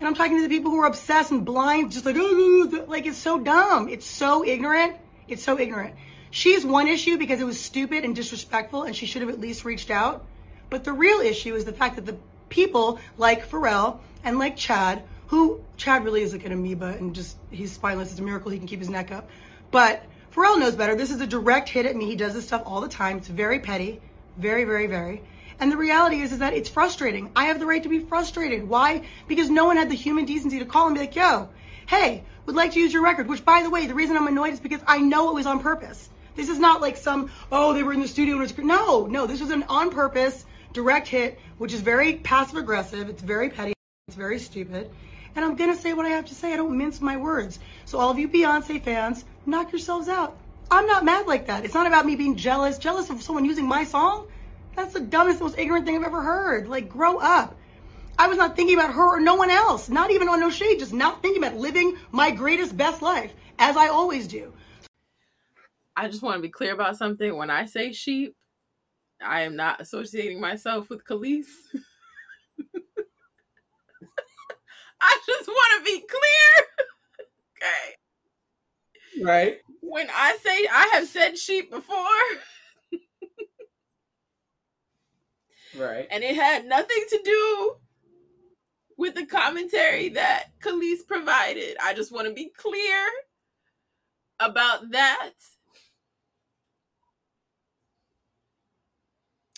And I'm talking to the people who are obsessed and blind, just like, "Oh, like it's so dumb. It's so ignorant. It's so ignorant. She's one issue because it was stupid and disrespectful and she should have at least reached out. But the real issue is the fact that the people like Pharrell and like Chad, who Chad really is like an amoeba and just he's spineless. It's a miracle he can keep his neck up. But Pharrell knows better. This is a direct hit at me. He does this stuff all the time. It's very petty, very, very, very. And the reality is, is that it's frustrating. I have the right to be frustrated. Why? Because no one had the human decency to call and be like, yo, hey, would like to use your record. Which, by the way, the reason I'm annoyed is because I know it was on purpose. This is not like some, oh, they were in the studio and it's, no, no, this was an on purpose direct hit, which is very passive aggressive. It's very petty. It's very stupid. And I'm going to say what I have to say. I don't mince my words. So all of you Beyonce fans, knock yourselves out. I'm not mad like that. It's not about me being jealous, jealous of someone using my song. That's the dumbest, most ignorant thing I've ever heard. Like, grow up. I was not thinking about her or no one else. Not even on no shade, just not thinking about living my greatest, best life, as I always do. I just want to be clear about something. When I say sheep, I am not associating myself with Kelis. I just want to be clear. okay. Right. When I say I have said sheep before, Right. and it had nothing to do with the commentary that Kelis provided. I just want to be clear about that.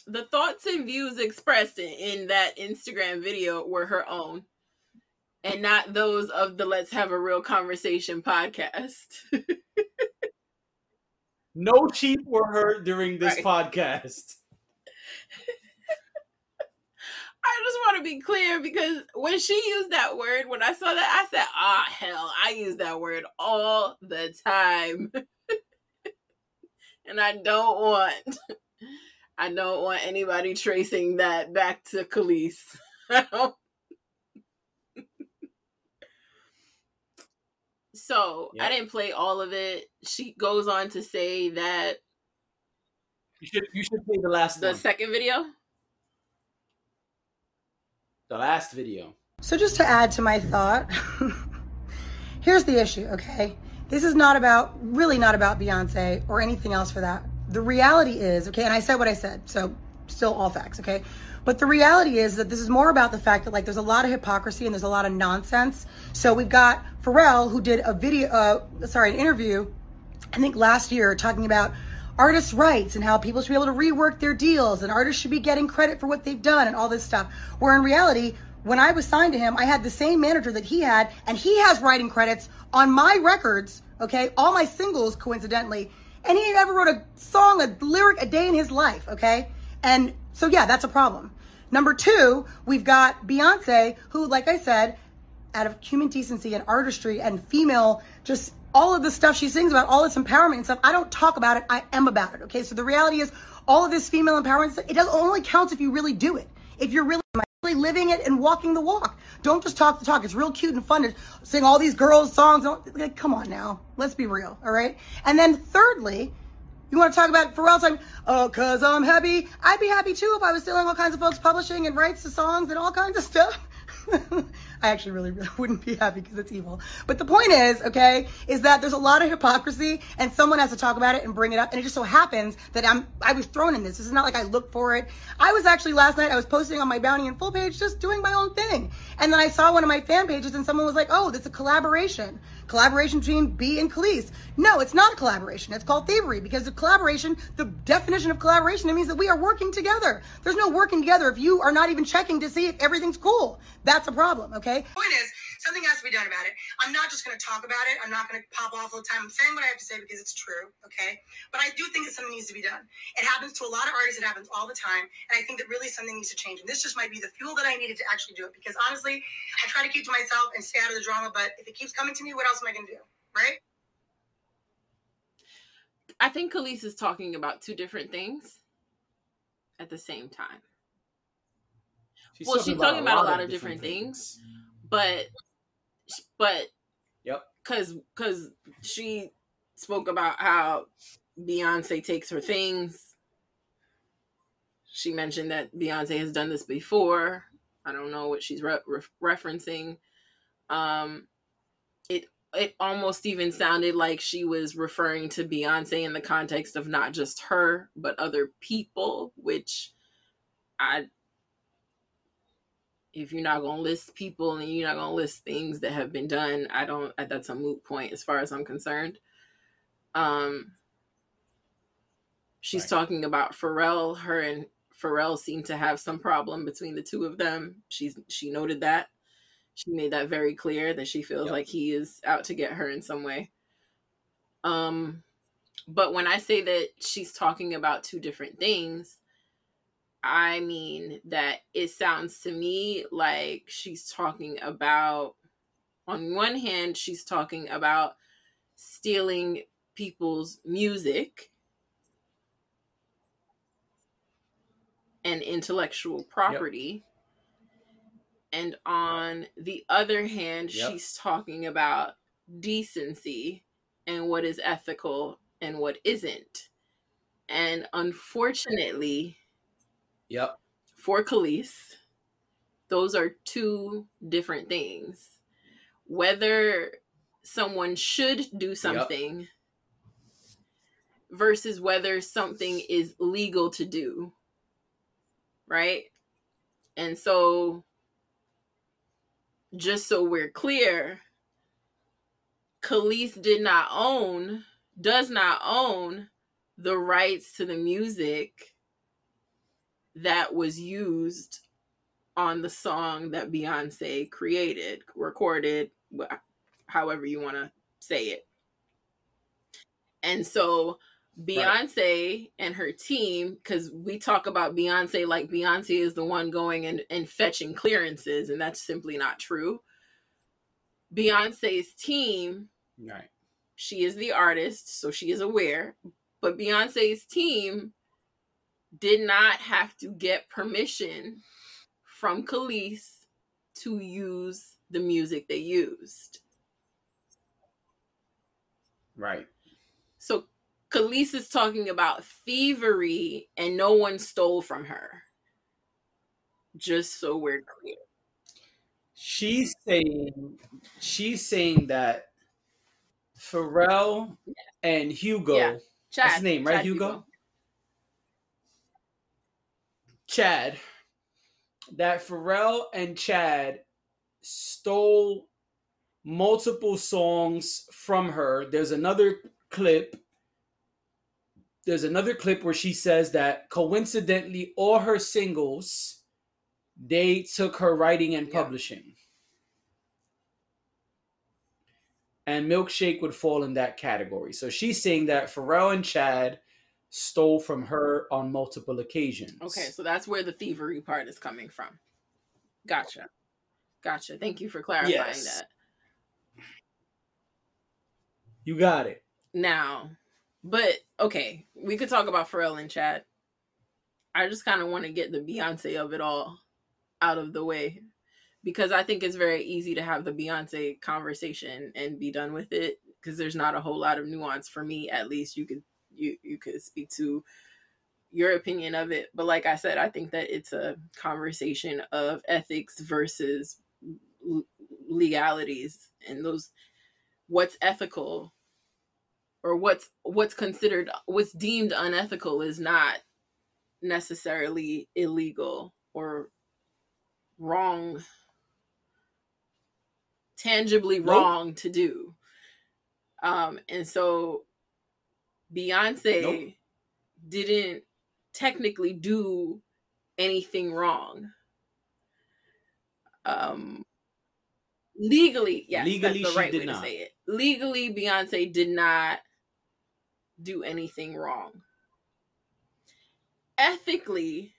The thoughts and views expressed in, in that Instagram video were her own and not those of the Let's Have a Real Conversation podcast. No sheep were hurt during this Right. podcast. I just want to be clear because when she used that word, when I saw that, I said, ah, hell, I use that word all the time. and I don't want, I don't want anybody tracing that back to Kelis. So I didn't play all of it. She goes on to say that You should you should play the last the one. second video, the last video. So just to add to my thought, here's the issue, okay? This is not about, really not about Beyonce or anything else for that. The reality is, okay, and I said what I said, so still all facts, okay? But the reality is that this is more about the fact that like there's a lot of hypocrisy and there's a lot of nonsense. So we've got Pharrell who did a video, uh, sorry, an interview, I think last year talking about artists' rights and how people should be able to rework their deals and artists should be getting credit for what they've done and all this stuff. Where in reality, when I was signed to him, I had the same manager that he had, and he has writing credits on my records, okay? All my singles, coincidentally. And he never wrote a song, a lyric a day in his life, okay? And so, yeah, that's a problem. Number two, we've got Beyonce, who, like I said, out of human decency and artistry and female, just all of the stuff she sings about, all this empowerment and stuff. I don't talk about it. I am about it. Okay. So the reality is, all of this female empowerment, stuff, it doesn't only counts if you really do it. If you're really really living it and walking the walk. Don't just talk the talk. It's real cute and fun to sing all these girls' songs. Like, come on now. Let's be real. All right. And then thirdly, you want to talk about Pharrell time? Oh, cause I'm happy. I'd be happy too if I was stealing all kinds of folks' publishing and rights to songs and all kinds of stuff. I actually really, really wouldn't be happy because it's evil. But the point is, okay, is that there's a lot of hypocrisy and someone has to talk about it and bring it up. And it just so happens that I'm, I was thrown in this. This is not like I looked for it. I was actually last night, I was posting on my Bounty and Full page, just doing my own thing. And then I saw one of my fan pages and someone was like, oh, that's a collaboration. Collaboration between B and Kelis. No, it's not a collaboration. It's called thievery because the collaboration, the definition of collaboration, it means that we are working together. There's no working together if you are not even checking to see if everything's cool. That's a problem, okay? Point is, something has to be done about it. I'm not just going to talk about it. I'm not going to pop off all the time. I'm saying what I have to say because it's true, okay? But I do think that something needs to be done. It happens to a lot of artists. It happens all the time. And I think that really something needs to change. And this just might be the fuel that I needed to actually do it because honestly, I try to keep to myself and stay out of the drama. But if it keeps coming to me, what else am I going to do? Right? I think Kelis is talking about two different things at the same time. Well, she's talking about a lot of different things. But but Yep. cuz cuz she spoke about how Beyonce takes her things. She mentioned that Beyonce has done this before. I don't know what she's re- re- referencing. Um it it almost even sounded like she was referring to Beyonce in the context of not just her, but other people, which I if you're not going to list people and you're not going to list things that have been done, I don't that's a moot point as far as I'm concerned. Um she's Right. talking about Pharrell, her and Pharrell seem to have some problem between the two of them. She's she noted that. She made that very clear that she feels Yep. like he is out to get her in some way. Um but when I say that she's talking about two different things, I mean that it sounds to me like she's talking about, on one hand, she's talking about stealing people's music and intellectual property. And on the other hand, Yep. she's talking about decency and what is ethical and what isn't. And unfortunately, Yep. for Kelis. Those are two different things. Whether someone should do something versus whether something is legal to do. Right? And so, just so we're clear, Kelis did not own, does not own the rights to the music that was used on the song that Beyonce created, recorded, however you want to say it. And so Beyonce and her team, because we talk about Beyonce like Beyonce is the one going and, and fetching clearances, and that's simply not true. Beyonce's team Right. she is the artist, so she is aware. But Beyonce's team did not have to get permission from Kelis to use the music they used. Right. So Kelis is talking about thievery and no one stole from her. Just so we're clear. She's saying she's saying that Pharrell and Hugo, Yeah. Chad, That's his name, right, Chad Hugo? Chad, that Pharrell and Chad stole multiple songs from her. There's another clip. There's another clip where she says that coincidentally, all her singles, they took her writing and Yeah. publishing. And Milkshake would fall in that category. So she's saying that Pharrell and Chad stole from her on multiple occasions. Okay, so that's where the thievery part is coming from. Gotcha. Gotcha. Thank you for clarifying Yes. that. You got it. Now, but okay, we could talk about Pharrell and Chad. I just kind of want to get the Beyonce of it all out of the way because I think it's very easy to have the Beyonce conversation and be done with it because there's not a whole lot of nuance for me at least you could you you could speak to your opinion of it but like I said I think that it's a conversation of ethics versus legalities and those what's ethical or what's what's considered what's deemed unethical is not necessarily illegal or wrong tangibly Nope. wrong to do um and so beyonce Nope. didn't technically do anything wrong um legally yes Legally, that's she the right did way not. to say it legally beyonce did not do anything wrong ethically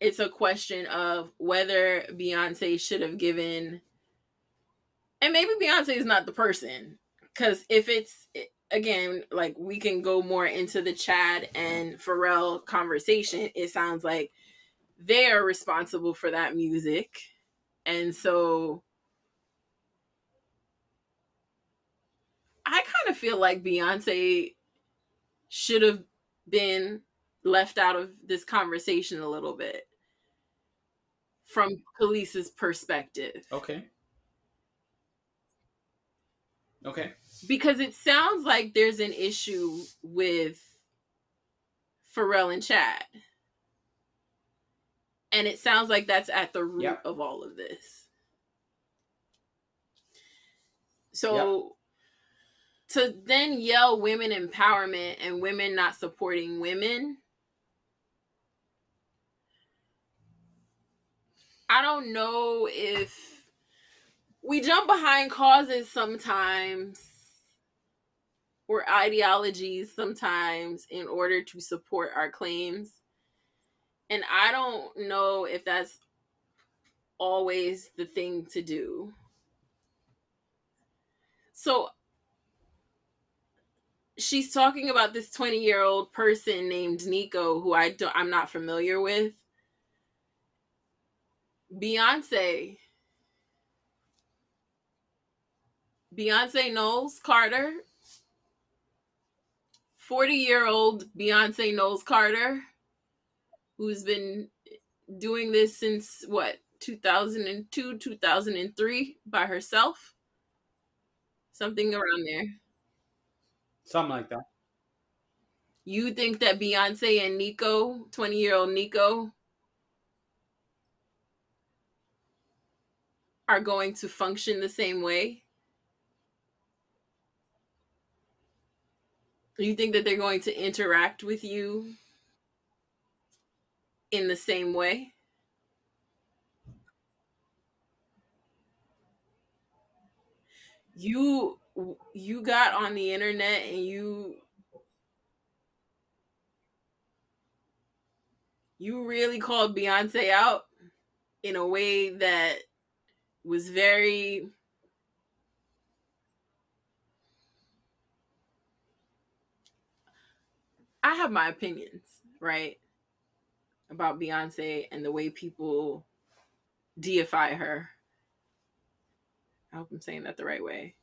it's a question of whether beyonce should have given and maybe beyonce is not the person because if it's again like we can go more into the chad and pharrell conversation it sounds like they are responsible for that music and so i kind of feel like beyonce should have been left out of this conversation a little bit from Kelis's perspective Okay. Okay. Because it sounds like there's an issue with Pharrell and Chad. And it sounds like that's at the root Yeah. of all of this. So to then yell women empowerment and women not supporting women I don't know if we jump behind causes sometimes or ideologies sometimes in order to support our claims. And I don't know if that's always the thing to do. So she's talking about this 20 year old person named Nico who I don't, I'm not familiar with. Beyonce. Beyonce Knowles Carter. 40 year old Beyonce Knowles Carter who's been doing this since what 2002 2003 by herself? Something around there. Something like that. you think that beyonce and nico 20 year old nico are going to function the same way you think that they're going to interact with you in the same way? You you got on the internet and you you really called Beyonce out in a way that was very I have my opinions, right? About Beyonce and the way people deify her. I hope I'm saying that the right way.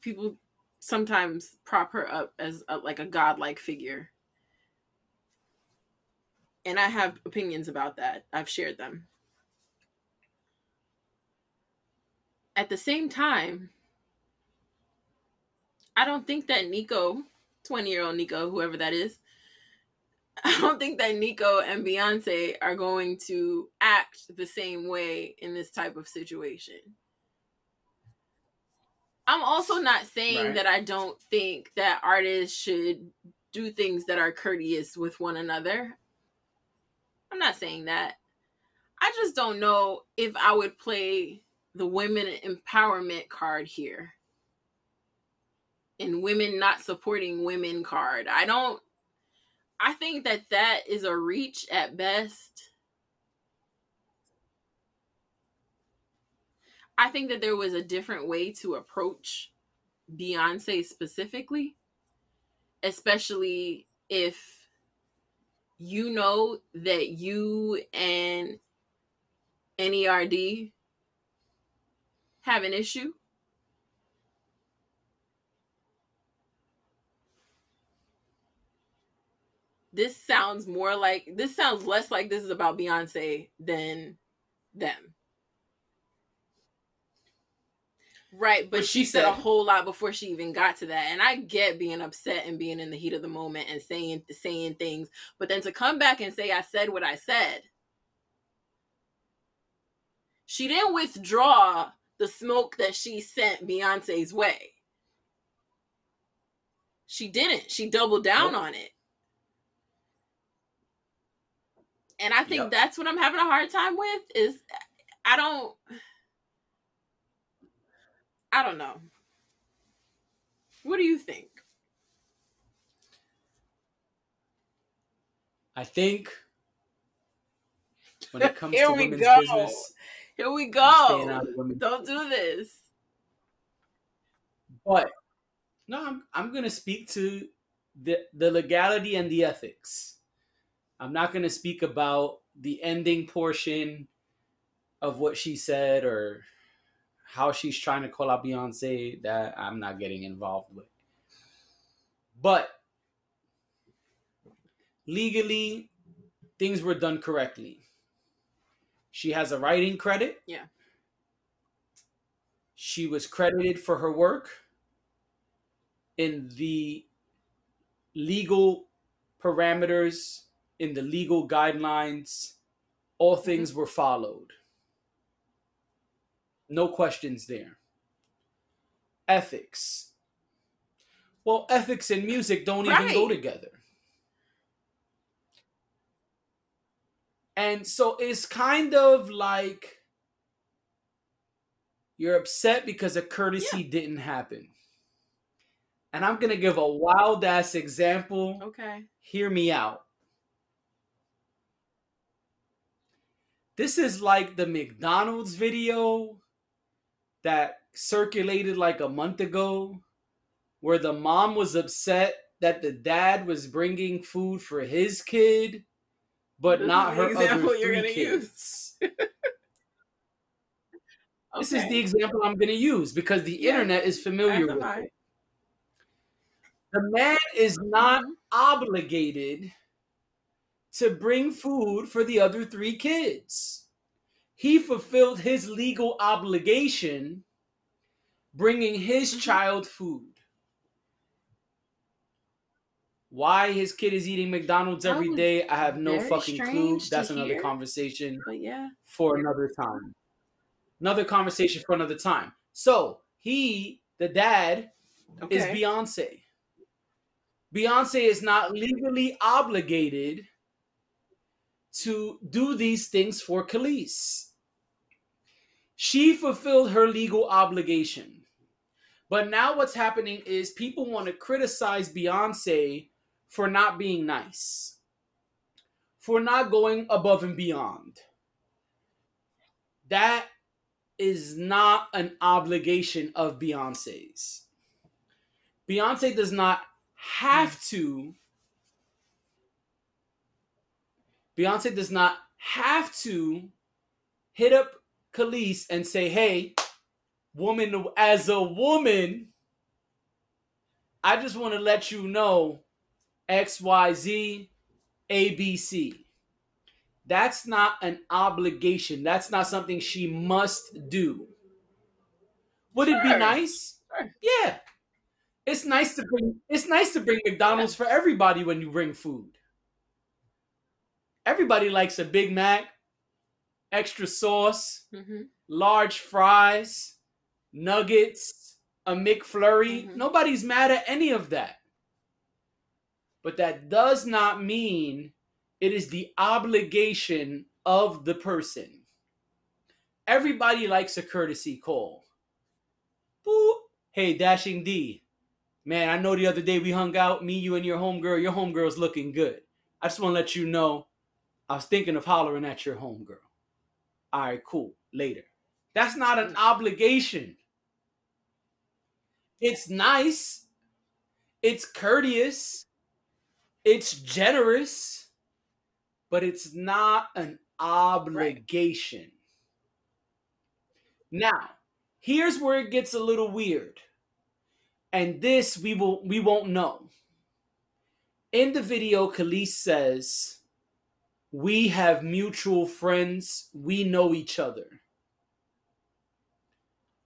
People sometimes prop her up as a, like a godlike figure. And I have opinions about that. I've shared them. At the same time, I don't think that Nico, 20 year old Nico, whoever that is, I don't think that Nico and Beyonce are going to act the same way in this type of situation. I'm also not saying Right. that I don't think that artists should do things that are courteous with one another. I'm not saying that. I just don't know if I would play the women empowerment card here and women not supporting women card. I don't I think that that is a reach at best. I think that there was a different way to approach Beyonce specifically, especially if you know that you and NERD have an issue. This sounds more like this sounds less like this is about Beyonce than them. Right, but What she she said a whole lot before she even got to that. And I get being upset and being in the heat of the moment and saying saying things, but then to come back and say I said what I said. She didn't withdraw the smoke that she sent Beyonce's way. She didn't. She doubled down Nope. on it. And I think Yep. that's what I'm having a hard time with is I don't I don't know. What do you think? I think when it comes Here to we women's go. business, Here we I'm staying out go. Don't do this. But no, I'm I'm gonna speak to the the legality and the ethics. I'm not gonna speak about the ending portion of what she said or how she's trying to call out Beyonce. That I'm not getting involved with. But legally, things were done correctly. She has a writing credit. Yeah. She was credited for her work in the legal parameters, in the legal guidelines. All mm-hmm. things were followed. No questions there. Ethics. Well, ethics and music don't even go together. And so it's kind of like you're upset because a courtesy didn't happen. And I'm going to give a wild ass example. Okay. Hear me out. This is like the McDonald's video that circulated like a month ago where the mom was upset that the dad was bringing food for his kid but This not her other you're three kids. use. This is the example I'm going to use because the Yeah, internet is familiar that's with it. The man is not Mhm. obligated to bring food for the other three kids. He fulfilled his legal obligation bringing his Mhm. child food. Why his kid is eating McDonald's every was day, I have no fucking clue. That's another hear. conversation But yeah. for another time. Another conversation for another time. So he, the dad, is Beyonce. Beyonce is not legally obligated to do these things for Kelis. She fulfilled her legal obligation. But now what's happening is people want to criticize Beyonce for not being nice, for not going above and beyond. That is not an obligation of Beyonce's. Beyonce does not have hmm. to. Beyonce does not have to hit up Kelis and say, hey, woman, as a woman, I just want to let you know XYZ, ABC. That's not an obligation. That's not something she must do. Would it be nice? Sure. Yeah. It's nice to bring it's nice to bring McDonald's for everybody when you bring food. Everybody likes a Big Mac, extra sauce, hmm large fries, nuggets, a McFlurry. Mhm. Nobody's mad at any of that. But that does not mean it is the obligation of the person. Everybody likes a courtesy call. Boop. Hey, Dashing D. Man, I know the other day we hung out, me, you, and your homegirl. Your homegirl's looking good. I just want to let you know I was thinking of hollering at your homegirl. All right, cool. Later. That's not an mm. obligation. It's nice. It's courteous. It's generous. But it's not an obligation. Now, here's where it gets a little weird. And this we will we won't know. In the video, Kelis says, We have mutual friends. We know each other.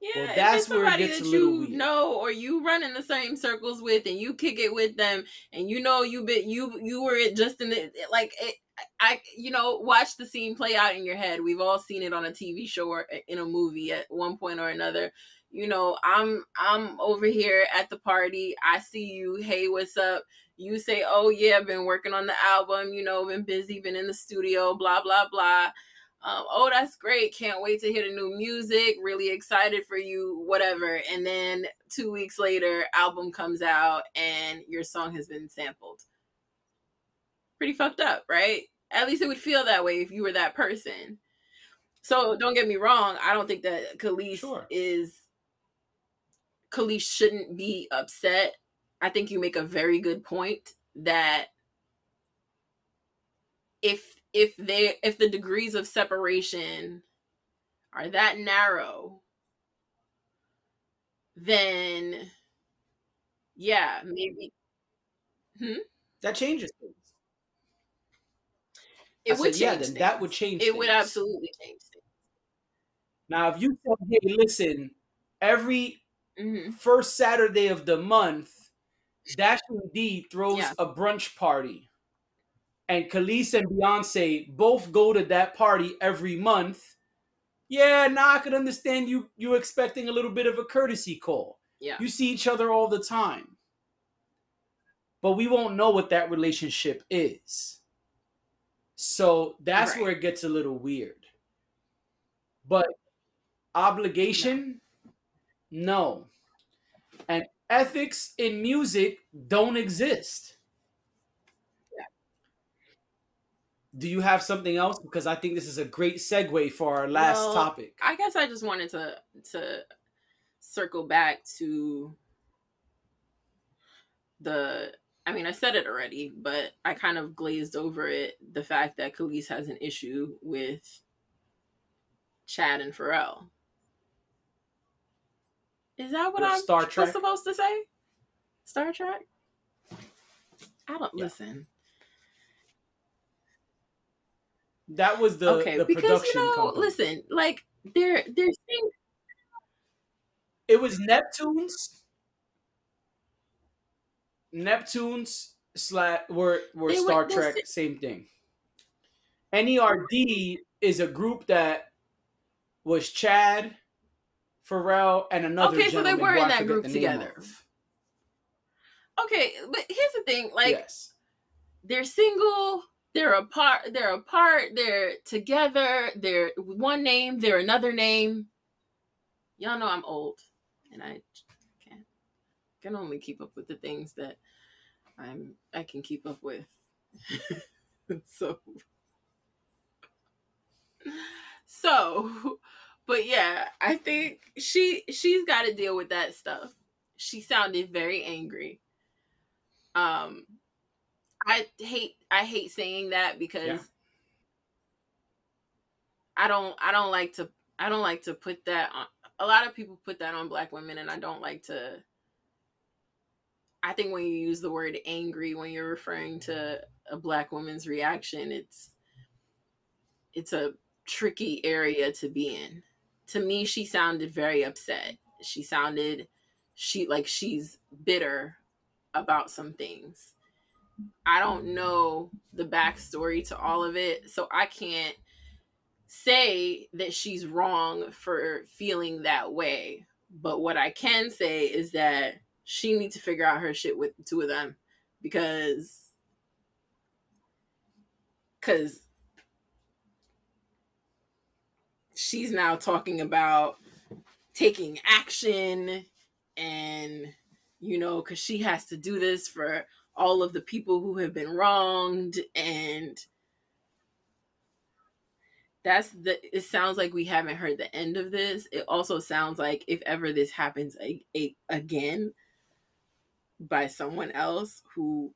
Yeah, Well, if that's it's where it somebody gets a that you weird. know or you run in the same circles with and you kick it with them and you know you been you you were just in the like it, I you know watch the scene play out in your head. We've all seen it on a TV show or in a movie at one point or another. You know, I'm I'm over here at the party. I see you. Hey, what's up? You say, "Oh yeah, I've been working on the album. You know, been busy, been in the studio. Blah blah blah." um, oh that's great can't wait to hear the new music really excited for you whatever and then two weeks later album comes out and your song has been sampled pretty fucked up right at least it would feel that way if you were that person so don't get me wrong i don't think that Kelis Sure. is Kelis shouldn't be upset i think you make a very good point that if if they if the degrees of separation are that narrow then yeah maybe That changes things. it I would said, yeah, then that would change it would absolutely change things. Now, if you said, hey, listen, every things hmm first Saturday of the month, Dashing D throws Yeah. a brunch party. And Kelis and Beyonce both go to that party every month. Yeah, now I can understand you you expecting a little bit of a courtesy call. yeah You see each other all the time. But we won't know what that relationship is. So that's Right. where it gets a little weird. But obligation, no. And ethics in music don't exist. Do you have something else? Because I think this is a great segue for our last Well, topic. i guess i just wanted to to circle back to the I mean, I said it already, but I kind of glazed over it. The fact that Kelis has an issue with Chad and Pharrell. Is that what I'm Star Trak? supposed to say? Star Trak? I don't Yeah. listen. That was the okay, the because production you know, company. listen, like they're they're saying It was Neptunes. Neptunes slash were were They were- Star they're Trek, same thing. NERD is a group that was Chad, Pharrell, and another. Okay, so they were in that group together. okay, but here's the thing, like yes, they're single, they're apart, they're apart, they're together, they're one name, they're another name. Y'all know I'm old, and I can't can only keep up with the things that I'm I can keep up with. so so but yeah i think she she's got to deal with that stuff. She sounded very angry. Um i hate i hate saying that because Yeah. i don't i don't like to i don't like to put that on a lot of people put that on black women and i don't like to i think when you use the word angry when you're referring to a black woman's reaction it's it's a tricky area to be in to me she sounded very upset. She sounded she like she's bitter about some things. I don't know the backstory to all of it so i can't say that she's wrong for feeling that way. But what i can say is that she needs to figure out her shit with the two of them because because she's now talking about taking action and you know because she has to do this for all of the people who have been wronged and that's the it sounds like we haven't heard the end of this. It also sounds like if ever this happens a, a, again by someone else who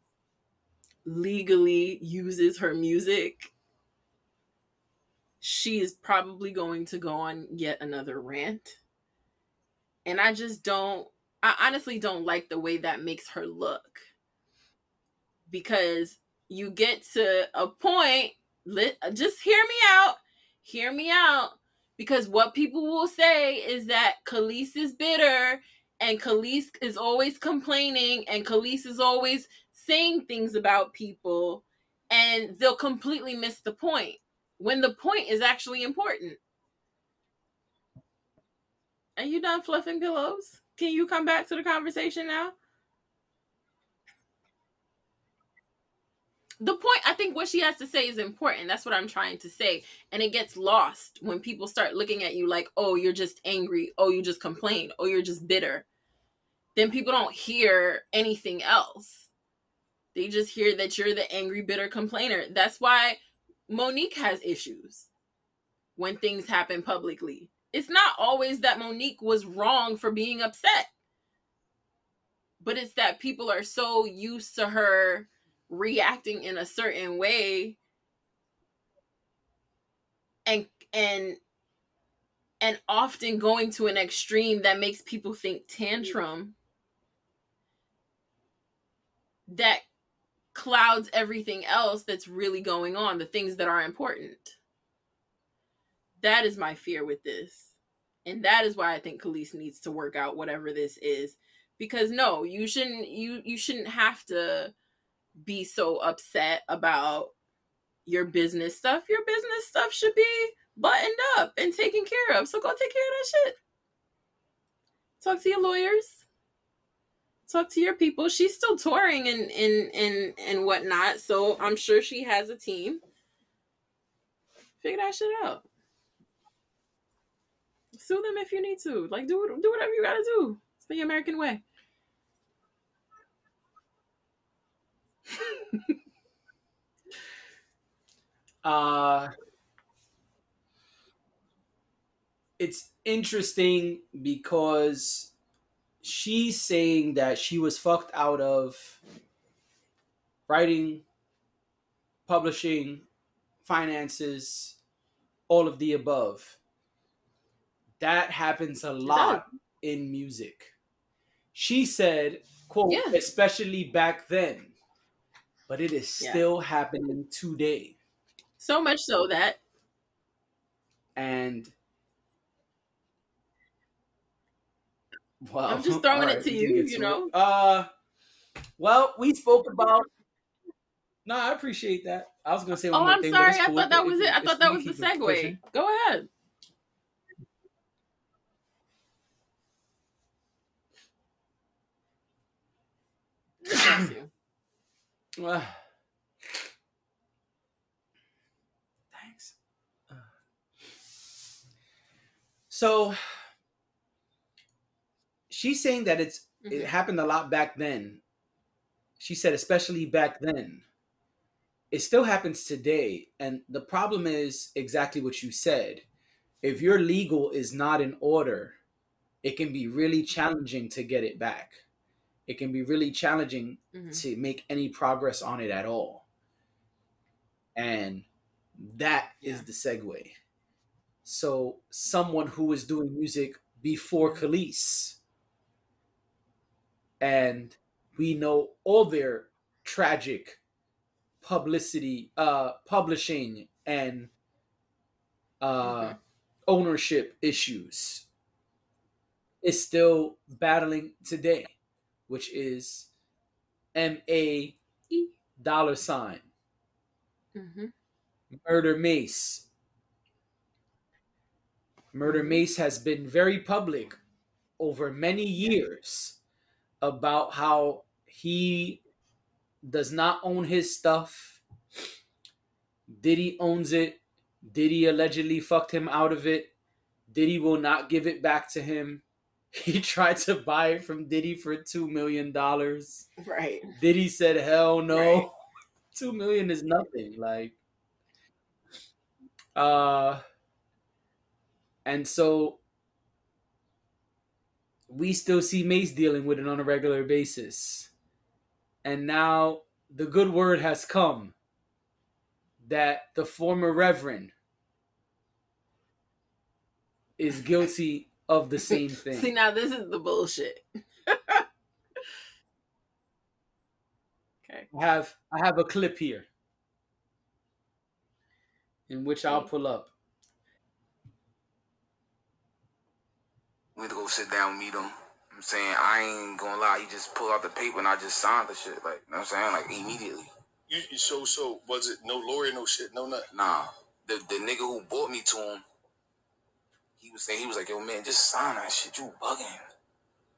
legally uses her music she is probably going to go on yet another rant. And i just don't i honestly don't like the way that makes her look. Because you get to a point let just hear me out hear me out. Because what people will say is that Kelis is bitter and Kelis is always complaining and Kelis is always saying things about people and they'll completely miss the point when the point is actually important. Are you done fluffing pillows? Can you come back to the conversation now? the point i think what she has to say is important. That's what i'm trying to say. And it gets lost when people start looking at you like oh you're just angry. Oh you just complain. Oh you're just bitter. Then people don't hear anything else. They just hear that you're the angry bitter complainer. That's why Mo'Nique has issues when things happen publicly. It's not always that Mo'Nique was wrong for being upset but it's that people are so used to her reacting in a certain way and and and often going to an extreme that makes people think tantrum that clouds everything else that's really going on the things that are important that is my fear with this and that is why i think Kelis needs to work out whatever this is because no you shouldn't you you shouldn't have to be so upset about your business stuff. Your business stuff should be buttoned up and taken care of. So go take care of that shit. Talk to your lawyers. Talk to your people. She's still touring and and and and whatnot. So I'm sure she has a team. Figure that shit out. Sue them if you need to. Like do do whatever you gotta do. It's the American way. Uh, it's interesting because she's saying that she was fucked out of writing, publishing, finances, all of the above. That happens a lot in music. She said, quote, Yeah. especially back then, but it is Yeah. still happening today. So much so that and well, I'm just throwing it to we you, you know? it. Uh, well, we spoke about. No, I appreciate that. I was gonna say one Oh, more I'm thing, but sorry. it's I cool. thought that was it. I thought that was the segue. pushing. Go ahead. Bless you. Uh, thanks. Uh, so she's saying that it's it Mhm. happened a lot back then. She said, especially back then. It still happens today, and the problem is exactly what you said. If your legal is not in order, it can be really challenging to get it back. It can be really challenging Mhm. to make any progress on it at all. And that is the segue. So, someone who was doing music before Kelis, and we know all their tragic publicity, uh, publishing, and uh, Mhm. ownership issues, is still battling today, which is M A E. dollar sign Mhm. Murda Mase. Murda Mase has been very public over many years about how he does not own his stuff. Diddy owns it. Diddy allegedly fucked him out of it. Diddy will not give it back to him. He tried to buy it from Diddy for $2 million. Right. Diddy said, hell no. Right. Two million is nothing. Like uh and so we still see Mase dealing with it on a regular basis. And now the good word has come that the former reverend is guilty of the same thing. See, now this is the bullshit. okay. I have I have a clip here in which I'll pull up. We had to go sit down, meet him. I'm saying I ain't gonna lie. He just pulled out the paper and I just signed the shit. Like, you know what I'm saying? Like immediately. You, you so so was it no lawyer, no shit, no nothing. Nah, the the nigga who bought me to him, he was saying he was like, "Yo, man, just sign that shit. You bugging."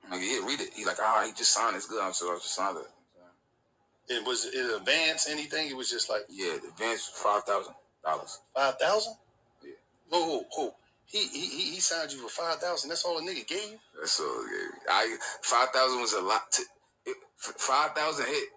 I'm like, "Yeah, read it." He like, "All right, he just sign. it. It's good." I said, "I just signed it." It was it advance anything? It was just like Yeah, the advance was five thousand dollars. five thousand. Yeah. Whoa, whoa, whoa. He, he he he signed you for five thousand. That's all the nigga gave you. That's all. Yeah. I five thousand was a lot. To, it, five thousand hit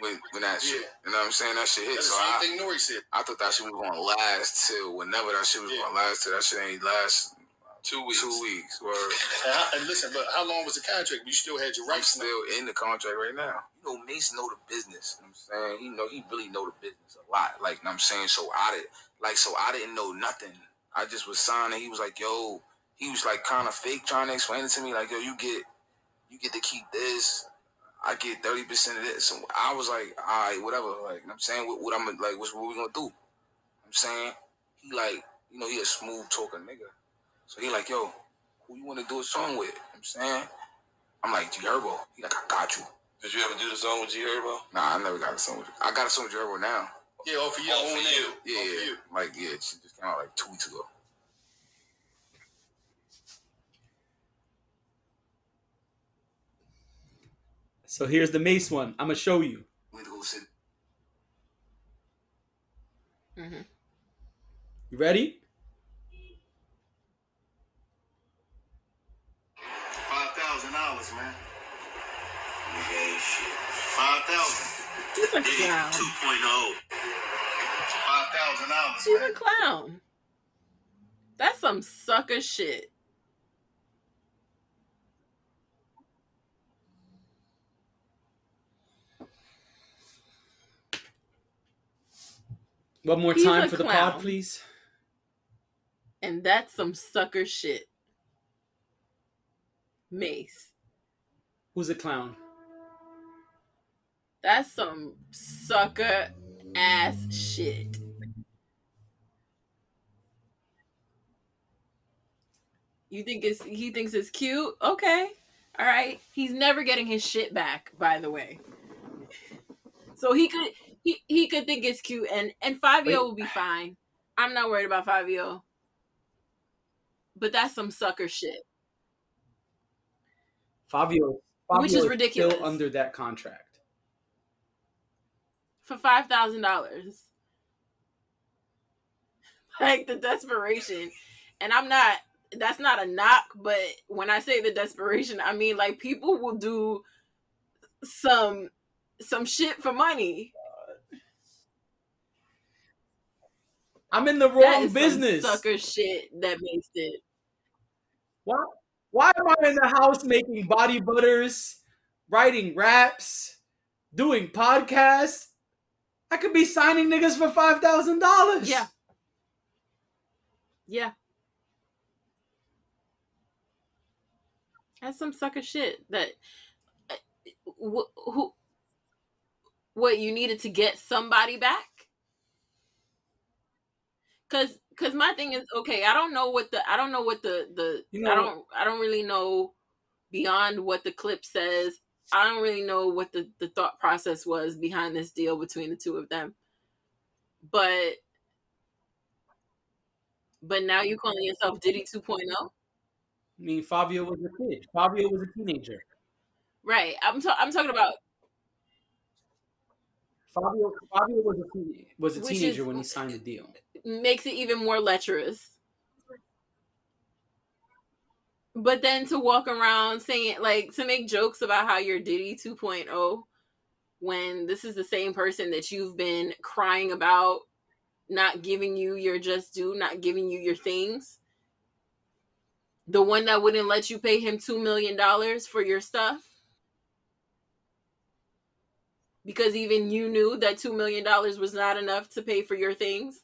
when when that shit. Yeah. You know what I'm saying? That shit hit. That's So the same I, thing Nori said. I thought that shit was gonna last till whenever that shit was Yeah. gonna last till. That shit ain't last Two weeks. two weeks. Word. And, how, and listen, but how long was the contract? You still had your I'm rights. still in the contract right now. You know, Mase know the business. You know what I'm saying he know he really know the business a lot. Like you know what I'm saying, so I did like so I didn't know nothing. I just was signing. He was like, yo, he was like kind of fake trying to explain it to me. Like, yo, you get you get to keep this. I get thirty percent of this. So I was like, all right, whatever. Like you what I'm saying, what, what I'm like, what's what we gonna do? I'm saying he like you know he a smooth talking nigga. So he like, yo, who you want to do a song with? I'm saying. I'm like, G Herbo. He like, I got you. Did you ever do the song with G Herbo? Nah, I never got a song with I got a song with G Herbo now. Yeah, off of you. Oh, own for name. you. Off Yeah, of yeah. you. Like, yeah, she just came out like two weeks ago. So here's the Mase one. I'm gonna show you. We had to go sit. hmm You ready? Five thousand dollars, man. Five thousand. He's 2.0. Five thousand dollars, He's man. a clown. That's some sucker shit. One more He's time a for the pod, please. And that's some sucker shit. Mase. Who's a clown? That's some sucker ass shit. You think it's he thinks it's cute? Okay. All right. He's never getting his shit back, by the way. So he could he, he could think it's cute and and Fivio will be fine. I'm not worried about Fivio. But that's some sucker shit. Fivio, Fivio Which is ridiculous. Still under that contract. For five thousand dollars. Like the desperation. And I'm not that's not a knock, but when I say the desperation, I mean like people will do some some shit for money. I'm in the wrong business. sucker shit that makes it. Why? Why am I in the house making body butters, writing raps, doing podcasts? I could be signing niggas for five thousand dollars. Yeah. Yeah. That's some sucker shit that uh, wh- who what you needed to get somebody back? Cuz cuz my thing is okay I don't know what the I don't know what the the You know I don't I don't really know beyond what the clip says. I don't really know what the the thought process was behind this deal between the two of them. But but now you're calling yourself Diddy oh? 2.0 I mean, Fivio was a kid. Fivio was a teenager. right I'm ta- I'm talking about Fivio, Fivio was a teen, was a Which teenager is- when he signed the deal. makes it even more lecherous. But then to walk around saying like to make jokes about how you're Diddy 2.0 when this is the same person that you've been crying about not giving you your just due, not giving you your things. The one that wouldn't let you pay him 2 million dollars for your stuff. Because even you knew that 2 million dollars was not enough to pay for your things.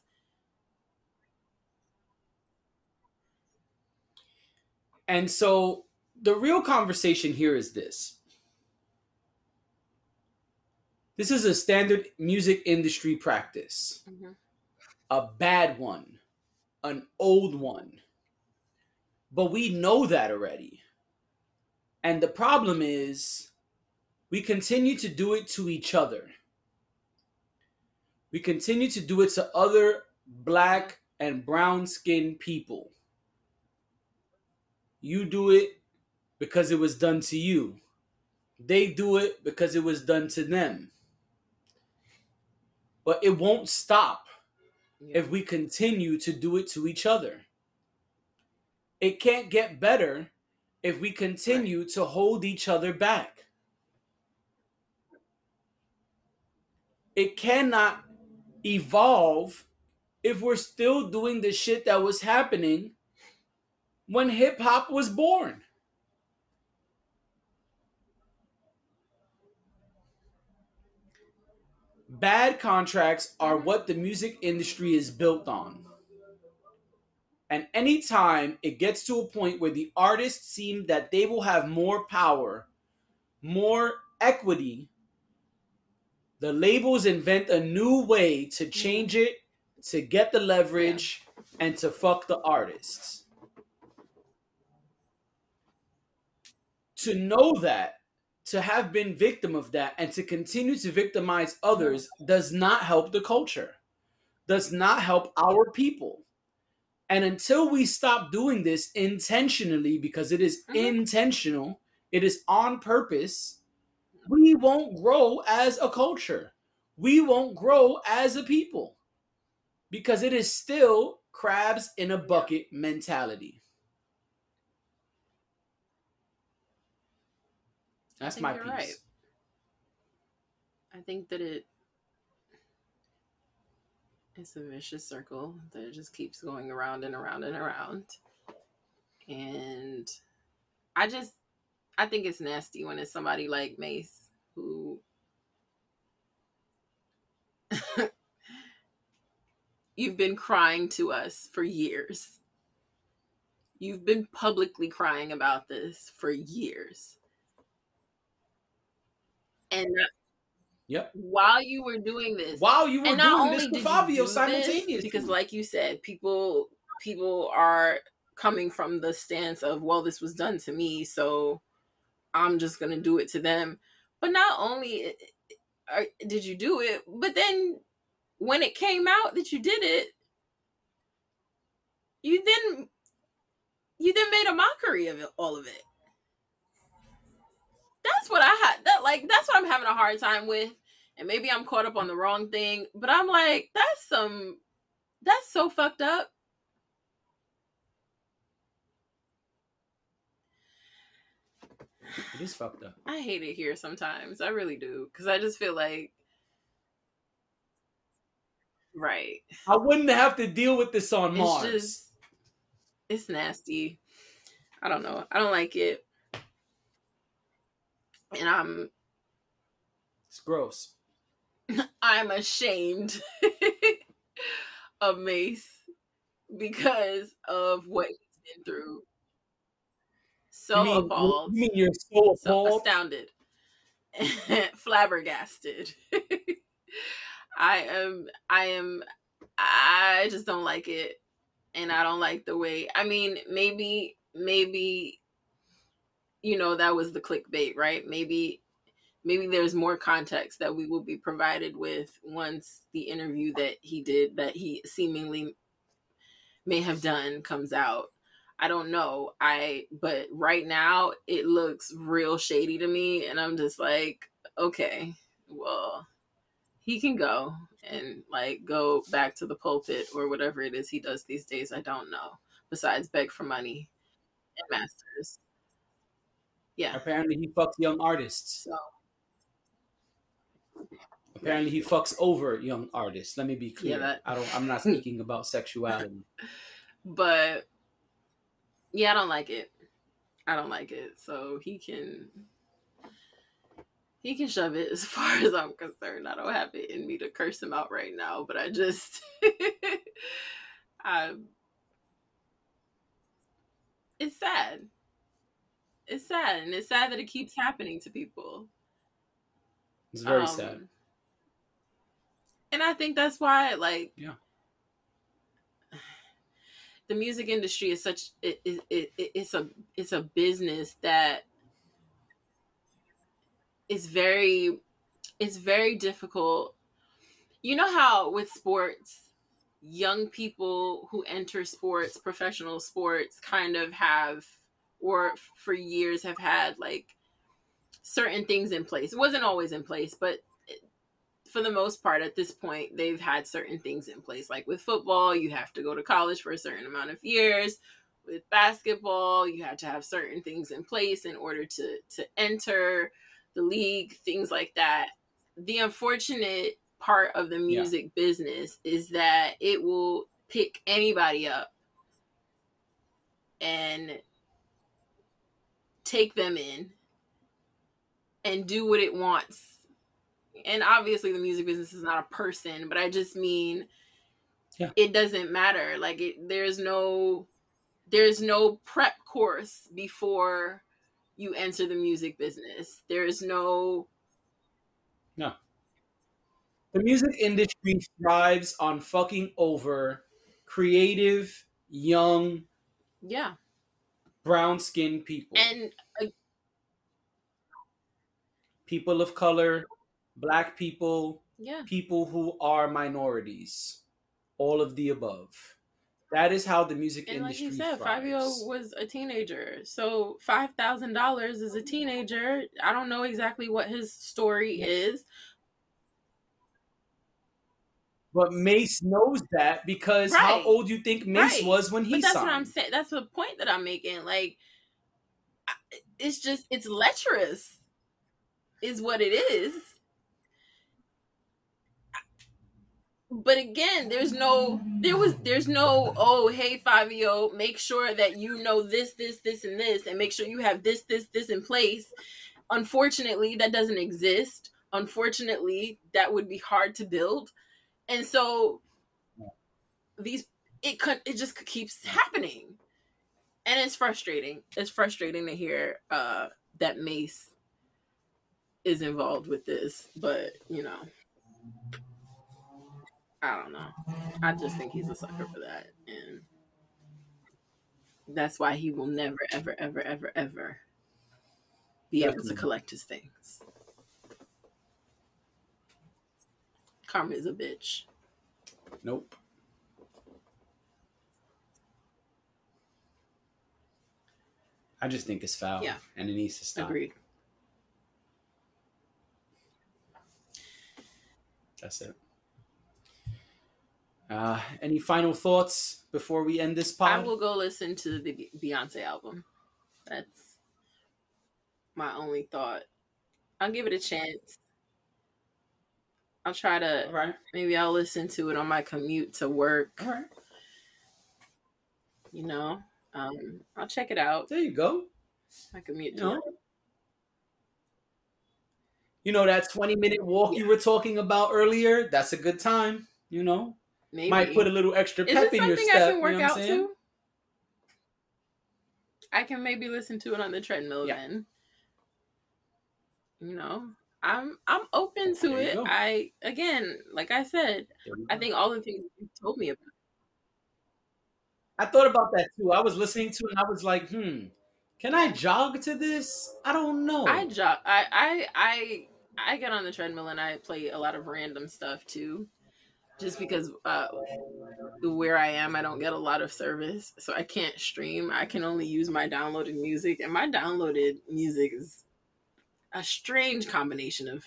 And so the real conversation here is this. This is a standard music industry practice, Mhm. a bad one, an old one. But we know that already. And the problem is we continue to do it to each other. We continue to do it to other black and brown skinned people. You do it because it was done to you. They do it because it was done to them. But it won't stop Yeah. if we continue to do it to each other. It can't get better if we continue to hold each other back. It cannot evolve if we're still doing the shit that was happening when hip hop was born. Bad contracts are what the music industry is built on. And anytime it gets to a point where the artists seem that they will have more power, more equity, the labels invent a new way to mm-hmm. change it, to get the leverage, and to fuck the artists. To know that, to have been victim of that, and to continue to victimize others does not help the culture, does not help our people. And until we stop doing this intentionally, because it is Mhm. intentional, it is on purpose, we won't grow as a culture. We won't grow as a people because it is still crabs in a bucket mentality. That's my piece. right. I think that it it's a vicious circle that just keeps going around and around and around. And I just I think it's nasty when it's somebody like Mase who you've been crying to us for years. You've been publicly crying about this for years. And Yep. while you were doing this, While you were and doing this with Fivio simultaneously. because like you said, people people are coming from the stance of well this was done to me so i'm just going to do it to them but not only did you do it but then when it came out that you did it you then you then made a mockery of it, all of it that's what i had that like that's what i'm having a hard time with and maybe i'm caught up on the wrong thing but i'm like that's some that's so fucked up It is fucked up. I hate it here sometimes. I really do. Because I just feel like. Right. I wouldn't have to deal with this on Mars. It's just. It's nasty. I don't know. I don't like it. And I'm. It's gross. I'm ashamed of Mase because of what he's been through. So you mean, appalled. You mean you're so so appalled? astounded, flabbergasted. I am, I am, I just don't like it, and I don't like the way. I mean, maybe, maybe, you know, that was the clickbait, right? Maybe, maybe there's more context that we will be provided with once the interview that he did, that he seemingly may have done, comes out. I don't know. I but right now it looks real shady to me and I'm just like, okay, well, he can go and like go back to the pulpit or whatever it is he does these days. I don't know. Besides beg for money and masters. Yeah. Apparently, he fucks young artists. So Apparently, he fucks over young artists. Let me be clear. Yeah, that- I don't. I'm not speaking about sexuality. but yeah, I don't like it. I don't like it. So he can he can shove it as far as I'm concerned. I don't have it in me to curse him out right now, but I just I it's sad. It's sad and it's sad that it keeps happening to people. It's very Um, sad. And I think that's why, like, Yeah. the music industry is such it, it, it, it's a it's a business that is very it's very difficult. You know how with sports, young people who enter sports, professional sports, kind of have or for years have had like certain things in place. It wasn't always in place, but for the most part at this point they've had certain things in place. Like with football you have to go to college for a certain amount of years. With basketball you had to have certain things in place in order to to enter the league things like that. The unfortunate part of the music business is that it will pick anybody up and take them in and do what it wants and obviously the music business is not a person but i just mean Yeah. it doesn't matter like it there's no there's no prep course before you enter the music business there's no no. The music industry thrives on fucking over creative, young, yeah brown skinned people. and people of color, black people, yeah people who are minorities. All of the above. That is how the music and like you said thrives. fivio was a teenager so $5000 as a teenager i don't know exactly what his story is But Mase knows that because how Right. old you think Mase Right. was when he but that's signed? what I'm saying. That's the point that I'm making. Like, it's just it's lecherous, is what it is. But again, there's no, there was, there's no, oh, hey, Fivio, make sure that you know this, this, this, and this, and make sure you have this, this, this in place. Unfortunately, that doesn't exist. Unfortunately, that would be hard to build. And so these it could it just keeps happening and it's frustrating it's frustrating to hear uh that mase is involved with this but you know i don't know i just think he's a sucker for that and That's why he will never, ever, ever, ever, ever be able to collect his things. Karma is a bitch. Nope. I just think it's foul. Yeah. And it needs to stop. Agreed. That's it. Uh, any final thoughts before we end this pod? I will go listen to the Beyonce album. That's my only thought. I'll give it a chance. I'll try to right. maybe I'll listen to it on my commute to work. All right. You know, um, I'll check it out. There you go. My commute You to know, work. You know that 20 minute walk you were talking about earlier? That's a good time. You know, Maybe might put a little extra Is pep in your step. I can work you know out saying? to? I can maybe listen to it on the treadmill Yeah. then. You know, I'm I'm open to it. go. I again, like I said, There you I go. think all the things you told me about. I thought about that too. I was listening to it and I was like, hmm, can I jog to this? I don't know. I jog. I I I I get on the treadmill and I play a lot of random stuff too, just because uh, where I am, I don't get a lot of service, so I can't stream. I can only use my downloaded music, and my downloaded music is a strange combination of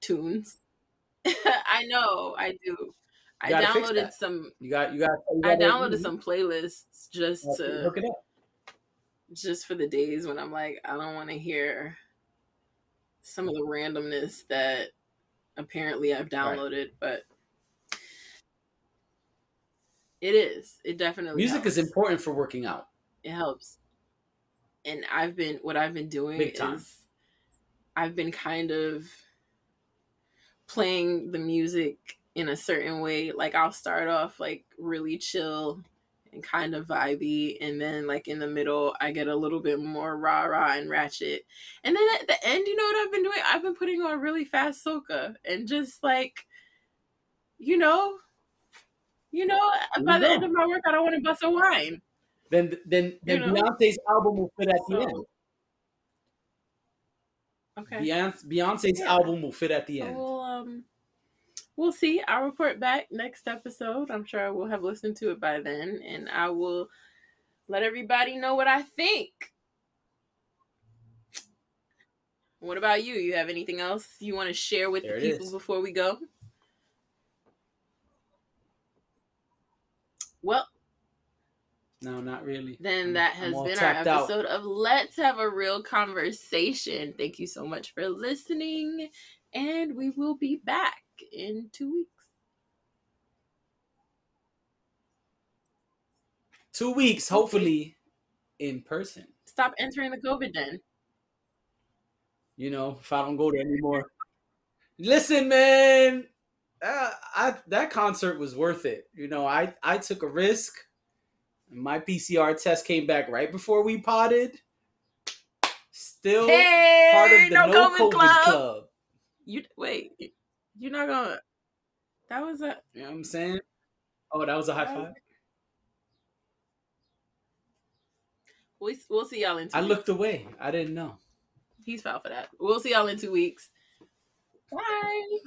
tunes. I know, I do. I downloaded some. you got, you got. You I gotta- downloaded some playlists just to Look it up. just for the days when I'm like, I don't want to hear some of the randomness that apparently I've downloaded, but it is. It definitely Music is important for working out. It helps. And I've been what I've been doing is I've been kind of playing the music in a certain way. Like I'll start off like really chill and kind of vibey, and then like in the middle, I get a little bit more rah rah and ratchet, and then at the end, you know what I've been doing? I've been putting on really fast soca and just like, you know, you know, by the end of my work, I don't want to bust a wine. Then, then, then You know? Beyonce's album will fit at the So- end. Okay. Beyonce, Beyonce's Yeah. album will fit at the end. we'll um we'll see. I'll report back next episode. I'm sure I will have listened to it by then and I will let everybody know what I think. What about you? You have anything else you want to share with There the people is. before we go? Well, No, not really. then I'm- that has been our tapped out. episode of Let's Have a Real Conversation. Thank you so much for listening, and we will be back in two weeks. Two weeks, hopefully, in person. Stop entering the COVID den. You know, if I don't go there anymore. Listen, man, uh, I that concert was worth it. You know, I I took a risk. My PCR test came back right before we potted. Still Hey, part of the no, no, COVID, COVID, club. club. You wait. You're not gonna. That was a. You know what I'm saying? Oh, that was a high five. We, we'll see y'all in two I weeks. looked away. I didn't know. He's foul for that. We'll see y'all in two weeks. Bye.